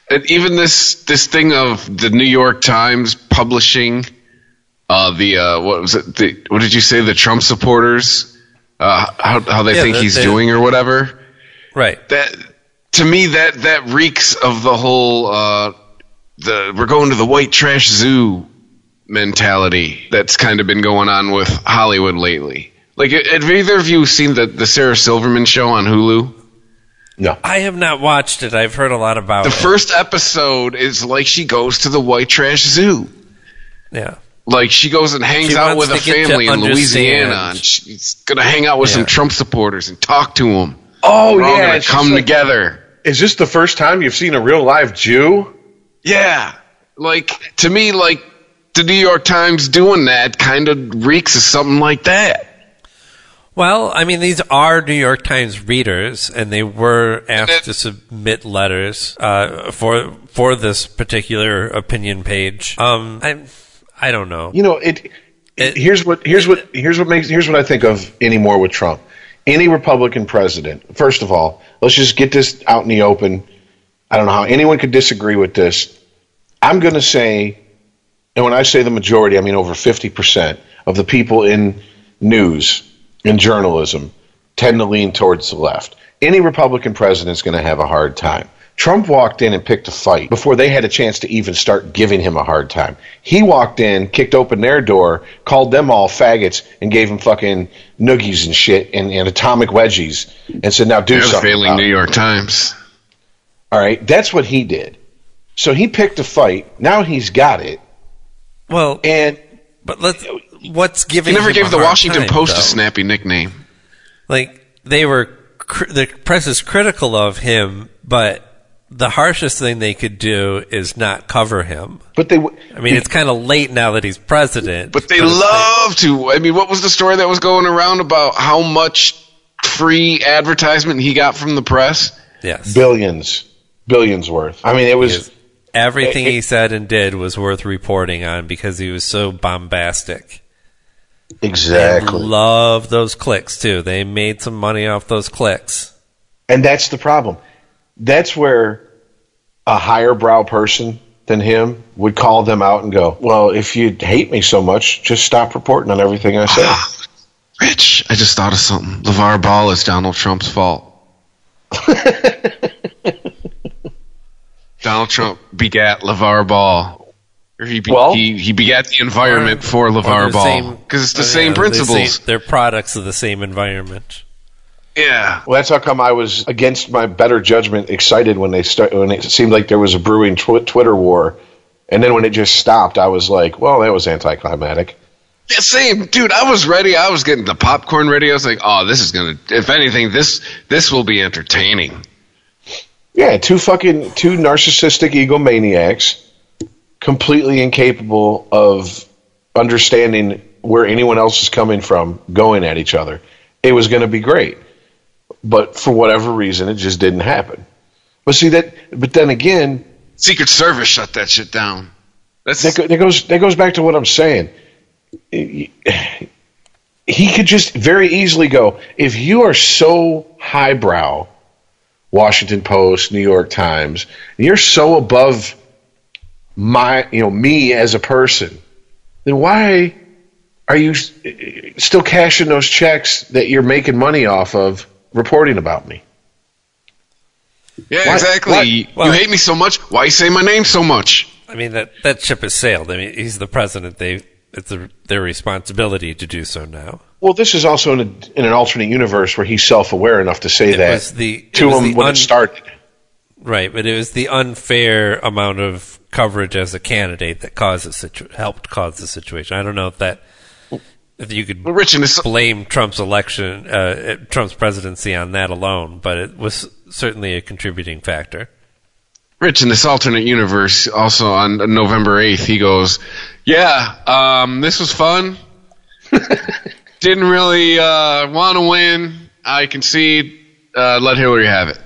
And even this this thing of the New York Times publishing uh, the uh, what was it? The, what did you say? The Trump supporters, uh, how how they Yeah, think the- he's the- doing or whatever. Right. That to me that that reeks of the whole uh, the we're going to the white trash zoo mentality that's kind of been going on with Hollywood lately. Like, have either of you seen the the Sarah Silverman show on Hulu? No I have not watched it. I've heard a lot about The it. first episode is like she goes to the white trash zoo. yeah. Like she goes and hangs She out with a to get to family in. Louisiana, and she's gonna hang out with Yeah. some Trump supporters and talk to them. oh We're all yeah gonna come like, together. is this the first time you've seen a real live Jew Yeah, like to me, like the New York Times doing that kind of reeks of something like that. Well, I mean, these are New York Times readers, and they were asked to submit letters uh, for for this particular opinion page. Um, I I don't know. you know it, It- here's what here's what here's what makes here's what I think of anymore with Trump. Any Republican president, first of all, let's just get this out in the open. I don't know how anyone could disagree with this. I'm going to say, and when I say the majority, I mean over 50% of the people in news, in journalism, tend to lean towards the left. Any Republican president is going to have a hard time. Trump walked in and picked a fight before they had a chance to even start giving him a hard time. He walked in, kicked open their door, called them all faggots, and gave them fucking noogies and shit and, and atomic wedgies, and said, "Now do They're something." failing New. York Times. All right, that's what he did. So he picked a fight. Now he's got it, Well, and but let's. What's giving? He never him gave a the Washington time, Post though? a snappy nickname. Like they were, cr- the press is critical of him, but the harshest thing they could do is not cover him. but they. w- I mean, it's kind of late now that he's president. But they it's love to. I mean, what was the story that was going around about how much free advertisement he got from the press? yes, billions, billions worth. I mean, it was. Yes. everything It- he said and did was worth reporting on because he was so bombastic. Exactly. They love those clicks too. They made some money off those clicks. And that's the problem. That's where a higher brow person than him would call them out and go, Well, if you hate me so much, just stop reporting on everything I say. Rich, I just thought of something. LeVar Ball is Donald Trump's fault. Donald Trump begat LeVar Ball. Or he, be, Well- he, he begat the environment for Or LeVar Ball. Because it's the uh, same yeah, the principles. same- they're products of the same environment. Yeah. well, that's how come I was against my better judgment excited when they start when it seemed like there was a brewing tw- Twitter war. And then when it just stopped, I was like, Well, that was anticlimactic. Yeah, same, dude. I was ready. I was getting the popcorn ready. I was like, "Oh, this is gonna. If anything, this this will be entertaining." Yeah, two fucking two narcissistic egomaniacs, completely incapable of understanding where anyone else is coming from, going at each other. It was going to be great, but for whatever reason, it just didn't happen. But see that. But then again, Secret Service shut that shit down. That's that, go, that goes that goes back to what I'm saying. He could just very easily go if you are so highbrow, Washington Post, New York Times, and you're so above my you know me as a person, then why are you still cashing those checks that you're making money off of reporting about me? yeah, Why- exactly. why- you hate me so much. Why you say my name so much? I mean that that ship has sailed. I mean, he's the president. They it's a, their responsibility to do so now. Well, this is also in, a, in an alternate universe where he's self-aware enough to say It that was the- it to was him the when un- it started. Right, but it was the unfair amount of coverage as a candidate that caused the situ- helped cause the situation. I don't know if that if you could Well, Rich, blame Trump's election, uh, Trump's presidency on that alone, but it was certainly a contributing factor. Rich, in this alternate universe, also on November eighth, he goes, "Yeah, um, this was fun. Didn't really uh, want to win. I concede. Uh, let Hillary have it."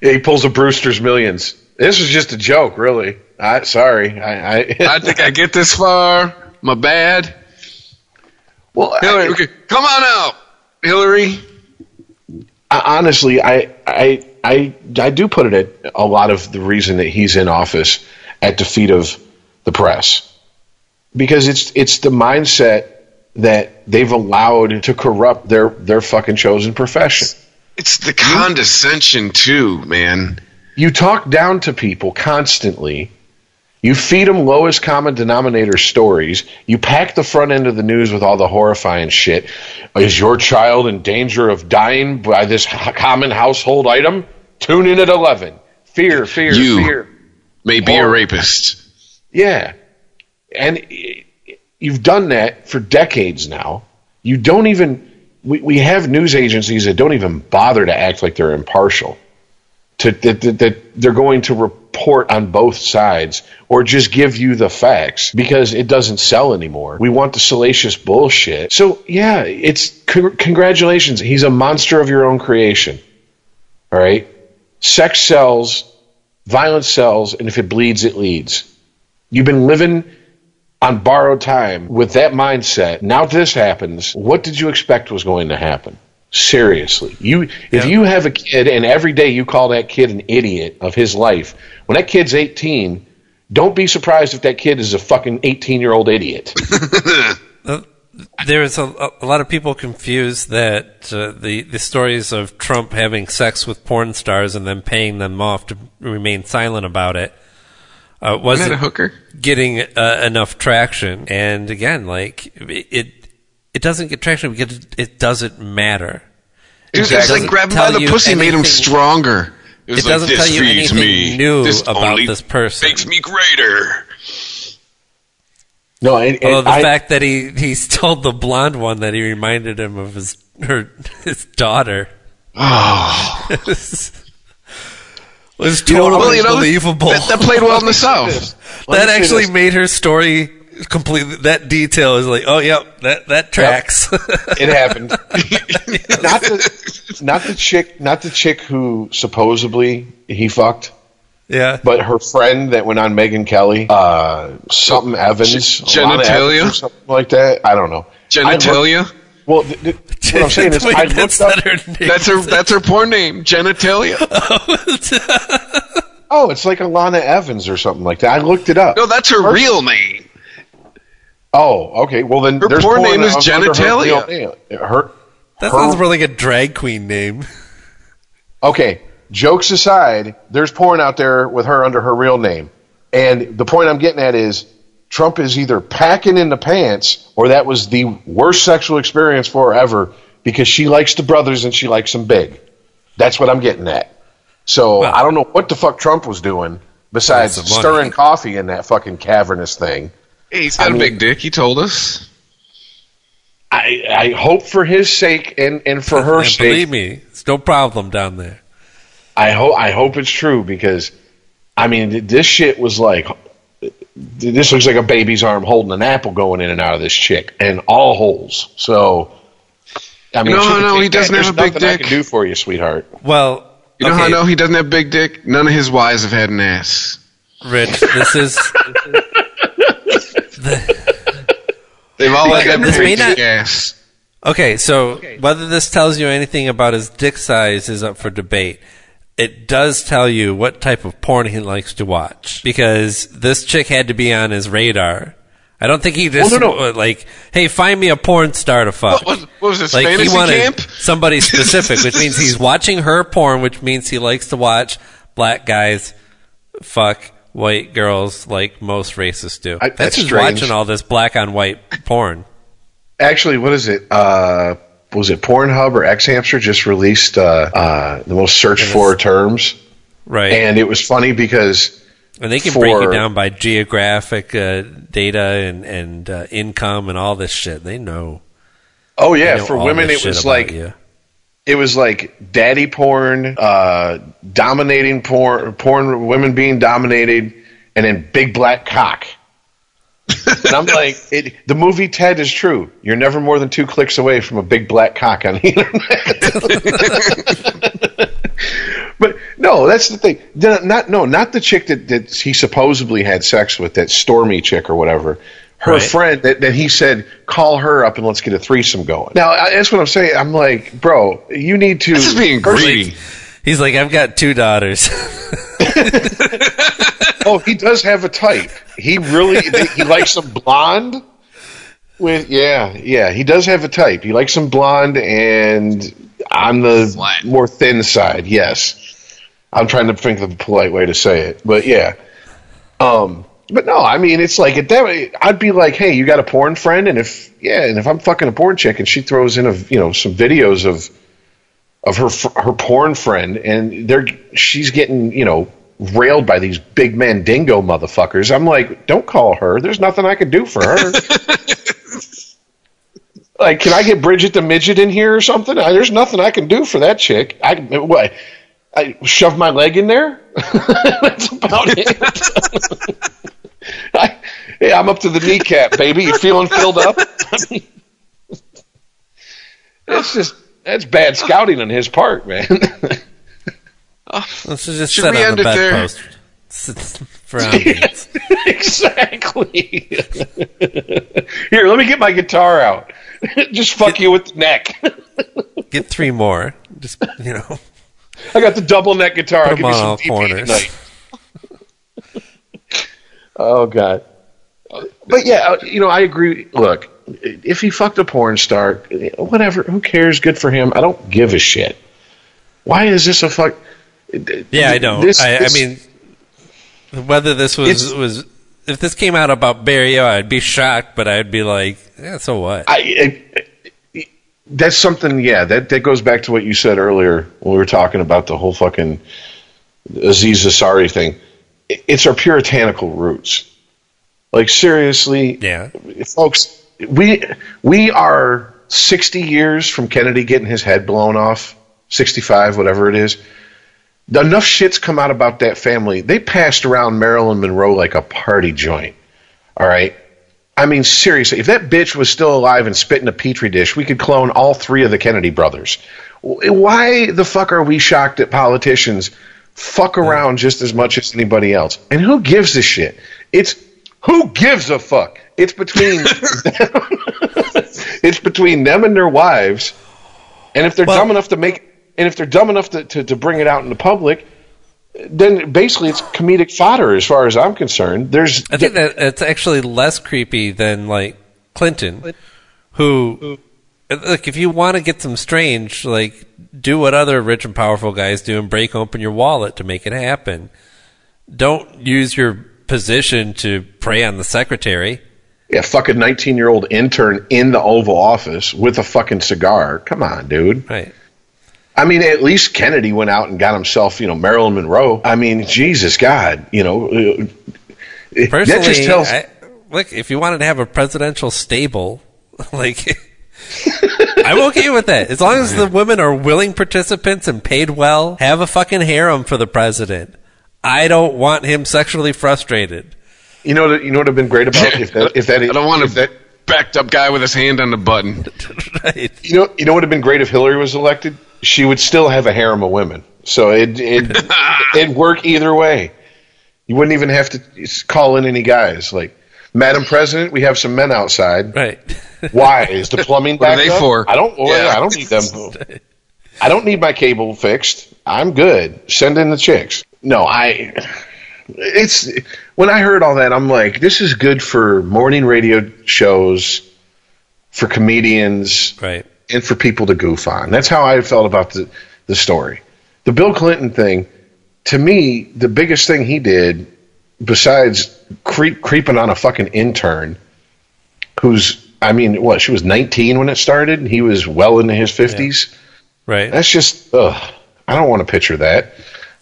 He pulls a Brewster's Millions. This was just a joke, really. I, sorry, I, I, I think I get this far. My bad. well, Hillary, I- okay, come on out, Hillary. I- honestly, I, I, I, I do put it at a lot of the reason that he's in office at the feet of the press, because it's it's the mindset that they've allowed to corrupt their their fucking chosen profession. It's the condescension too, man. You talk down to people constantly. You feed them lowest common denominator stories. You pack the front end of the news with all the horrifying shit. Is your child in danger of dying by this common household item? Tune in at 11. Fear, fear, You. fear. May be a rapist. Yeah. And you've done that for decades now. You don't even, we, we have news agencies that don't even bother to act like they're impartial. To, that, that, that they're going to report on both sides or just give you the facts because it doesn't sell anymore. We want the salacious bullshit. So, yeah, it's con- congratulations. He's a monster of your own creation. All right? Sex sells, violence sells, and if it bleeds, it leads. You've been living on borrowed time with that mindset. Now this happens. What did you expect was going to happen? Seriously. You if Yeah. you have a kid and every day you call that kid an idiot of his life, when that kid's 18, don't be surprised if that kid is a fucking 18-year-old idiot. There's a, a lot of people confused that uh, the the stories of Trump having sex with porn stars and then paying them off to remain silent about it uh, Isn't wasn't that a hooker? getting uh, enough traction. And again, like it, it doesn't get traction because it doesn't matter. Dude, it's like grabbing by the you pussy made him stronger. It, was It doesn't this tell you anything me. new this about this person. Makes me greater. No, and, and Although the I- fact that he he's told the blonde one that he reminded him of his her his daughter Oh, was was You know, totally well, you know, believable. that, that played well in the South. That actually this. made her story completely. That detail is like, oh yep, that that tracks. it happened. not the not the chick, not the chick who supposedly he fucked, yeah, but her friend that went on Megyn Kelly, uh, something Evans, Gen- genitalia? Evans or something like that. I don't know. I looked- Genitalia. well, th- th- what I'm saying is, Wait, I that's looked not up. her name. That's her. That's her porn name. Genitalia. Oh, it's like Alana Evans or something like that. I looked it up. No, that's her real name. Oh, okay. Well, then Her there's porn name is under her genitalia. name. Her, that her- sounds more like a drag queen name. Okay, jokes aside, there's porn out there with her under her real name. And the point I'm getting at is Trump is either packing in the pants or that was the worst sexual experience for her ever because she likes the brothers and she likes them big. That's what I'm getting at. So Well- I don't know what the fuck Trump was doing besides Lots of money. stirring coffee in that fucking cavernous thing. Hey, he's got I a mean- big dick. He told us. I, I hope for his sake and, and for her And sake. believe me, it's no problem down there. I hope I hope it's true because I mean this shit was like this looks like a baby's arm holding an apple going in and out of this chick and all holes. So I mean, You know she how I know he that. doesn't There's have a big nothing I dick? can do for you, sweetheart. Well, You know how I know he doesn't have a big dick? None of his wives have had an ass. Rich, this is They've all had This that may big not- ass. Okay, so whether this tells you anything about his dick size is up for debate. It does tell you what type of porn he likes to watch because this chick had to be on his radar. I don't think he just no, no. uh, like, hey, find me a porn star to fuck. What was, what was this, like fantasy he wanted camp? somebody specific, which means he's watching her porn, which means he likes to watch black guys fuck white girls like most racists do. I- That's that's who's strange. watching all this black on white porn. Actually, what is it? Uh, was it Pornhub or XHamster just released uh, uh, the most searched for terms? Right. And it was funny because And they can break it down by geographic uh, data and and uh, income and all this shit. They know. oh yeah, know for women it was like you. it was like daddy porn, uh, dominating porn, porn, women being dominated, and then big black cock. And I'm like, it, the movie Ted is true. You're never more than two clicks away from a big black cock on the internet. but no, that's the thing. Not no, not the chick that, that he supposedly had sex with, that Stormy chick or whatever. Her Right. friend that, that he said, call her up and let's get a threesome going. Now I- that's what I'm saying. I'm like, bro, you need to. This is being greedy. He's like, I've got two daughters. Oh, he does have a type. He really he likes some blonde. With yeah, yeah, he does have a type. He likes some blonde and on the Flat. more thin side. Yes, I'm trying to think of the polite way to say it, but yeah. Um, but no, I mean it's like at that. way, I'd be like, hey, you got a porn friend, and if yeah, and if I'm fucking a porn chick and she throws in a you know some videos of of her her porn friend, and they're she's getting you know railed by these big mandingo motherfuckers. I'm like, don't call her. There's nothing I can do for her. like, can I get Bridget the midget in here or something? I, there's nothing I can do for that chick. I what? I shove my leg in there. That's about it. I, yeah, I'm up to the kneecap, baby. You feeling filled up? It's just that's bad scouting on his part, man. Let's just Should sit we on end the it there? bedpost for ambience. exactly. Here, let me get my guitar out. Just fuck you with the neck. Get three more. Just you know. I got the double neck guitar. I'll Put give 'em you on some all corners. oh God. But yeah, uh, you know, I agree. Look, if he fucked a porn star, whatever. Who cares? Good for him. I don't give a shit. Why is this a fuck? Yeah, I know. This- I, this- I mean, whether this was was if this came out about Barry, oh, I'd be shocked, but I'd be like, yeah, so what? I, I, that's something. Yeah, that that goes back to what you said earlier when we were talking about the whole fucking Aziz Ansari thing. It's our puritanical roots. Like seriously, yeah, folks, we we are sixty years from Kennedy getting his head blown off. Sixty-five, whatever it is. Enough shit's come out about that family. They passed around Marilyn Monroe like a party joint. All right. I mean, seriously, if that bitch was still alive and spit in a petri dish, we could clone all three of the Kennedy brothers. Why the fuck are we shocked that politicians fuck around just as much as anybody else? And who gives a shit? It's who gives a fuck? It's between it's between them and their wives. And if they're Well- dumb enough to make and if they're dumb enough to, to, to bring it out in the public, then basically it's comedic fodder as far as I'm concerned. There's I think that it's actually less creepy than like Clinton, who look if you want to get some strange, like do what other rich and powerful guys do and break open your wallet to make it happen. Don't use your position to prey on the secretary. a fucking 19 year old intern in the Oval Office with a fucking cigar. Come on, dude. Right. I mean, at least Kennedy went out and got himself, you know, Marilyn Monroe. I mean, Jesus God, you know. uh, that just tells. I, look, if you wanted to have a presidential stable, like I'm okay with that. As long as the women are willing participants and paid well, have a fucking harem for the president. I don't want him sexually frustrated. you know, what- you know what would have been great about if that if that I don't want if a that backed up guy with his hand on the button. right. you know you know what would have been great if Hillary was elected. She would still have a harem of women, so it it it'd work either way. You wouldn't even have to call in any guys. Like, Madam President, we have some men outside. Right. Why is the plumbing What are back they up? for? I don't. Yeah. I don't need them. I don't need my cable fixed. I'm good. Send in the chicks. No, I. It's when I heard all that, I'm like, this is good for morning radio shows, for comedians, Right. And for people to goof on. That's how I felt about the the story. The Bill Clinton thing, to me, the biggest thing he did, besides creep, creeping on a fucking intern, who's I mean, what she was 19 when it started, and he was well into his 50s. Right. That's just, ugh, I don't want to picture that.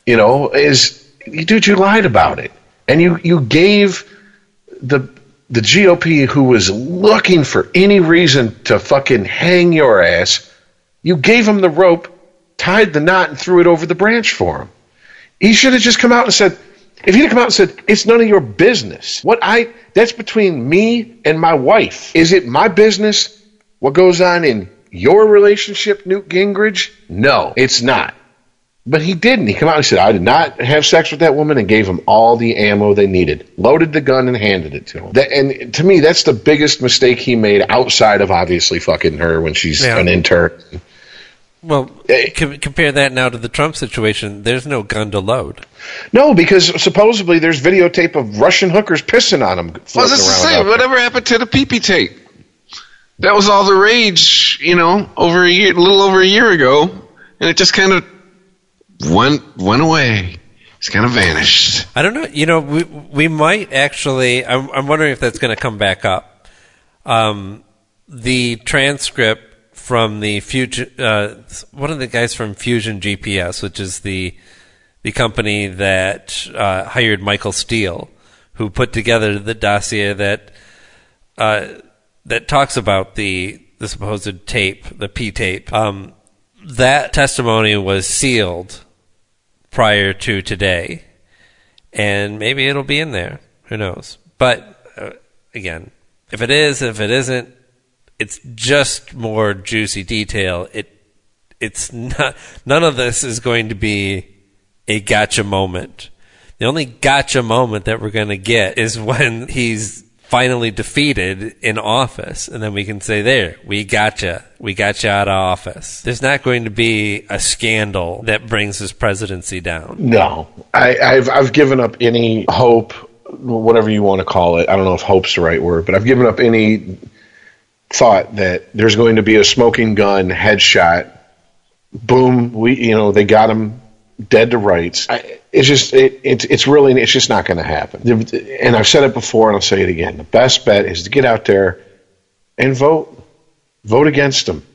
You know, is dude, you lied about it, and you you gave the the GOP who was looking for any reason to fucking hang your ass, you gave him the rope, tied the knot, and threw it over the branch for him. He should have just come out and said, if he'd have come out and said, it's none of your business. What I that's between me and my wife. Is it my business what goes on in your relationship, Newt Gingrich? No, it's not. But he didn't. He came out and said, I did not have sex with that woman and gave him all the ammo they needed. Loaded the gun and handed it to him. That, and to me, that's the biggest mistake he made outside of obviously fucking her when she's Yeah. an intern. Well, Eh. com- compare that now to the Trump situation. There's no gun to load. No, because supposedly there's videotape of Russian hookers pissing on him. Well, floating this is the same. Whatever happened to the pee tape? That was all the rage, you know, over a year, a little over a year ago, and it just kind of went went away. It's kind of vanished. I don't know. You know, we we might actually. I'm, I'm wondering if that's going to come back up. Um, the transcript from the Fusion, uh, one of the guys from Fusion GPS, which is the the company that uh, hired Michael Steele, who put together the dossier that uh, that talks about the the supposed tape, the P tape. Um, that testimony was sealed prior to today, and maybe it'll be in there. Who knows? But uh, again, if it is, if it isn't, it's just more juicy detail. It it's not. None of this is going to be a gotcha moment. The only gotcha moment that we're going to get is when he's finally defeated in office, and then we can say, "There, we gotcha. We got out of office." There's not going to be a scandal that brings his presidency down. No, I, I've I've given up any hope, whatever you want to call it. I don't know if hope's the right word, but I've given up any thought that there's going to be a smoking gun headshot. Boom, we you know they got him dead to rights. I, it's just it, it's it's really it's just not going to happen. And I've said it before, and I'll say it again. The best bet is to get out there and vote. Vote against them.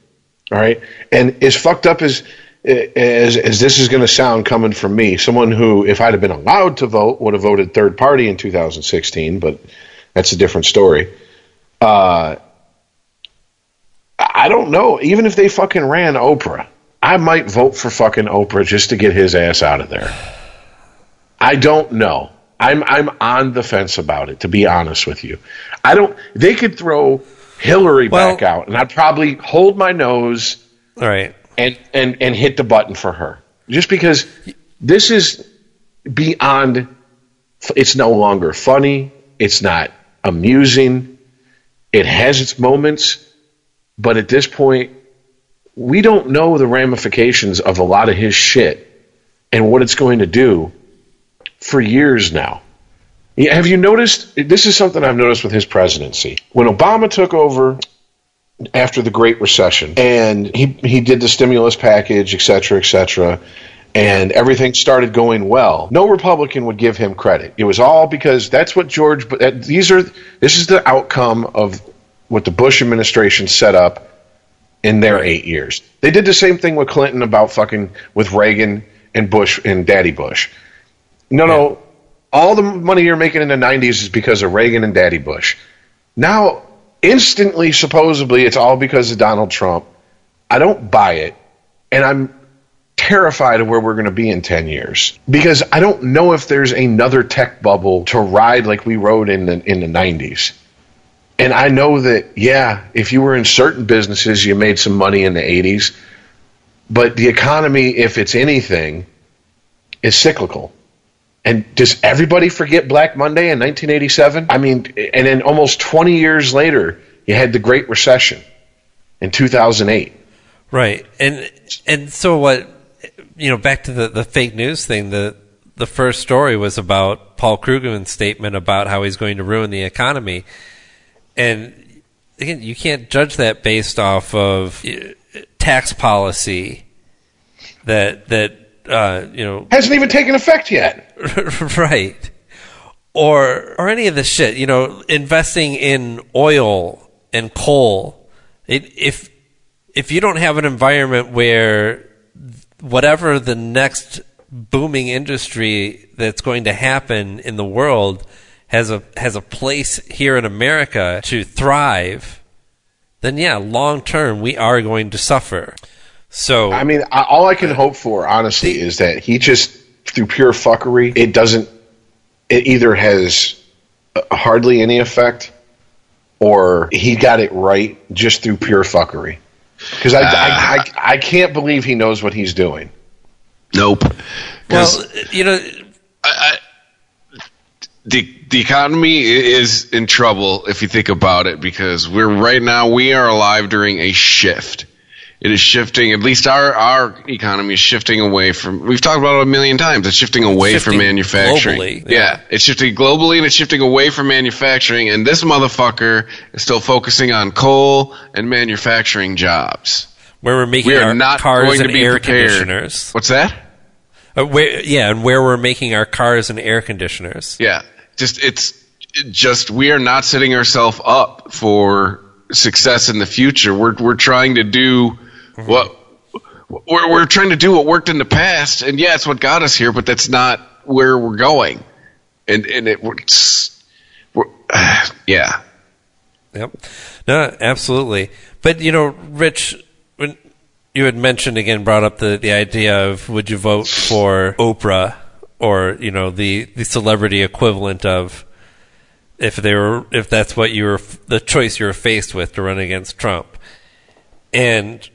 All right. And as fucked up as as as this is going to sound coming from me, someone who, if I'd have been allowed to vote, would have voted third party in 2016, but that's a different story. Uh, I don't know. Even if they fucking ran Oprah, I might vote for fucking Oprah just to get his ass out of there. I don't know. I'm I'm on the fence about it. To be honest with you, I don't. They could throw Hillary Well- back out, and I'd probably hold my nose All right. and and and hit the button for her just because this is beyond it's no longer funny it's not amusing it has its moments but at this point we don't know the ramifications of a lot of his shit and what it's going to do for years now have you noticed this is something i've noticed with his presidency when obama took over after the Great Recession, and he he did the stimulus package, et cetera, et cetera, and everything started going well. No Republican would give him credit. It was all because that's what George. These are this is the outcome of what the Bush administration set up in their eight years. They did the same thing with Clinton about fucking with Reagan and Bush and Daddy Bush. No, no, all the money you're making in the '90s is because of Reagan and Daddy Bush. Now, instantly, supposedly, it's all because of Donald Trump. I don't buy it, and I'm terrified of where we're going to be in 10 years because I don't know if there's another tech bubble to ride like we rode in the in the 90s. And I know that yeah, if you were in certain businesses you made some money in the 80s, but the economy if it's anything is cyclical. And does everybody forget Black Monday in 1987? I mean, and then almost 20 years later, you had the Great Recession in 2008. Right. And and so what you know, back to the, the fake news thing, the the first story was about Paul Krugman's statement about how he's going to ruin the economy. And again, you can't judge that based off of uh, tax policy that that uh, you know Hasn't even taken effect yet. right. Or or any of the shit, you know, investing in oil and coal. It, if if you don't have an environment where whatever the next booming industry that's going to happen in the world has a has a place here in America to thrive, then yeah, long term we are going to suffer. So I mean, I, all I can hope for, honestly, is that he just, through pure fuckery, it doesn't, it either has uh, hardly any effect or he got it right just through pure fuckery. Because I, I, I, I can't believe he knows what he's doing. Nope. well, you know, the the economy is in trouble if you think about it because we're right now we are alive during a shift. It is shifting. At least our our economy is shifting away from. We've talked about it a million times. It's shifting away from Shifting manufacturing. globally, yeah. yeah. it's shifting globally and it's shifting away from manufacturing. And this motherfucker is still focusing on coal and manufacturing jobs. where we're making We are our not cars going to and be air prepared. conditioners. What's that? Uh, where, yeah, and where we're making our cars and air conditioners. Yeah, just it's just we are not setting ourselves up for success in the future. We're we're trying to do what we're we're trying to do what worked in the past, and yeah, it's what got us here, but that's not where we're going. And and it it's, we're, yeah. Yep. No, absolutely. But you know, Rich, when you had mentioned again, brought up the the idea of would you vote for Oprah or you know the the celebrity equivalent of if they were if that's what you were the choice you were faced with to run against Trump, and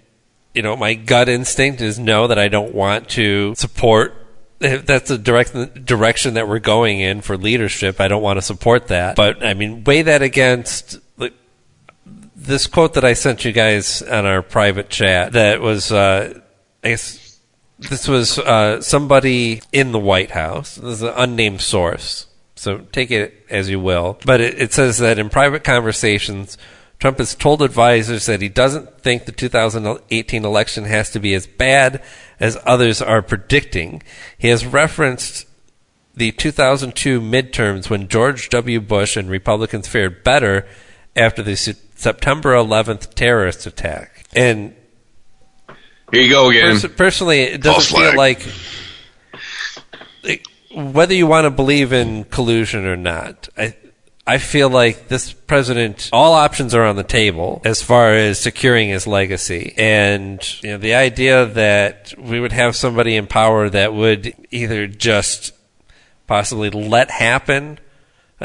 you know my gut instinct is no that I don't want to support if that's the direct direction that we're going in for leadership. I don't want to support that. But I mean, weigh that against this quote that I sent you guys on our private chat. That was, uh, I guess, this was uh, somebody in the White House. This is an unnamed source, so take it as you will. But it, it says that in private conversations. Trump has told advisors that he doesn't think the 2018 election has to be as bad as others are predicting. He has referenced the 2002 midterms when George W. Bush and Republicans fared better after the September 11th terrorist attack. And Here you go again. pers- personally, it doesn't feel flag. like, whether you want to believe in collusion or not. I I feel like this president, all options are on the table as far as securing his legacy, and you know the idea that we would have somebody in power that would either just possibly let happen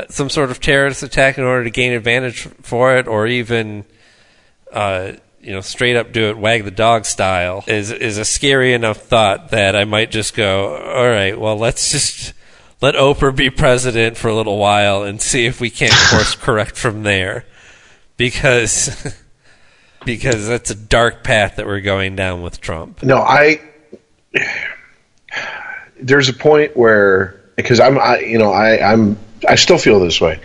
some sort of terrorist attack in order to gain advantage for it, or even uh, you know straight up do it wag the dog style is is a scary enough thought that I might just go, all right, well let's just let Oprah be president for a little while and see if we can't course correct from there, because because that's a dark path that we're going down with Trump. No, I. There's a point where because I'm, I, you know, I, I'm, I still feel this way.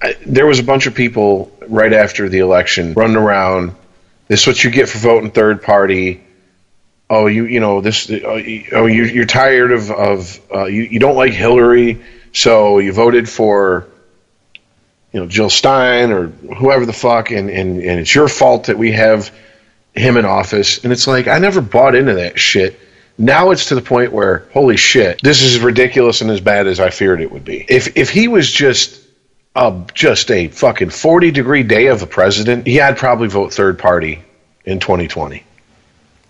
I, there was a bunch of people right after the election running around. This is what you get for voting third party. Oh, you, you know, this. Oh, oh, you, you're tired of, of uh, you, you don't like Hillary, so you voted for, you know, Jill Stein or whoever the fuck, and, and, and it's your fault that we have him in office. And it's like, I never bought into that shit. Now it's to the point where, holy shit, this is ridiculous and as bad as I feared it would be. If if he was just a just a fucking forty degree day of a president, yeah, I'd probably vote third party in 2020.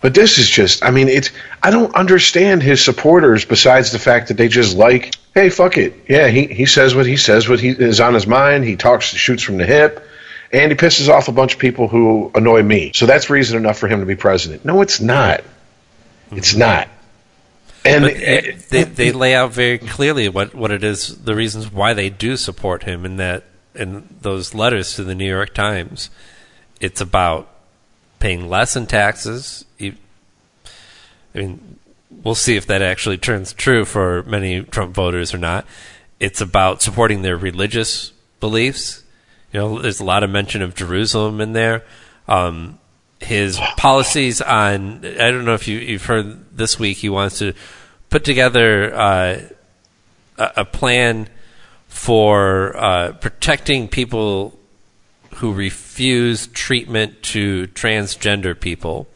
But this is just, I mean, it's, I don't understand his supporters besides the fact that they just like, hey, fuck it. Yeah, he, he says what he says, what he is on his mind. He talks, shoots from the hip, and he pisses off a bunch of people who annoy me. So that's reason enough for him to be president. No, it's not. It's not. And But they, they, they lay out very clearly what, what it is, the reasons why they do support him in that in those letters to the New York Times. It's about paying less in taxes. I mean, we'll see if that actually turns true for many Trump voters or not. It's about supporting their religious beliefs. You know, there's a lot of mention of Jerusalem in there. Um, his policies on, I don't know if you, you've heard this week, he wants to put together uh, a, a plan for uh, protecting people who refuse treatment to transgender people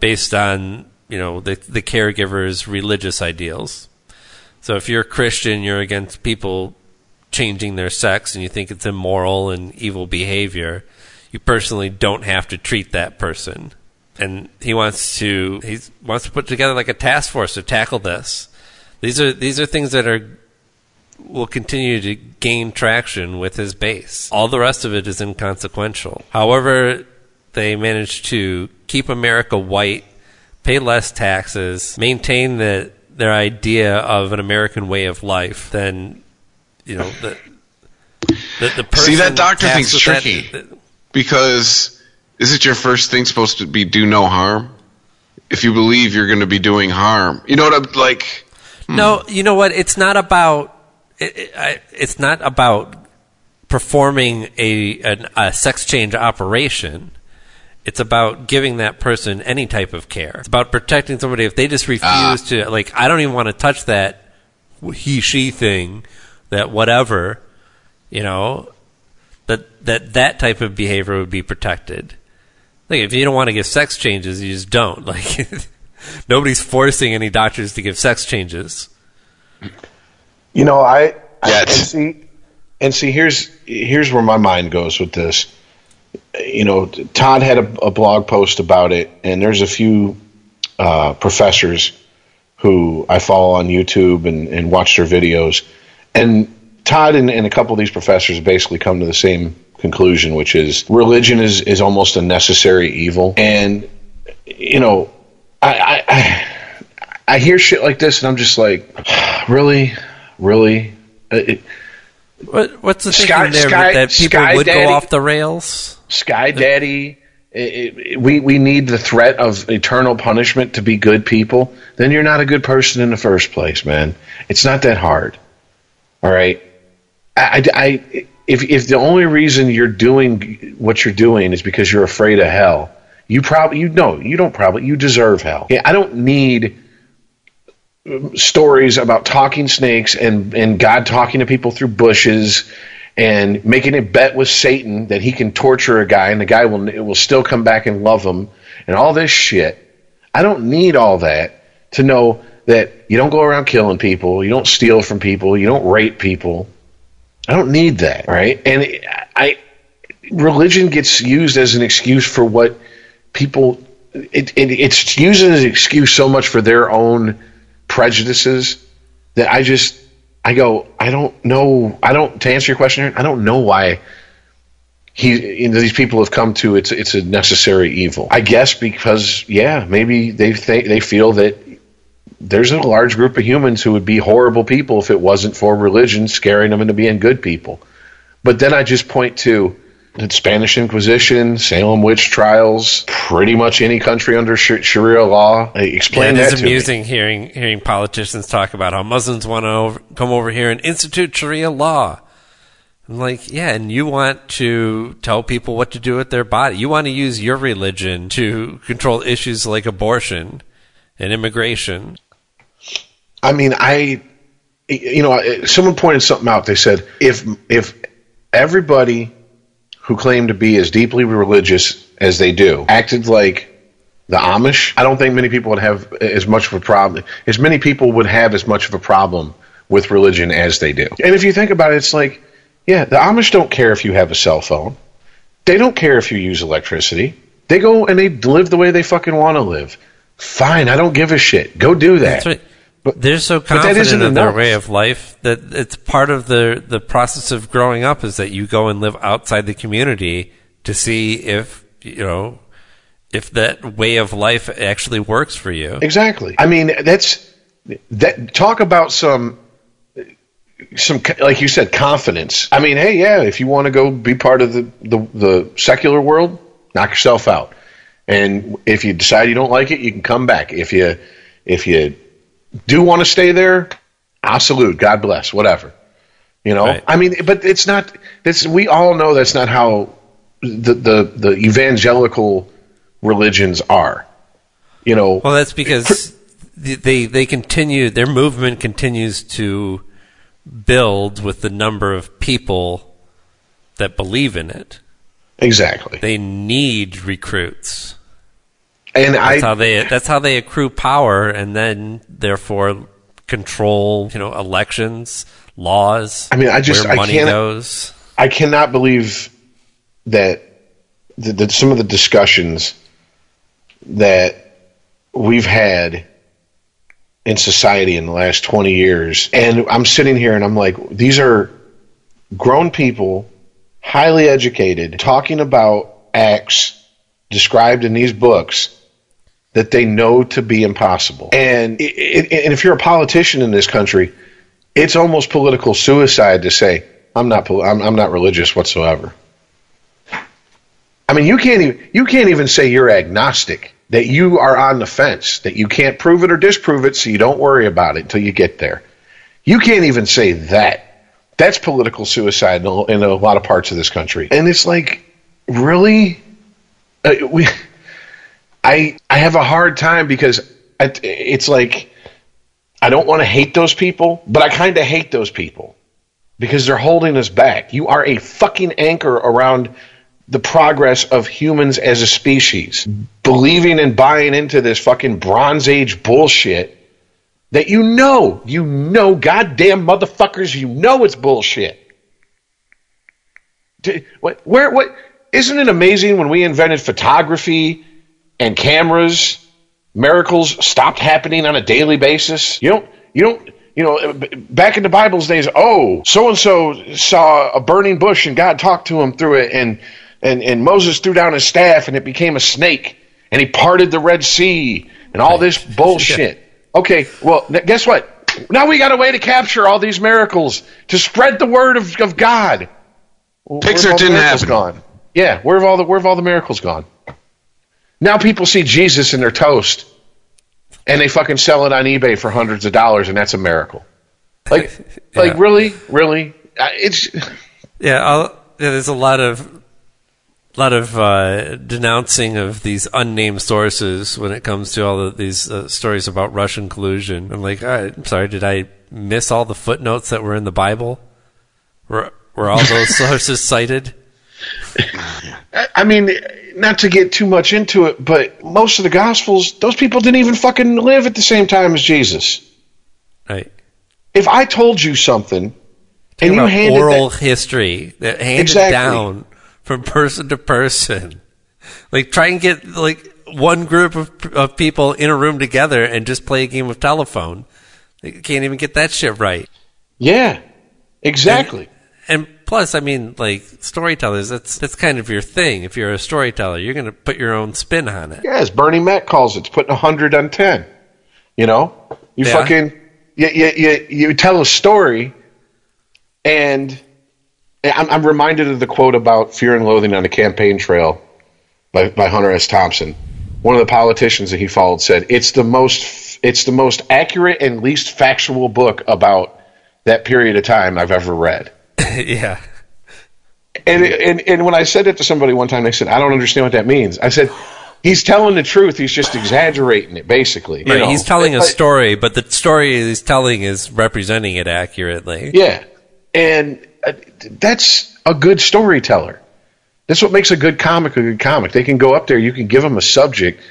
based on you know the the caregiver's religious ideals. So if you're a Christian, you're against people changing their sex and you think it's immoral and evil behavior, you personally don't have to treat that person. And he wants to he wants to put together like a task force to tackle this. These are these are things that are will continue to gain traction with his base. All the rest of it is inconsequential. However, they manage to keep America white, pay less taxes, maintain the, their idea of an American way of life, then you know the the, the person See, that doctor tasked thinks that- tricky. Because is it your first thing supposed to be do no harm? If you believe you're going to be doing harm, you know what I'm like. Hmm. No, you know what? It's not about. It, it, I, it's not about performing a an, a sex change operation. It's about giving that person any type of care. It's about protecting somebody if they just ah. refuse to. Like, I don't even want to touch that he she thing, that whatever. You know, that that that type of behavior would be protected. Like, if you don't want to give sex changes, you just don't. Like, nobody's forcing any doctors to give sex changes. You know, I, I and see, and see. Here's here's where my mind goes with this. You know, Todd had a, a blog post about it, and there's a few uh, professors who I follow on YouTube and, and watch their videos, and Todd and, and a couple of these professors basically come to the same conclusion, which is religion is is almost a necessary evil, and you know, I I, I, hear shit like this, and I'm just like, really, really. Uh, It, What, what's the Sky- there Sky- that people Sky would Daddy- go off the rails? Sky Daddy, it, it, we we need the threat of eternal punishment to be good people. Then you're not a good person in the first place, man. It's not that hard. All right. I, I, if if the only reason you're doing what you're doing is because you're afraid of hell, you probably you know you don't probably you deserve hell. Yeah, I don't need um, stories about talking snakes and and God talking to people through bushes and making a bet with Satan that he can torture a guy and the guy will will still come back and love him and all this shit. I don't need all that to know that you don't go around killing people, you don't steal from people, you don't rape people. I don't need that, right? And I religion gets used as an excuse for what people it, it, it's used as an excuse so much for their own prejudices that I just I go I don't know I don't to answer your question I don't know why he you know, these people have come to it's it's a necessary evil I guess because yeah maybe they think they feel that there's a large group of humans who would be horrible people if it wasn't for religion scaring them into being good people but then I just point to the Spanish Inquisition, Salem witch trials, pretty much any country under Sharia law. Explain yeah, that It's amusing hearing hearing politicians talk about how Muslims want to over, come over here and institute Sharia law. I'm like, yeah, and you want to tell people what to do with their body. You want to use your religion to control issues like abortion and immigration. I mean, I, you know, someone pointed something out. They said if if everybody who claim to be as deeply religious as they do acted like the Amish, I don't think many people would have as much of a problem. As many people would have as much of a problem with religion as they do. And if you think about it, it's like, yeah, the Amish don't care if you have a cell phone. They don't care if you use electricity. They go and they live the way they fucking want to live. Fine, I don't give a shit. Go do that. Right. But, They're so confident in their way of life that it's part of the the process of growing up is that you go and live outside the community to see if you know if that way of life actually works for you. Exactly. I mean, that's that. Talk about some some like you said confidence. I mean, hey, yeah, if you want to go be part of the, the the secular world, knock yourself out. And if you decide you don't like it, you can come back. If you if you do want to stay there, absolute. God bless. Whatever. You know, right. I mean, but it's not. It's we all know that's not how the the the evangelical religions are. You know. Well, that's because they they continue their movement continues to build with the number of people that believe in it. Exactly. They need recruits. And that's I, how they that's how they accrue power and then therefore control, you know, elections, laws. I mean, I just where money I can't, goes. I cannot believe that, that some of the discussions that we've had in society in the last 20 years and I'm sitting here and I'm like these are grown people highly educated talking about acts described in these books that they know to be impossible. And, it, it, and if you're a politician in this country, it's almost political suicide to say, I'm not, I'm, I'm not religious whatsoever. I mean, you can't even, you can't even say you're agnostic, that you are on the fence, that you can't prove it or disprove it, so you don't worry about it until you get there. You can't even say that. That's political suicide in a, lot of parts of this country. And it's like, really? Uh, we, I I have a hard time because it's like I don't want to hate those people, but I kind of hate those people because they're holding us back. You are a fucking anchor around the progress of humans as a species. Believing and buying into this fucking Bronze Age bullshit that you know, you know, goddamn motherfuckers, you know it's bullshit. Where, what, isn't it amazing when we invented photography and cameras, miracles stopped happening on a daily basis. You don't, you don't, you know, back in the Bible's days, oh, so and so saw a burning bush and God talked to him through it, and, and, and Moses threw down his staff and it became a snake, and he parted the Red Sea, and all this bullshit. Okay, well, guess what? Now we got a way to capture all these miracles to spread the word of, of God. Pixar didn't happen. Gone? Yeah, where have all the where have all the miracles gone? Now people see Jesus in their toast and they fucking sell it on eBay for hundreds of dollars and that's a miracle. Like, yeah. like really, really, it's Yeah, I'll, yeah there's a lot of lot of uh, denouncing of these unnamed sources when it comes to all of these uh, stories about Russian collusion. I'm like, I'm sorry, did I miss all the footnotes that were in the Bible? Were, were all those sources cited? I mean, not to get too much into it, but most of the Gospels, those people didn't even fucking live at the same time as Jesus. Right. If I told you something, and you handed oral that, history that handed Exactly. down from person to person. Like try and get like one group of, of people in a room together and just play a game of telephone. They can't even get that shit right. yeah, exactly. Plus, I mean, like storytellers, that's that's kind of your thing. If you're a storyteller, you're going to put your own spin on it. Yeah, as Bernie Mac calls it, it's putting 100 on 10. You know? You Yeah. fucking, you, you, you, you tell a story, and I'm, I'm reminded of the quote about fear and loathing on the campaign trail by, by Hunter S. Thompson. One of the politicians that he followed said, it's the most, it's the most accurate and least factual book about that period of time I've ever read. yeah. And, and and when I said it to somebody one time, they said, "I don't understand what that means." I said, "He's telling the truth. He's just exaggerating it, basically." you Right, know? he's telling a story, but the story he's telling is representing it accurately. Yeah, and uh, that's a good storyteller. That's what makes a good comic a good comic. They can go up there. You can give them a subject.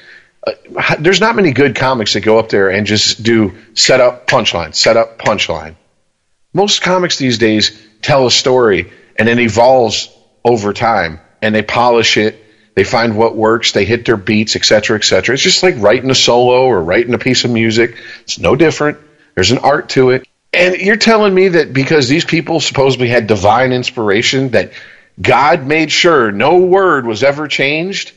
Uh, there's not many good comics that go up there and just do set up punchline, set up punchline. Most comics these days tell a story and it evolves over time, and they polish it. They find what works. They hit their beats, etc cetera, et cetera. It's just like writing a solo or writing a piece of music. It's no different. There's an art to it. And you're telling me that because these people supposedly had divine inspiration, that God made sure no word was ever changed?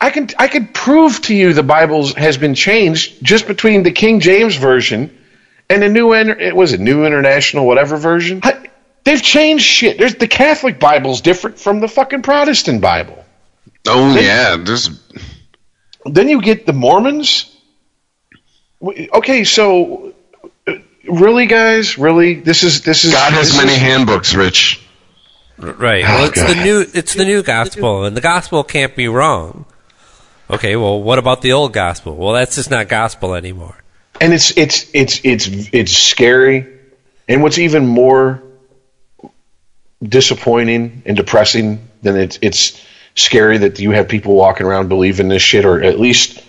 I can I could prove to you the Bible has been changed just between the King James version and the new it was a new international whatever version. They've changed shit. There's the Catholic Bible's different from the fucking Protestant Bible. Oh yeah, there's Then you get the Mormons. Okay, so uh, really, guys, really, this is this is God has many is- handbooks, Rich. Right. Oh, Well, it's God. the new it's the new gospel, and the gospel can't be wrong. Okay. Well, what about the old gospel? Well, that's just not gospel anymore. and it's it's it's it's it's scary and what's even more disappointing and depressing then it's it's scary that you have people walking around believing this shit or at least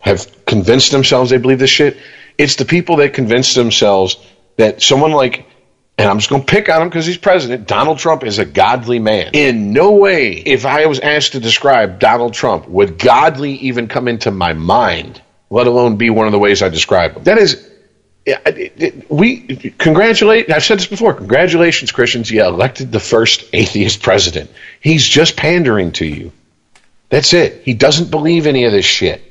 have convinced themselves they believe this shit it's the people that convince themselves that someone like and I'm just going to pick on him because he's president. Donald Trump is a godly man. In no way, if I was asked to describe Donald Trump, would godly even come into my mind, let alone be one of the ways I describe him. That is, we congratulate. I've said this before. Congratulations, Christians. You elected the first atheist president. He's just pandering to you. That's it. He doesn't believe any of this shit.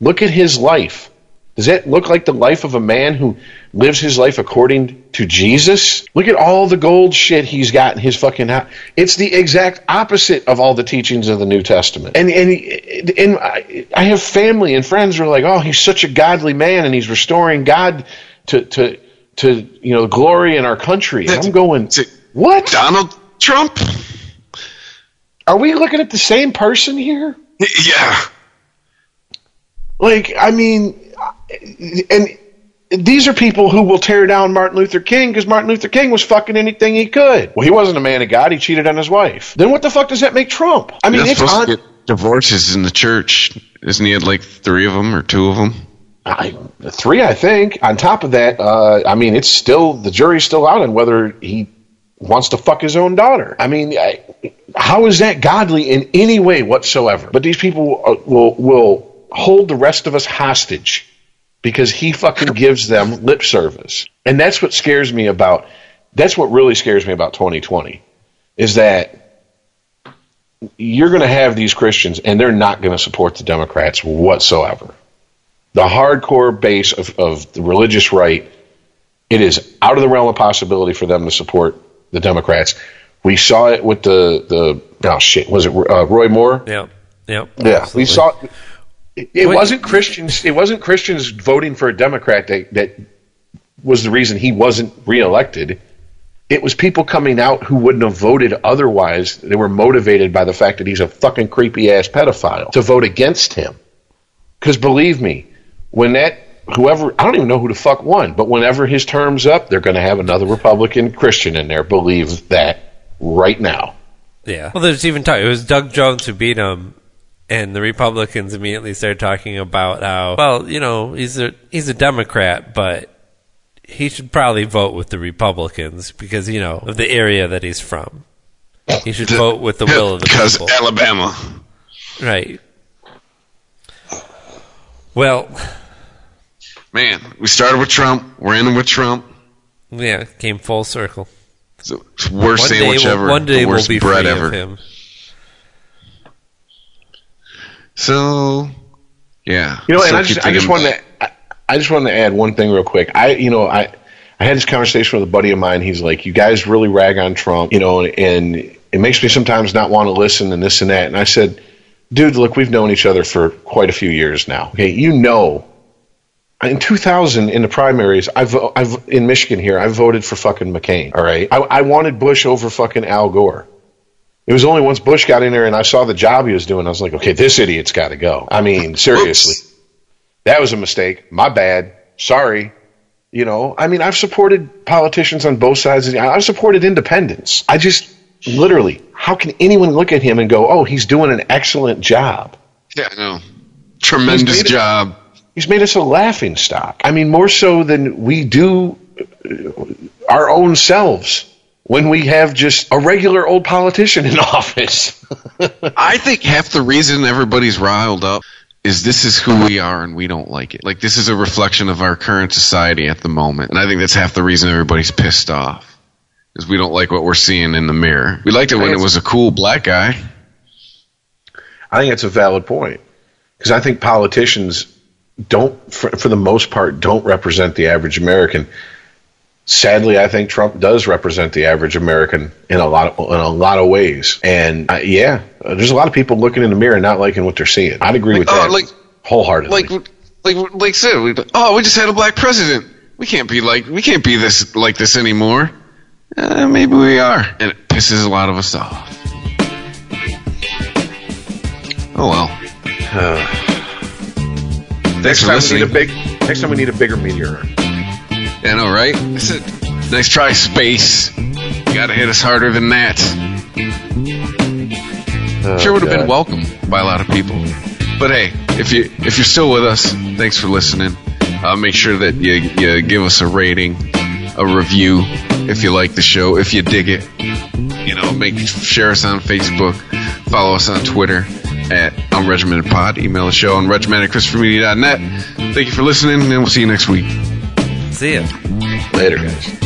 Look at his life. Does that look like the life of a man who lives his life according to Jesus? Look at all the gold shit he's got in his fucking house. It's the exact opposite of all the teachings of the New Testament. And and and I, I have family and friends who are like, "Oh, he's such a godly man, and he's restoring God to to to you know glory in our country." And I'm going, "What? Donald Trump? Are we looking at the same person here?" Yeah. Like, I mean, and these are people who will tear down Martin Luther King because Martin Luther King was fucking anything he could. Well, he wasn't a man of God. He cheated on his wife. Then what the fuck does that make Trump? I mean, it's supposed on. to get divorces in the church. Isn't he at like three of them or two of them? I, three, I think. On top of that, uh, I mean, it's still the jury's still out on whether he wants to fuck his own daughter. I mean, I, how is that godly in any way whatsoever? But these people uh, will will hold the rest of us hostage because he fucking gives them lip service, and that's what scares me about. That's what really scares me about 2020 is that you're going to have these Christians, and they're not going to support the Democrats whatsoever the hardcore base of, of the religious right, it is out of the realm of possibility for them to support the Democrats. We saw it with the the oh shit was it uh, Roy Moore? Yeah, yeah, Yeah, we saw. It, it wasn't Christians. It wasn't Christians voting for a Democrat that that was the reason he wasn't reelected. It was people coming out who wouldn't have voted otherwise. They were motivated by the fact that he's a fucking creepy ass pedophile to vote against him. Because believe me, when that whoever I don't even know who the fuck won, but whenever his term's up, they're going to have another Republican Christian in there. Believe that right now. Yeah. Well, there's even talk. It was Doug Jones who beat him, and the Republicans immediately started talking about how, well, you know, he's a he's a Democrat, but he should probably vote with the Republicans because you know of the area that he's from. He should vote with the will of the because people. Alabama. Right. Well, Man, we started with Trump. We're ending with Trump. yeah, came full circle. It's the worst One day, sandwich we'll, ever. one day the we'll worst be bread free ever. of him. So, yeah. You know, and I keep just, I just wanted to, I, I just wanted to add one thing real quick. I, you know, I, I had this conversation with a buddy of mine. He's like, "You guys really rag on Trump, you know, and, and it makes me sometimes not want to listen and this and that." And I said, "Dude, look, we've known each other for quite a few years now. Okay, you know." In 2000, in the primaries, I've, I've in Michigan here, I voted for fucking McCain. All right, I, I wanted Bush over fucking Al Gore. It was only once Bush got in there and I saw the job he was doing, I was like, okay, this idiot's got to go. I mean, seriously, that was a mistake. My bad. Sorry. You know, I mean, I've supported politicians on both sides. Of the, I've supported independents. I just literally, how can anyone look at him and go, oh, he's doing an excellent job? Yeah, i know Tremendous job. He's made us a laughing stock. I mean, more so than we do uh, our own selves when we have just a regular old politician in office. I think half the reason everybody's riled up is this is who we are and we don't like it. Like this is a reflection of our current society at the moment. And I think that's half the reason everybody's pissed off. Is we don't like what we're seeing in the mirror. We liked it when it was a cool black guy. I think it's a valid point because I think politicians don't, for, for the most part, don't represent the average American. Sadly, I think Trump does represent the average American in a lot of in a lot of ways. And uh, yeah, uh, there's a lot of people looking in the mirror and not liking what they're seeing. I'd agree with oh, that like- wholeheartedly. Like like like said, we, oh, we just had a black president. We can't be like we can't be this like this anymore. Uh, maybe we are, and it pisses a lot of us off. Oh well. Next for time we need a big. Next time we need a bigger meteor. I know, right? That's it. Nice try, space. You gotta hit us harder than that. sure would have been welcome by a lot of people. But hey, if you if you're still with us, thanks for listening. Uh, make sure that you you give us a rating, a review if you like the show, if you dig it. You know, make share us on Facebook, follow us on Twitter at Unregimented Pod, email the show unregimented ChristopherMedia.net. Thank you for listening, and we'll see you next week. See ya. Later, guys.